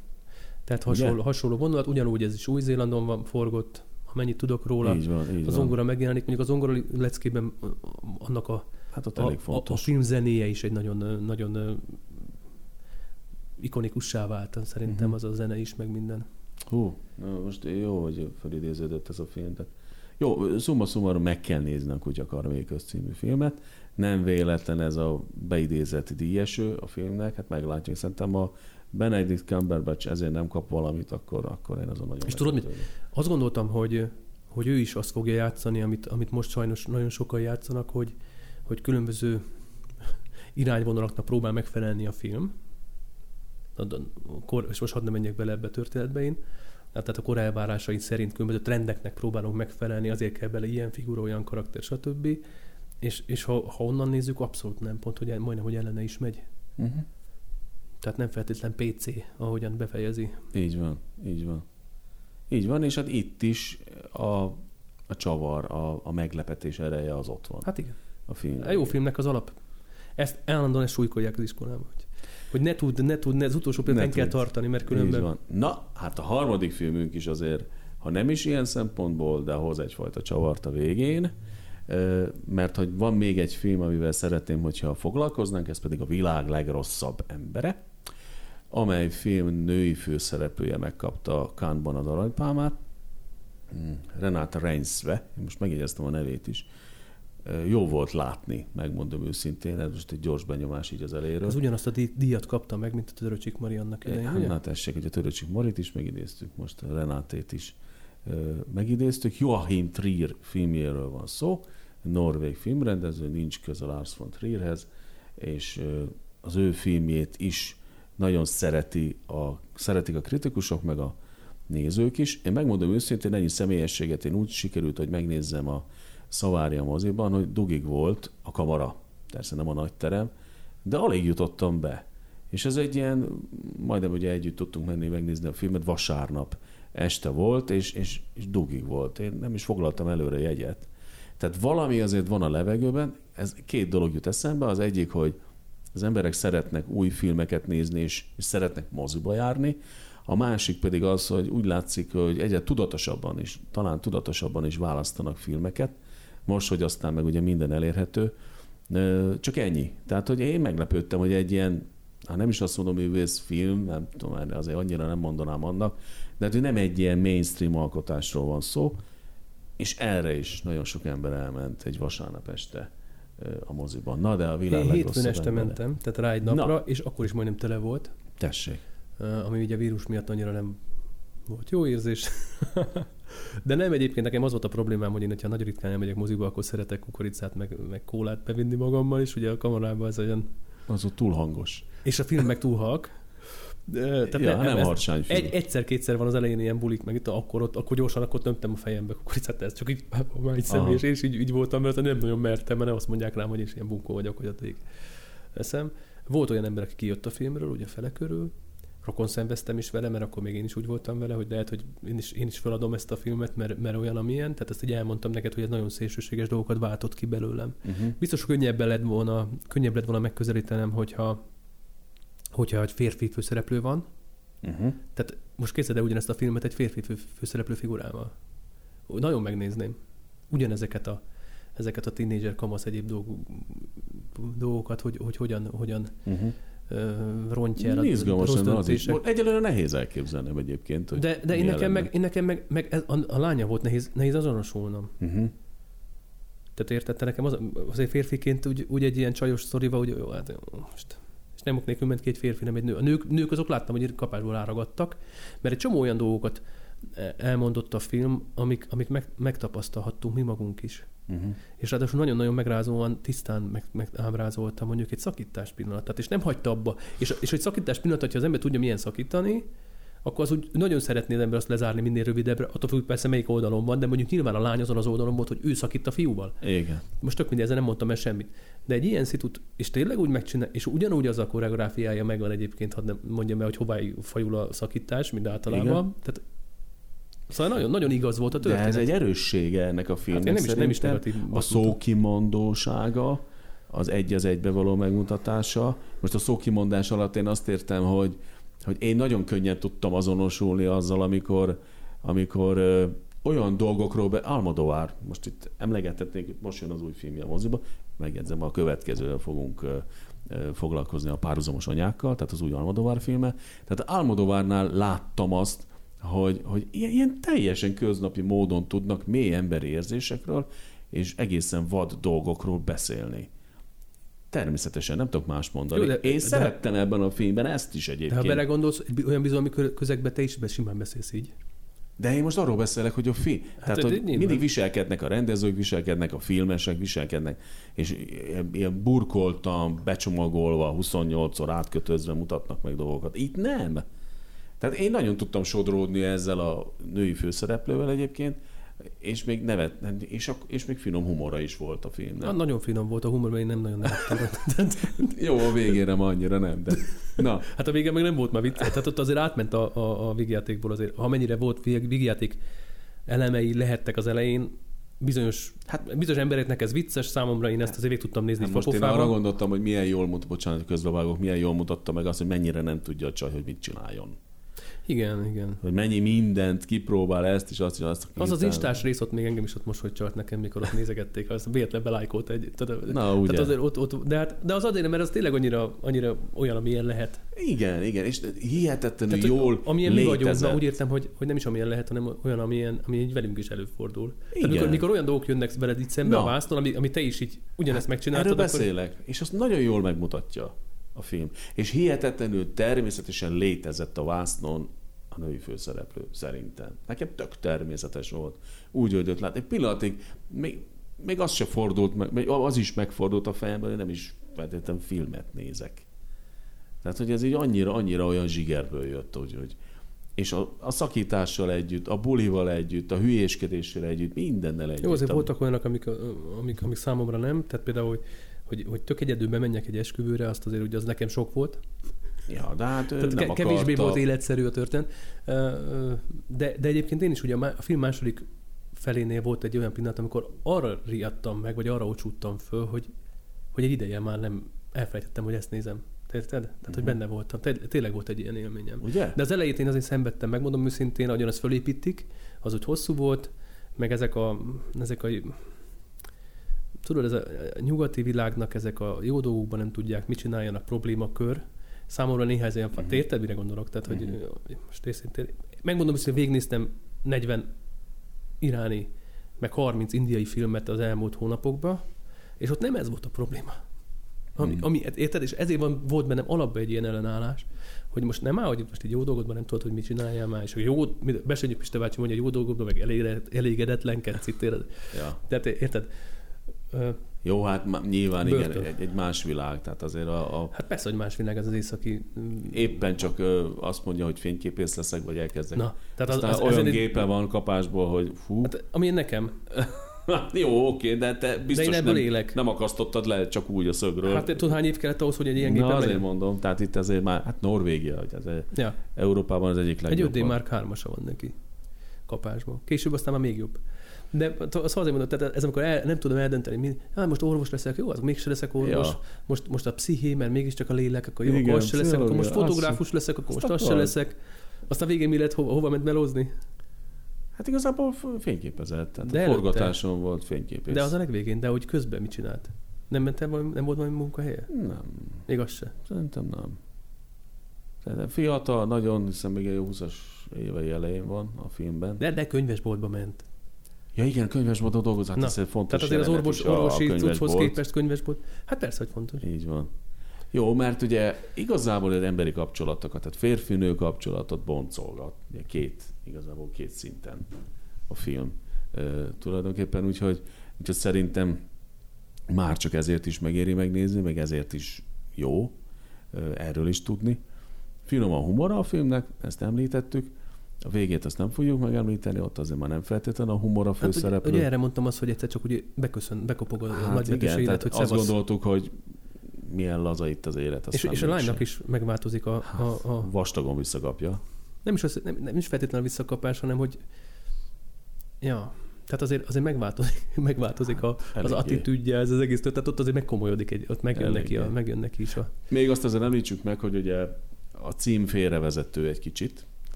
Tehát hasonló, hasonló vonulat, ugyanúgy ez is Új-Zélandon van forgott, amennyit tudok róla. így van, így az van. zongora megjelenik, mondjuk az zongora leckében annak a, Hát ott a, elég a, a fontos. film zenéje is egy nagyon, nagyon ikonikussá vált, szerintem Mhm. az a zene is, meg minden. Hú, na most jó, hogy felidéződött ez a film. Tehát, jó, szumma summarum meg kell nézni a Kutya Karméköz című filmet. Nem véletlen ez a beidézett díjeső a filmnek, hát meglátjuk. Szerintem a Benedict Cumberbatch ezért nem kap valamit, akkor, akkor én azon nagyon És tudod mit? Azt gondoltam, hogy, hogy ő is azt fogja játszani, amit, amit most sajnos nagyon sokan játszanak, hogy, hogy különböző irányvonalaknak próbál megfelelni a film. Kor, és most hadd ne menjek bele ebbe a történetbe én. Tehát a kor elvárásai szerint különböző trendeknek próbálunk megfelelni, azért kell bele ilyen figura, olyan karakter, stb. És, és ha, ha onnan nézzük, abszolút nem, pont, hogy el- majdnem, hogy ellene is megy. Uh-huh. Tehát nem feltétlen PC, ahogyan befejezi. Így van, így van. Így van, és hát itt is a, a csavar, a, a meglepetés ereje az ott van Hát igen. a film. A jó filmnek az alap. Ezt állandóan súlykolják az iskolában. Hogy, ne tud, ne tud, ne, az utolsó Ne pillanat kell tartani, mert Így különben... van. Na, hát a harmadik filmünk is azért, ha nem is ilyen szempontból, de hoz egyfajta csavart a végén, mert hogy van még egy film, amivel szeretném, hogyha foglalkoznánk, ez pedig a világ legrosszabb embere, amely film női főszereplője megkapta a Cannes-ban az aranypálmát, Hmm, Renata Reinsve, most megjegyeztem a nevét is. Jó volt látni, megmondom őszintén, ez most egy gyors benyomás így az eléről. Az ugyanazt a dí- díjat kapta meg, mint a Töröcsik Mari annak idején. Hát ugye? na tessék, hogy a Töröcsik Marit is megidéztük, most a Renátét is megidéztük. Joachim Trier filmjéről van szó, norvég filmrendező, nincs köze Lars von Trierhez, és az ő filmjét is nagyon szereti a, szeretik a kritikusok, meg a nézők is. Én megmondom őszintén, ennyi személyességet én úgy sikerült, hogy megnézzem a Szavária moziban, hogy dugig volt a kamara, persze nem a nagy terem, de alig jutottam be. És ez egy ilyen, majdnem ugye együtt tudtunk menni megnézni a filmet, vasárnap este volt, és, és, és dugig volt. Én nem is foglaltam előre jegyet. Tehát valami azért van a levegőben, ez két dolog jut eszembe. Az egyik, hogy az emberek szeretnek új filmeket nézni, és, és szeretnek moziba járni. A másik pedig az, hogy úgy látszik, hogy egyre tudatosabban is, talán tudatosabban is választanak filmeket. Most, hogy aztán meg ugye minden elérhető. Csak ennyi. Tehát, hogy én meglepődtem, hogy egy ilyen, hát nem is azt mondom, művész film, nem tudom, erre azért annyira nem mondanám annak, de hát, hogy nem egy ilyen mainstream alkotásról van szó, és erre is nagyon sok ember elment egy vasárnap este a moziban. Na, de a világ Én hétfőn este embere. mentem, tehát rá egy napra, Na. és akkor is majdnem tele volt, Tessék. ami ugye vírus miatt annyira nem volt jó érzés. <laughs> De nem egyébként nekem az volt a problémám, hogy én, hogyha nagyon ritkán elmegyek moziba, akkor szeretek kukoricát, meg, meg kólát bevinni magammal, és ugye a kamarában ez olyan... Az ott túl hangos. És a film meg túl halk. Eh, Tehát ja, nem ez- harsány film. Egy, egyszer-kétszer van az elején ilyen bulik, meg itt akkor, ott, akkor gyorsan akkor tömtem a fejembe kukoricát, ez csak így, <laughs> már így személy, Aha. és így, így voltam, mert nem nagyon mertem, mert nem azt mondják rám, hogy én ilyen bunkó vagyok, hogy addig eszem. Volt olyan ember, aki kijött a filmről, ugye fele körül, rokon szenveztem is vele, mert akkor még én is úgy voltam vele, hogy lehet, hogy én is, én is feladom ezt a filmet, mert, mert olyan, amilyen. Tehát ezt így elmondtam neked, hogy ez nagyon szélsőséges dolgokat váltott ki belőlem. Uh-huh. Biztos, hogy könnyebb lett volna, könnyebb lett volna megközelítenem, hogyha, hogyha egy férfi főszereplő van, Uh-huh. tehát most képzeld el ugyanezt a filmet egy férfi fő, főszereplő figurával. Nagyon megnézném. Ugyanezeket a, ezeket a tínédzser kamasz egyéb dolg, dolgokat, hogy, hogy hogyan, hogyan Uh-huh. Rontja el Izgalmas lenne az is. Egyelőre nehéz elképzelnem egyébként. Hogy De, de én nekem, meg, én nekem meg, meg ez, a, a, lánya volt nehéz, nehéz azonosulnom. Uh-huh. Tehát érted, te nekem az, azért férfiként úgy, úgy egy ilyen csajos sztorival, hogy jó, hát most és nem ok nélkül ment egy férfi, nem egy nő. A nők, nők azok láttam, hogy kapásból áragadtak, mert egy csomó olyan dolgokat eh, elmondott a film, amik, amik meg, megtapasztalhattunk mi magunk is. Uh-huh. És ráadásul nagyon-nagyon megrázóan, tisztán meg, meg ábrázolta mondjuk egy szakítás pillanatát, és nem hagyta abba. És, és egy szakítás pillanat, hogyha az ember tudja milyen szakítani, akkor az úgy nagyon szeretné az ember azt lezárni minél rövidebbre, attól függ persze melyik oldalon van, de mondjuk nyilván a lány azon az oldalon volt, hogy ő szakít a fiúval. Igen. Most tök mindegy, ezzel nem mondtam el semmit. De egy ilyen szitut, és tényleg úgy megcsinál, és ugyanúgy az a koreográfiája megvan egyébként, hadd nem mondjam el, hogy hová fajul a szakítás, mint általában. Igen. Tehát, szóval nagyon, nagyon igaz volt a De történet. ez egy erőssége ennek a filmnek hát nem is, nem is negatív. A szókimondósága, az egy az egybe való megmutatása. Most a szókimondás alatt én azt értem, hogy, hogy én nagyon könnyen tudtam azonosulni azzal, amikor, amikor ö, olyan dolgokról be... Almodovár, most itt emlegethetnék, most jön az új filmje a moziba, megjegyzem, a következővel fogunk ö, ö, foglalkozni a párhuzamos anyákkal, tehát az új Almodovár filme. Tehát Almodovárnál láttam azt, hogy, hogy ilyen, ilyen teljesen köznapi módon tudnak mély emberi érzésekről és egészen vad dolgokról beszélni. Természetesen, nem tudok más mondani. Jó, de- de, Én de- szerettem ebben a filmben ezt is De egyébként. ha belegondolsz, olyan bizalmi kö- közegbe te is be- simán beszélsz így. De én most arról beszélek, hogy a fi, hát, tehát, de hogy mindig viselkednek a rendezők, viselkednek a filmesek, viselkednek, és ilyen, ilyen burkoltan, becsomagolva, 28-szor átkötözve mutatnak meg dolgokat. Itt nem. Tehát én nagyon tudtam sodródni ezzel a női főszereplővel egyébként, és még nevet, és, ak- és még finom humora is volt a filmnek. Na, nagyon finom volt a humor, mert én nem nagyon nevettem. <laughs> Jó, a végére ma annyira nem, de... Na, Hát a vége meg nem volt már vicc. Tehát ott azért átment a, a, a vígjátékból azért. Ha mennyire volt vég- vígjáték elemei lehettek az elején, bizonyos, hát bizonyos embereknek ez vicces, számomra én ezt azért végig tudtam nézni Hát most én arra gondoltam, hogy milyen jól mutat, bocsánat, közbevágok, milyen jól mutatta meg azt, hogy mennyire nem tudja a csaj, hogy mit csináljon. Igen, igen. Hogy mennyi mindent kipróbál ezt is, azt is, azt. Az az instás rész ott még engem is ott mosolyt csart nekem, mikor ott nézegették, az véletlen belájkolt egy. Tehát, Na, ugye. tehát azért ott, ott, de, hát, de az azért, mert az tényleg annyira, annyira olyan, amilyen lehet. Igen, igen, és hihetetlenül Tehát, hogy jól amilyen mi vagyunk, létezett. na, úgy értem, hogy, hogy nem is amilyen lehet, hanem olyan, amilyen, ami így velünk is előfordul. Tehát Igen. mikor, mikor, olyan dolgok jönnek veled így szembe Na. a vásznon, ami, ami te is így ugyanezt megcsináltad, Erről akkor beszélek, és azt nagyon jól megmutatja a film. És hihetetlenül természetesen létezett a vásznon a női főszereplő, szerintem. Nekem tök természetes volt. Úgy öldött lát. Egy pillanatig még, még az se fordult meg, az is megfordult a fejemben, hogy nem is feltétlenül filmet nézek. Tehát, hogy ez így annyira, annyira olyan zsigerből jött, hogy, hogy és a, a szakítással együtt, a bulival együtt, a hülyéskedéssel együtt, mindennel együtt. Jó, azért voltak olyanok, amik, amik, amik számomra nem. Tehát például, hogy, hogy, hogy tök egyedül bemenjek egy esküvőre, azt azért ugye az nekem sok volt. Ja, de hát Tehát nem ke- kevésbé akarta. volt életszerű a történet. De, de egyébként én is ugye a film második felénél volt egy olyan pillanat, amikor arra riadtam meg, vagy arra ocsúttam föl, hogy, hogy egy ideje már nem elfelejtettem, hogy ezt nézem. Te Érted? Tehát, Mhm. hogy benne voltam. Té- Tényleg volt egy ilyen élményem. Ugye? De az elejét én azért szenvedtem, megmondom őszintén, ahogyan ezt fölépítik, az úgy hosszú volt, meg ezek a, ezek a tudod, ez a nyugati világnak ezek a jó dolgokban nem tudják, mit csináljanak problémakör. Számomra néha ez olyan, uh-huh. érted, mire gondolok? Tehát, hogy Mhm. uh, most őszintén, megmondom őszintén, végignéztem 40 iráni, meg 30 indiai filmet az elmúlt hónapokban, és ott nem ez volt a probléma. Ami, Mhm. ami, érted? És ezért van, volt bennem alapban egy ilyen ellenállás, hogy most nem áll, hogy most egy jó dolgodban nem tudod, hogy mit csináljál már, és hogy jó, Besönyi Piste bácsi mondja, jó dolgodban, meg elégedetlenkedsz itt, érted? Ja. Tehát érted? Jó, hát nyilván Börtön. igen, egy, egy más világ, tehát azért a, a Hát persze, hogy más világ ez az északi... éppen csak ö, azt mondja, hogy fényképész leszek, vagy elkezdek. Na, tehát az, Aztán az, olyan ezen egy- gépe van kapásból, hogy fú, Hát, ami nekem. <laughs> jó, oké, de te biztos De én nem, élek. nem akasztottad le csak úgy a szögről. Hát tudod, hány év kellett ahhoz, hogy egy ilyen Na azért legyen? mondom, tehát itt azért már, hát Norvégia, hogy ez Ja, Európában az egyik egy legjobb. 5D Mark 3 van neki kapásból. Később aztán már még jobb. De azt azért mondom, tehát ez amikor el, nem tudom eldönteni, mi, hát most orvos leszek, jó, az mégse leszek orvos, Ja. most, most a psziché, mert mégiscsak a lélek, akkor jó, Igen, akkor se leszek, akkor most fotográfus leszek, akkor most azt az se leszek. Aztán végén mi lett, hova, hova ment melózni? Hát igazából fényképezett, tehát De a előtte. forgatáson volt fényképész. De az a legvégén, de hogy közben mit csinált? Nem ment el, valami- nem volt valami munkahelye? Nem, Még az se. szerintem nem. Szerintem fiatal, nagyon, hiszen még egy jó 20-as évei elején van a filmben. De, de könyvesboltba ment. Ja igen, könyvesbolton dolgozott, Na, ez egy fontos Tehát azért az orvos, orvosi cucchoz képest könyvesbolt. Hát persze, hogy fontos. Így van. Jó, mert ugye igazából az emberi kapcsolatokat, tehát férfi-nő kapcsolatot boncolgat. Ugye két, igazából két szinten a film e, tulajdonképpen, úgyhogy, úgyhogy szerintem már csak ezért is megéri megnézni, meg ezért is jó e, erről is tudni. Finom a humora a filmnek, ezt említettük. A végét azt nem fogjuk megemlíteni, ott azért már nem feltétlenül a humor a Hát, ugye, főszereplő. ugye erre mondtam azt, hogy egyszer csak ugye beköszön, bekopog a Hát nagy igen, élet, hogy azt szevasz. gondoltuk, hogy milyen laza itt az élet. És, aztán és a lánynak is megváltozik a, a, a Vastagon visszakapja. nem, is az, nem, nem is feltétlenül visszakapás, hanem hogy ja, tehát azért, azért megváltozik, <laughs> megváltozik a, az eléggé. attitűdje, ez az egész, tehát ott azért megkomolyodik, egy, ott megjön neki, a, megjön neki is a... Még azt azért említsük meg, hogy ugye a cím félrevezető egy kicsit.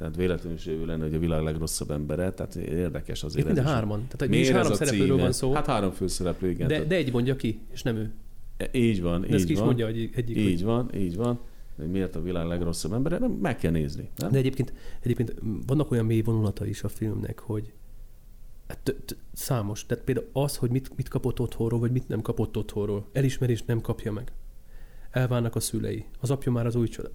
Tehát véletlenül is ő lenne, hogy a világ legrosszabb embere, tehát érdekes azért. Itt mind a hárman, tehát hogy Miért is ez három szereplőről van szó, Hát három főszereplő, igen. de, tehát- de egy mondja ki, és nem ő. Így van, De ezt ki így is van. mondja egyik, egyik hogy- Így van, így van. Hogy miért a világ legrosszabb embere? Nem, meg kell nézni. Nem? De egyébként, egyébként vannak olyan mély vonulata is a filmnek, hogy Hát számos. Tehát például az, hogy mit, mit kapott otthonról, vagy mit nem kapott otthonról. Elismerést nem kapja meg. Elválnak a szülei. Az apja már az új család.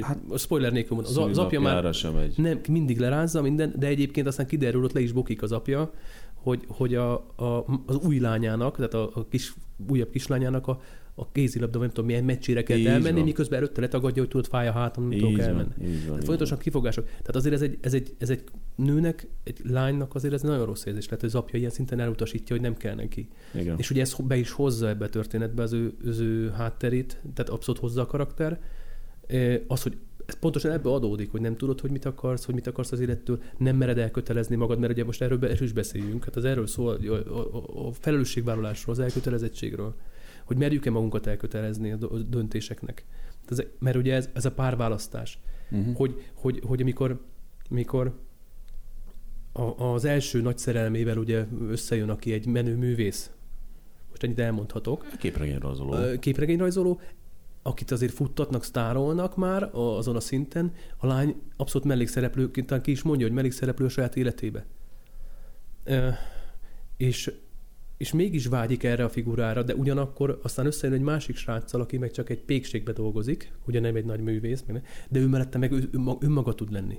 Hát, spoiler nélkül mondom. Az, az apja már sem egy. nem, mindig lerázza minden, de egyébként aztán kiderül, ott le is bokik az apja, hogy, hogy a, a, az új lányának, tehát a, a kis, újabb kislányának a, a kézilabda, nem tudom milyen meccsére kell Így elmenni, van. miközben előtte letagadja, hogy tudod, fáj a hátam, nem tudok elmenni. van, így van. Tehát folyamatosan kifogások. Tehát azért ez egy, ez, egy, ez egy nőnek, egy lánynak azért ez nagyon rossz érzés lehet, hogy az apja ilyen szinten elutasítja, hogy nem kell neki. Igen. És ugye ez be is hozza ebbe a történetbe az ő, az ő hátterét, tehát abszolút hozza a karakter. Az, hogy ez pontosan ebből adódik, hogy nem tudod, hogy mit akarsz, hogy mit akarsz az élettől, nem mered elkötelezni magad, mert ugye most erről, is beszéljünk. Hát az erről szól a, a, felelősségvállalásról, az elkötelezettségről, hogy merjük-e magunkat elkötelezni a döntéseknek. Ez, mert ugye ez, ez a párválasztás Uh-huh. hogy, hogy, hogy amikor, amikor a, az első nagy szerelmével ugye összejön, aki egy menő művész, most ennyit elmondhatok, Képregényrajzoló. Képregényrajzoló, akit azért futtatnak, sztárolnak már azon a szinten, a lány abszolút mellékszereplőként ki is mondja, hogy mellékszereplő a saját életébe. És, és mégis vágyik erre a figurára, de ugyanakkor aztán összejön egy másik sráccal, aki meg csak egy pékségbe dolgozik, ugye nem egy nagy művész, de ő mellette meg önmaga tud lenni.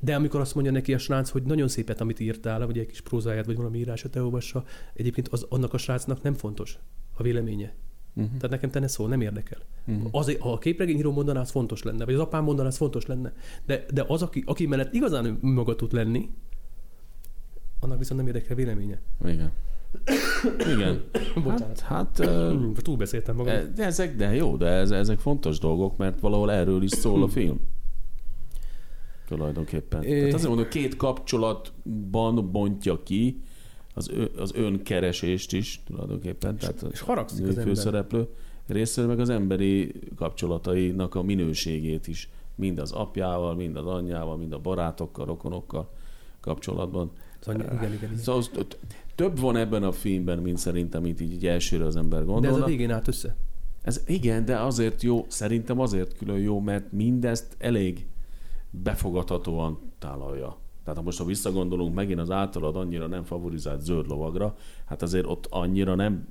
De amikor azt mondja neki a srác, hogy nagyon szépet, amit írtál, vagy egy kis prózáját, vagy valami írását elolvassa, egyébként az, annak a srácnak nem fontos a véleménye. Uh-huh. Tehát nekem te ne szól, nem érdekel. Uh-huh. Az, ha a képregényíró mondaná, az fontos lenne, vagy az apám mondaná, az fontos lenne. De, de az, aki, aki mellett igazán maga tud lenni, annak viszont nem érdekel véleménye. Igen. Igen. <coughs> Bocsánat. Hát, hát ö, Hmm, túlbeszéltem magam. E, De ezek, de jó, de ez, ezek fontos dolgok, mert valahol erről is szól a <coughs> film. Tulajdonképpen. É. Tehát azért mondom, két kapcsolatban bontja ki az, ö, az önkeresést is tulajdonképpen. Tehát és haragszik az ember. főszereplő részéről, meg az emberi kapcsolatainak a minőségét is. Mind az apjával, mind az anyjával, mind a barátokkal, rokonokkal kapcsolatban. Szóval, igen, igen, igen. Szóval az- több van ebben a filmben, mint szerintem, mint így, így elsőre az ember De ez gondolna. a végén állt össze. Ez igen, de azért jó, szerintem azért külön jó, mert mindezt elég befogadhatóan tálalja. Tehát ha most ha visszagondolunk megint az általad annyira nem favorizált zöld lovagra, hát azért ott annyira nem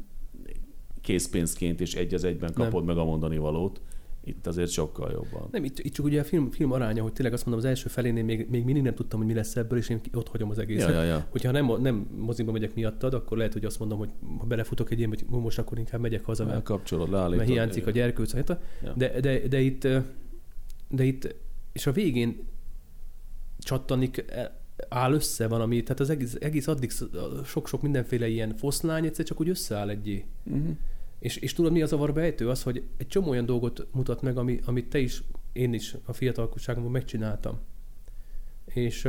készpénzként és egy az egyben Nem. kapod meg a mondani valót. Itt azért sokkal jobban. Nem, itt, itt csak ugye a film, film aránya, hogy tényleg azt mondom, az első felénél még, még mindig nem tudtam, hogy mi lesz ebből, és én ott hagyom az egészet. Ja, ja, ja. Hogyha nem, nem moziba megyek miattad, akkor lehet, hogy azt mondom, hogy ha belefutok egy ilyen, hogy most akkor inkább megyek haza, mert, Kapcsolod, leállítod. mert hiányzik a gyerkőc. Hát, Ja. de, de, de, itt, de itt, és a végén csattanik e, áll össze valami, tehát az egész, egész addig sok-sok mindenféle ilyen foszlány egyszer csak úgy összeáll egyé. Uh-huh. És, és tudod, mi az a bejtő? Az, hogy egy csomó olyan dolgot mutat meg, ami, amit te is, én is a fiatalságomban megcsináltam. És,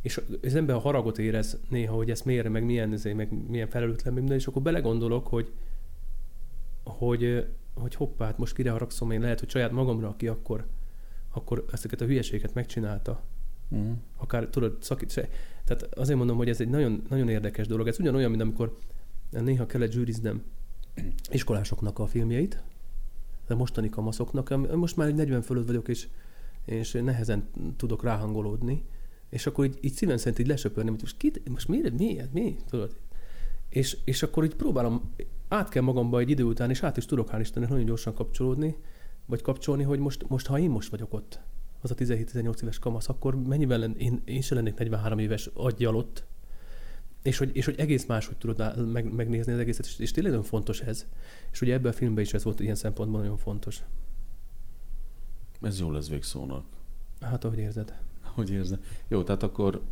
és az ember a haragot érez néha, hogy ezt miért, meg milyen, ezért, meg milyen felelőtlen, minden, és akkor belegondolok, hogy, hogy, hogy hoppá, hát most kire haragszom én, lehet, hogy saját magamra, aki akkor, akkor ezeket a hülyeségeket megcsinálta Uh-huh. akár tudod, szakít se. Tehát azért mondom, hogy ez egy nagyon, nagyon érdekes dolog. Ez ugyanolyan, mint amikor néha kellett zsűriznem iskolásoknak a filmjeit, de mostani kamaszoknak. Am- Most már egy 40 fölött vagyok, és, és nehezen tudok ráhangolódni. És akkor így, így szíven szerint így lesöpörni, hogy most, kit, most miért, mi, mi, tudod? És, és akkor így próbálom, át kell magamba egy idő után, és át is tudok hál' Istennek nagyon gyorsan kapcsolódni, vagy kapcsolni, hogy most, most ha én most vagyok ott, az a 17-18 éves kamasz, akkor mennyivel len, én, én se lennék 43 éves aggyal ott, és hogy, és hogy egész máshogy tudod meg, megnézni az egészet, és, és tényleg nagyon fontos ez. És ugye ebben a filmben is ez volt ilyen szempontból nagyon fontos. Ez jó lesz végszónak. Hát, ahogy érzed. Hogy érzed? Jó, tehát akkor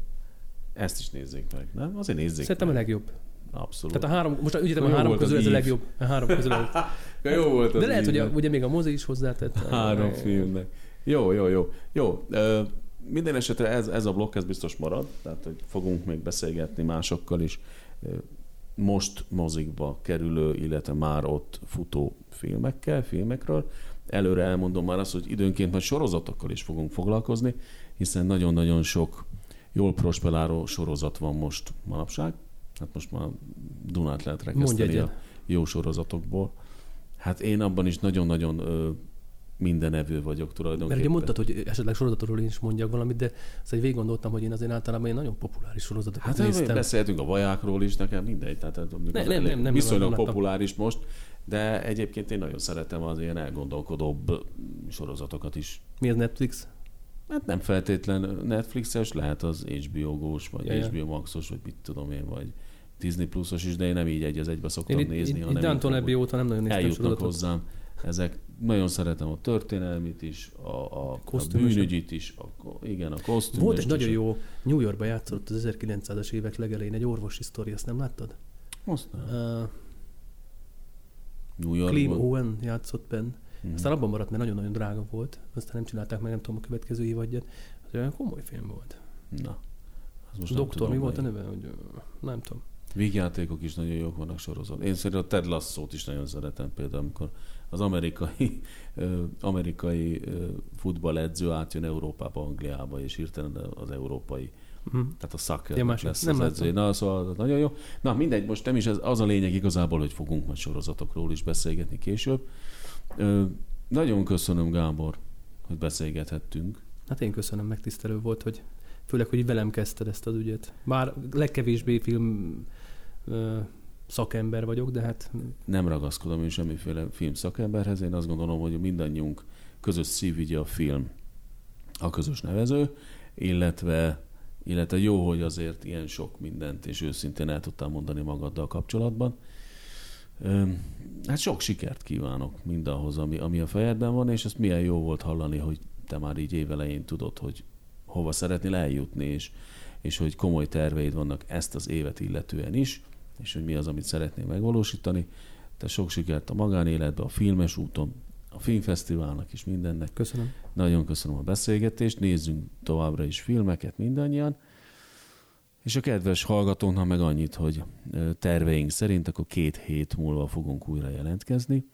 ezt is nézzék meg, nem? Azért nézzék Szerintem a meg. legjobb. Abszolút. Tehát a három, most úgy értem, a három közül ez a legjobb. A három közül <laughs> a jó volt az De lehet, hogy a, ugye még a mozi is hozzátett. Három filmnek. Jó, jó, jó. Jó, ö, minden esetre ez, ez a blokk, ez biztos marad, tehát hogy fogunk még beszélgetni másokkal is. Most mozikba kerülő, illetve már ott futó filmekkel, filmekről. Előre elmondom már azt, hogy időnként majd sorozatokkal is fogunk foglalkozni, hiszen nagyon-nagyon sok jól prosperáló sorozat van most manapság. Hát most már Dunát lehet rekeszteni a jó sorozatokból. Hát én abban is nagyon-nagyon minden evő vagyok tulajdonképpen. Mert ugye mondtad, hogy esetleg sorozatról én is mondjak valamit, de azt egy végig gondoltam, hogy én azért általában én nagyon populáris sorozatokat Hát néztem. beszéltünk a vajákról is, nekem mindegy, tehát Ne- nem, nem, nem, viszonylag nem, populáris most, de egyébként én nagyon szeretem az ilyen elgondolkodóbb sorozatokat is. Mi az Netflix? Hát nem feltétlen Netflixes, lehet az HBO Gós, vagy Ja. HBO Maxos, vagy mit tudom én, vagy Disney Plusos is, de én nem így egy az egybe szoktam Én nézni, itt, hanem itt inkább Abbey óta nem nagyon néztem eljutnak sorozatot. hozzám. Ezek nagyon szeretem a történelmit is, a, a, a bűnügyit is, a, igen, a kosztümöst Volt egy nagyon jó New Yorkba játszott az 1900-as évek legelején egy orvosi sztori, azt nem láttad? Azt nem. Uh, New Yorkban. Owen játszott benne. Mhm. Aztán abban maradt, mert nagyon-nagyon drága volt. Aztán nem csinálták meg, nem tudom, a következő évadját. Az olyan komoly film volt. Na. Az most Doktor, tudom, mi volt a neve? Hogy, nem tudom. Vígjátékok is nagyon jók vannak sorozat. Én szerintem a Ted Lasso-t is nagyon szeretem például, amikor az amerikai, amerikai futballedző átjön Európába, Angliába, és hirtelen az európai, Mhm. tehát a soccer Ja, más- lesz nem az. Na, szóval nagyon jó. Na, mindegy, most nem is ez, az a lényeg igazából, hogy fogunk majd sorozatokról is beszélgetni később. Ö, nagyon köszönöm, Gábor, hogy beszélgethettünk. Hát én köszönöm, megtisztelő volt, hogy főleg, hogy velem kezdted ezt az ügyet. Bár legkevésbé film ö, szakember vagyok, de hát nem ragaszkodom én semmiféle film szakemberhez. Én azt gondolom, hogy mindannyiunk közös szívügye a film a közös nevező, illetve, illetve jó, hogy azért ilyen sok mindent és őszintén el tudtál mondani magaddal kapcsolatban. Hát sok sikert kívánok mindahhoz, ami, ami a fejedben van, és ezt milyen jó volt hallani, hogy te már így évelején tudod, hogy hova szeretnél eljutni, és, és hogy komoly terveid vannak ezt az évet illetően is, és hogy mi az, amit szeretnél megvalósítani. Te sok sikert a magánéletben, a filmes úton, a filmfesztiválnak is mindennek. köszönöm. Nagyon köszönöm a beszélgetést, nézzünk továbbra is filmeket mindannyian. És a kedves hallgatóknak meg annyit, hogy terveink szerint akkor két hét múlva fogunk újra jelentkezni,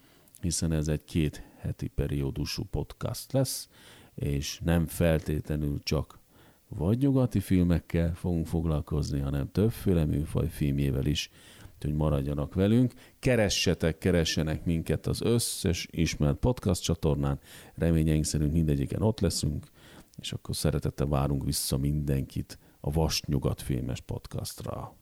hiszen ez egy két heti periódusú podcast lesz, és nem feltétlenül csak vagy nyugati filmekkel fogunk foglalkozni, hanem többféle műfaj filmjével is, hogy maradjanak velünk. Keressetek, keressenek minket az összes ismert podcast csatornán, reményeink szerint mindegyiken ott leszünk, és akkor szeretettel várunk vissza mindenkit a Vast Nyugat filmes podcastra.